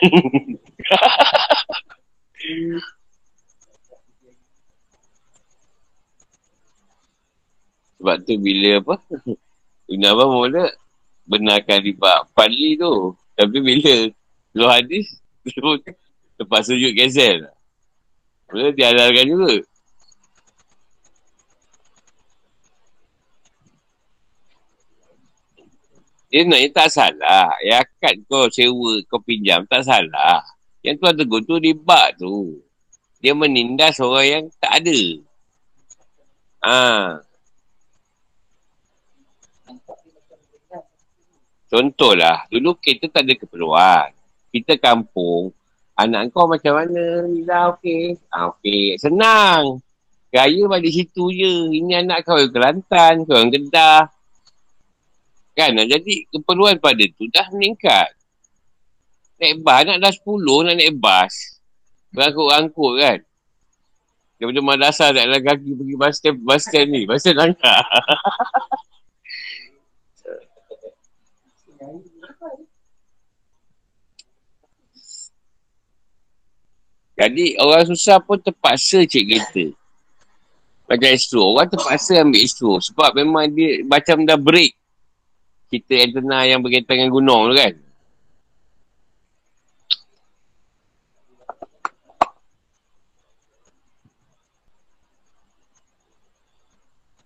Speaker 1: Sebab tu bila apa? Guna apa mula benarkan riba Fadli tu. Tapi bila lu hadis Lepas sujud cancel. Boleh dihalalkan juga. Dia nak tak salah. Ya akad kau sewa, kau pinjam, tak salah. Yang tuan tegur tu ribat tu. Dia menindas orang yang tak ada. Ha. Contohlah, dulu kita tak ada keperluan. Kita kampung, anak kau macam mana? Nila okey. Ha, okey, senang. Gaya balik situ je. Ini anak kau yang Kelantan, kau yang Kedah. Kan? Jadi keperluan pada tu dah meningkat. Naik bas, nak dah 10 nak naik bas. Berangkut-rangkut kan. Daripada madrasah ada kaki pergi bas stand, bas stand ni. Bas stand langkah. Jadi orang susah pun terpaksa cek kereta. Macam Astro. Orang terpaksa ambil Astro. Sebab memang dia macam dah break kita antena yang berkaitan dengan gunung tu kan.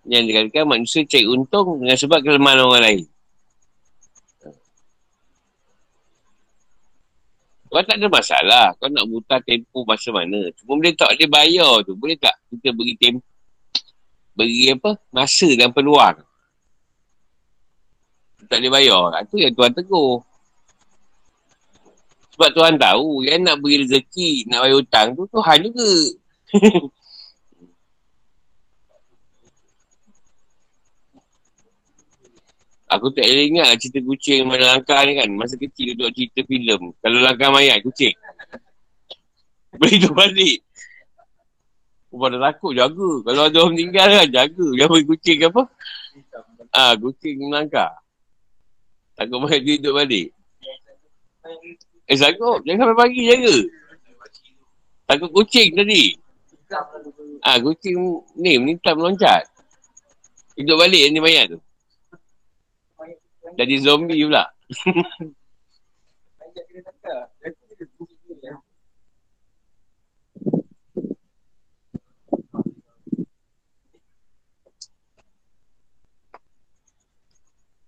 Speaker 1: Yang dikatakan manusia cari untung dengan sebab kelemahan orang lain. Kau tak ada masalah. Kau nak buta tempoh masa mana. Cuma boleh tak dia bayar tu. Boleh tak kita beri tempoh. Beri apa? Masa dan peluang tak boleh bayar. Itu yang Tuhan tegur. Sebab Tuhan tahu yang nak beri rezeki, nak bayar hutang tu Tuhan juga. Aku tak boleh ingat cerita kucing mana langkah ni kan. Masa kecil duduk cerita filem. Kalau langkah mayat, kucing. Boleh tu balik. Aku pada takut jaga. Kalau ada orang meninggal kan, jaga. Jangan beri kucing apa. Ah, ha, kucing langkah. Takut makan dia duduk balik. Eh sanggup. Jangan sampai pagi jaga. Takut kucing tadi. Ah ha, kucing ni menintap meloncat. Hidup balik ni mayat tu. Jadi zombie pula.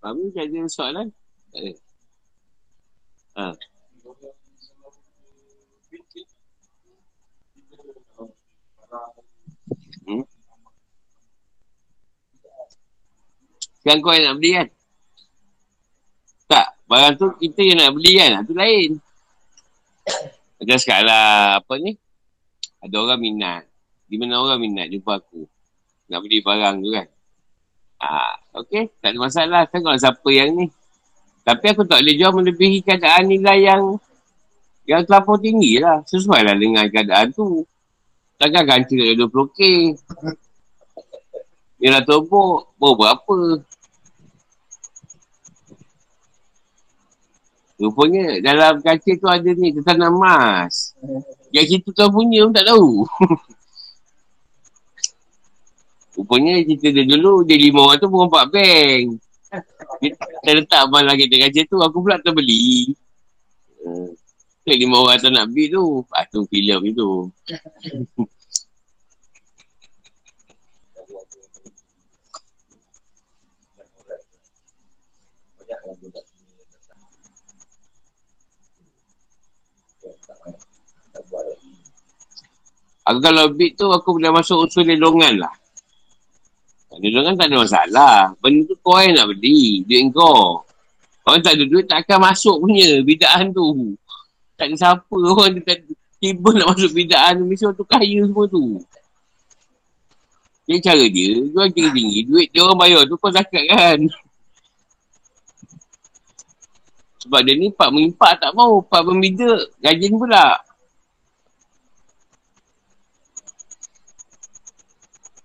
Speaker 1: Faham ni ada soalan? Eh. Ha. Hmm? Sekarang kau yang nak beli kan? Tak. Barang tu kita yang nak beli kan? Itu lain. Macam sekarang lah. Apa ni? Ada orang minat. Di mana orang minat jumpa aku. Nak beli barang tu kan? Ah, okay. Tak ada masalah. Tengok siapa yang ni. Tapi aku tak boleh jual melebihi keadaan nilai yang yang terlalu tinggi lah. Sesuai lah dengan keadaan tu. Takkan ganti kat 20k. Dia dah tumpuk. Baru berapa? Rupanya dalam kaca tu ada ni tertanam emas. Yang situ kau punya pun tak tahu. Rupanya cerita dia dulu, dia lima orang tu pun empat bank. Kita letak abang lagi dekat kaca tu, aku pula terbeli. Uh, lima orang tak nak beli tu. Ah, tu filem itu. kalau bid tu aku boleh masuk usul lelongan lah. Kan tak ada masalah. Benda tu kau yang nak beli. Duit kau. Orang tak ada duit tak akan masuk punya bidaan tu. Tak ada siapa orang tak tiba nak masuk bidaan tu. Mesti orang tu kaya semua tu. Dia cara dia. Jual tinggi-tinggi. Duit dia orang bayar tu kau zakat kan. Sebab dia ni pak mengimpak tak mau. Pak membida. Gajin pula.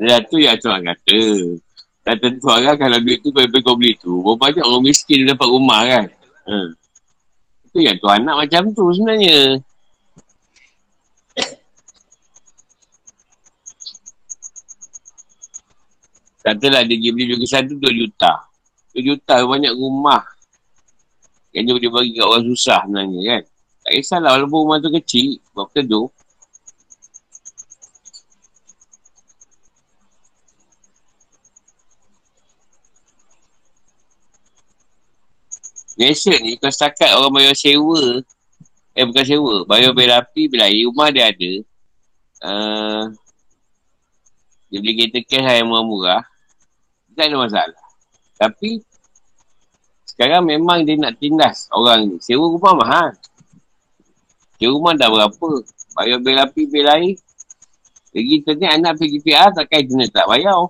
Speaker 1: Ya tu yang tuan kata. Dan tentu orang kalau duit tu lebih kau beli tu. Berapa banyak orang miskin dapat rumah kan. Ha. Itu yang tuan nak macam tu sebenarnya. Katalah dia beli lukisan tu 2 juta. 2 juta banyak rumah. Yang dia boleh bagi kat orang susah sebenarnya kan. Tak kisahlah walaupun rumah tu kecil. Berapa tu. Biasa ni kau setakat orang bayar sewa. Eh bukan sewa. Bayar bil api, bil air. Rumah dia ada. Uh, dia beli kereta cash yang murah-murah. Tak ada masalah. Tapi sekarang memang dia nak tindas orang ni. Sewa rumah mahal. Sewa rumah dah berapa. Bayar bil api, bil air. Tu ni anak pergi PR takkan kena tak bayar.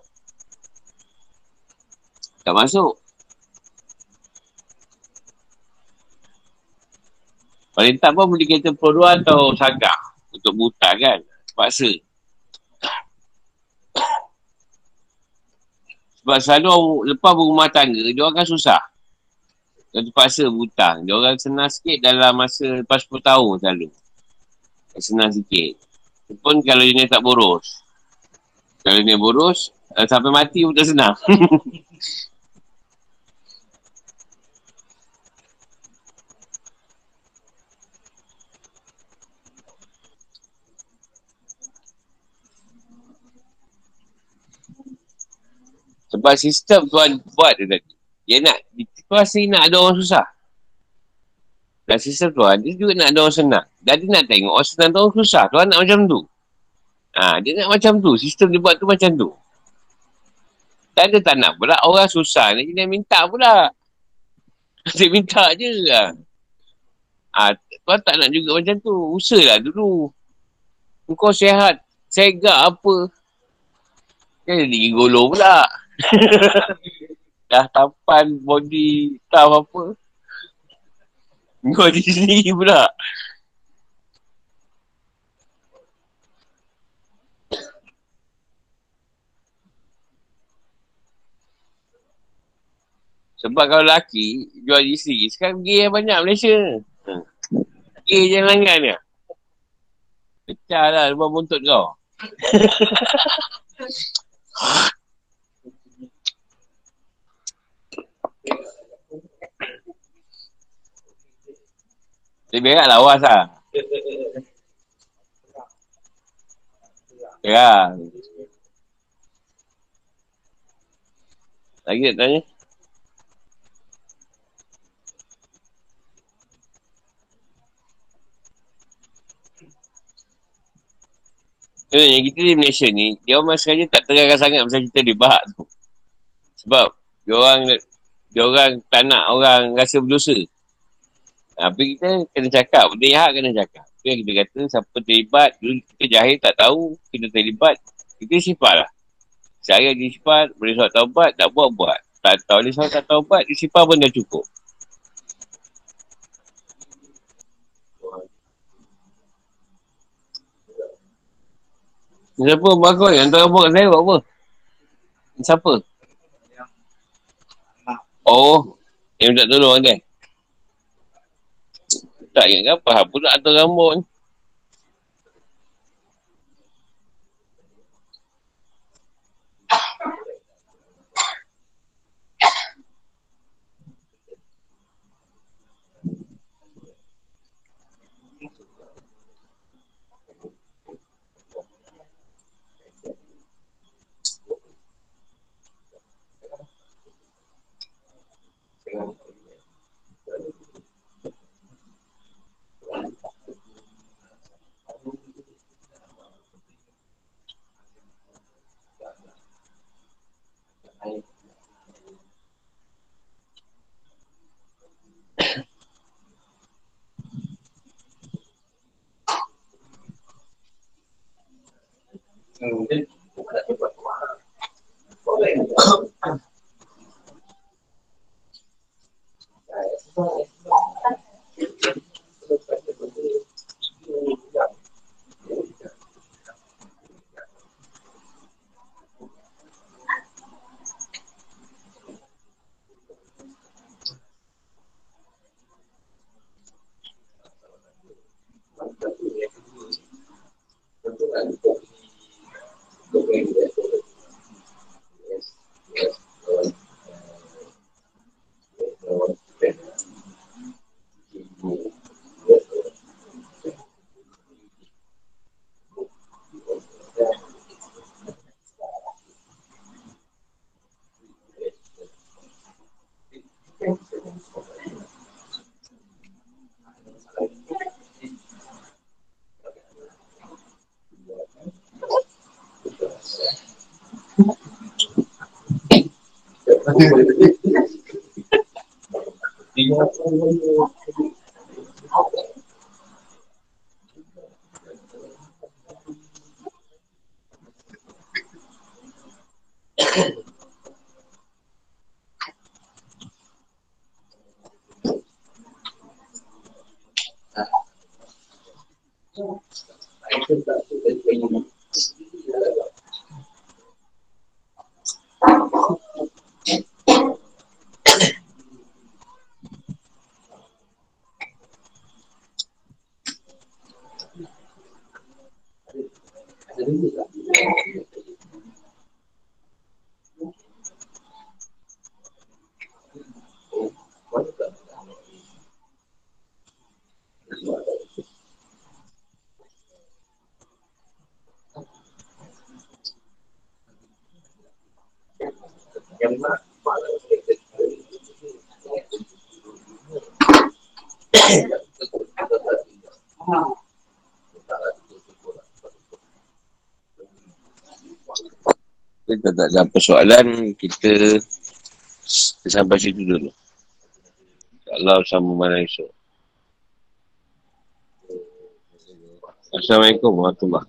Speaker 1: Tak masuk. Paling tak pun beli kereta Pro atau Saga untuk buta kan. Paksa. Sebab selalu lepas berumah tangga, dia orang kan susah. Dan terpaksa berhutang. Dia orang senang sikit dalam masa lepas 10 tahun selalu. Senang sikit. Pun kalau dia tak boros. Kalau dia boros, uh, sampai mati pun tak senang. Sebab sistem tuan buat dia tadi. Dia nak, dia rasa nak ada orang susah. Dan sistem tuan, dia juga nak ada orang senang. Dan dia nak tengok orang senang tu orang susah. Tuan nak macam tu. Ha, dia nak macam tu. Sistem dia buat tu macam tu. Tak ada tak nak pula orang susah ni. Dia minta pula. Dia minta je lah. Ha, tuan tak nak juga macam tu. Usahalah dulu. Kau sihat. Segak apa. Kan jadi golo pula. Dah tampan body tahu apa. Kau di sini pula. Sebab kalau lelaki jual isteri, sekarang gay yang banyak Malaysia. Hmm. Gay je langgan dia. Pecah lah rumah buntut kau. Dia berak lawas lah. Ya. Lagi nak tanya? Eh, yang kita di Malaysia ni, dia orang sengaja tak terangkan sangat pasal kita di Bahak tu. Sebab dia orang dia orang tak nak orang rasa berdosa. Tapi kita kena cakap, benda yang kena cakap. Itu yang kita kata, siapa terlibat, dulu kita jahil tak tahu, kita terlibat, kita sifat lah. Saya dia sifat, boleh suat taubat, tak buat-buat. Tak tahu boleh suat tak taubat, dia sifat pun dah cukup. Siapa bagus yang tak buat saya buat apa? Siapa? Oh, yang tak tolong kan? Tak ingat apa, tak atur rambut ni.
Speaker 3: people Kita tak ada persoalan, kita sampai situ dulu. InsyaAllah sama mana esok. Assalamualaikum warahmatullahi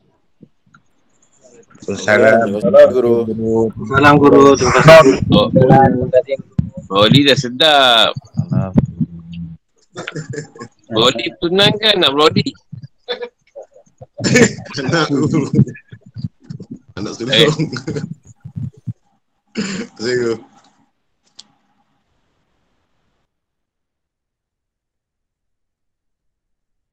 Speaker 4: Assalamualaikum guru.
Speaker 2: Salam guru. Terima kasih.
Speaker 3: Oh, Brody dah sedap. Brody tunang kan nak Brody?
Speaker 4: Anak guru. Anak sulung. Terima kasih guru.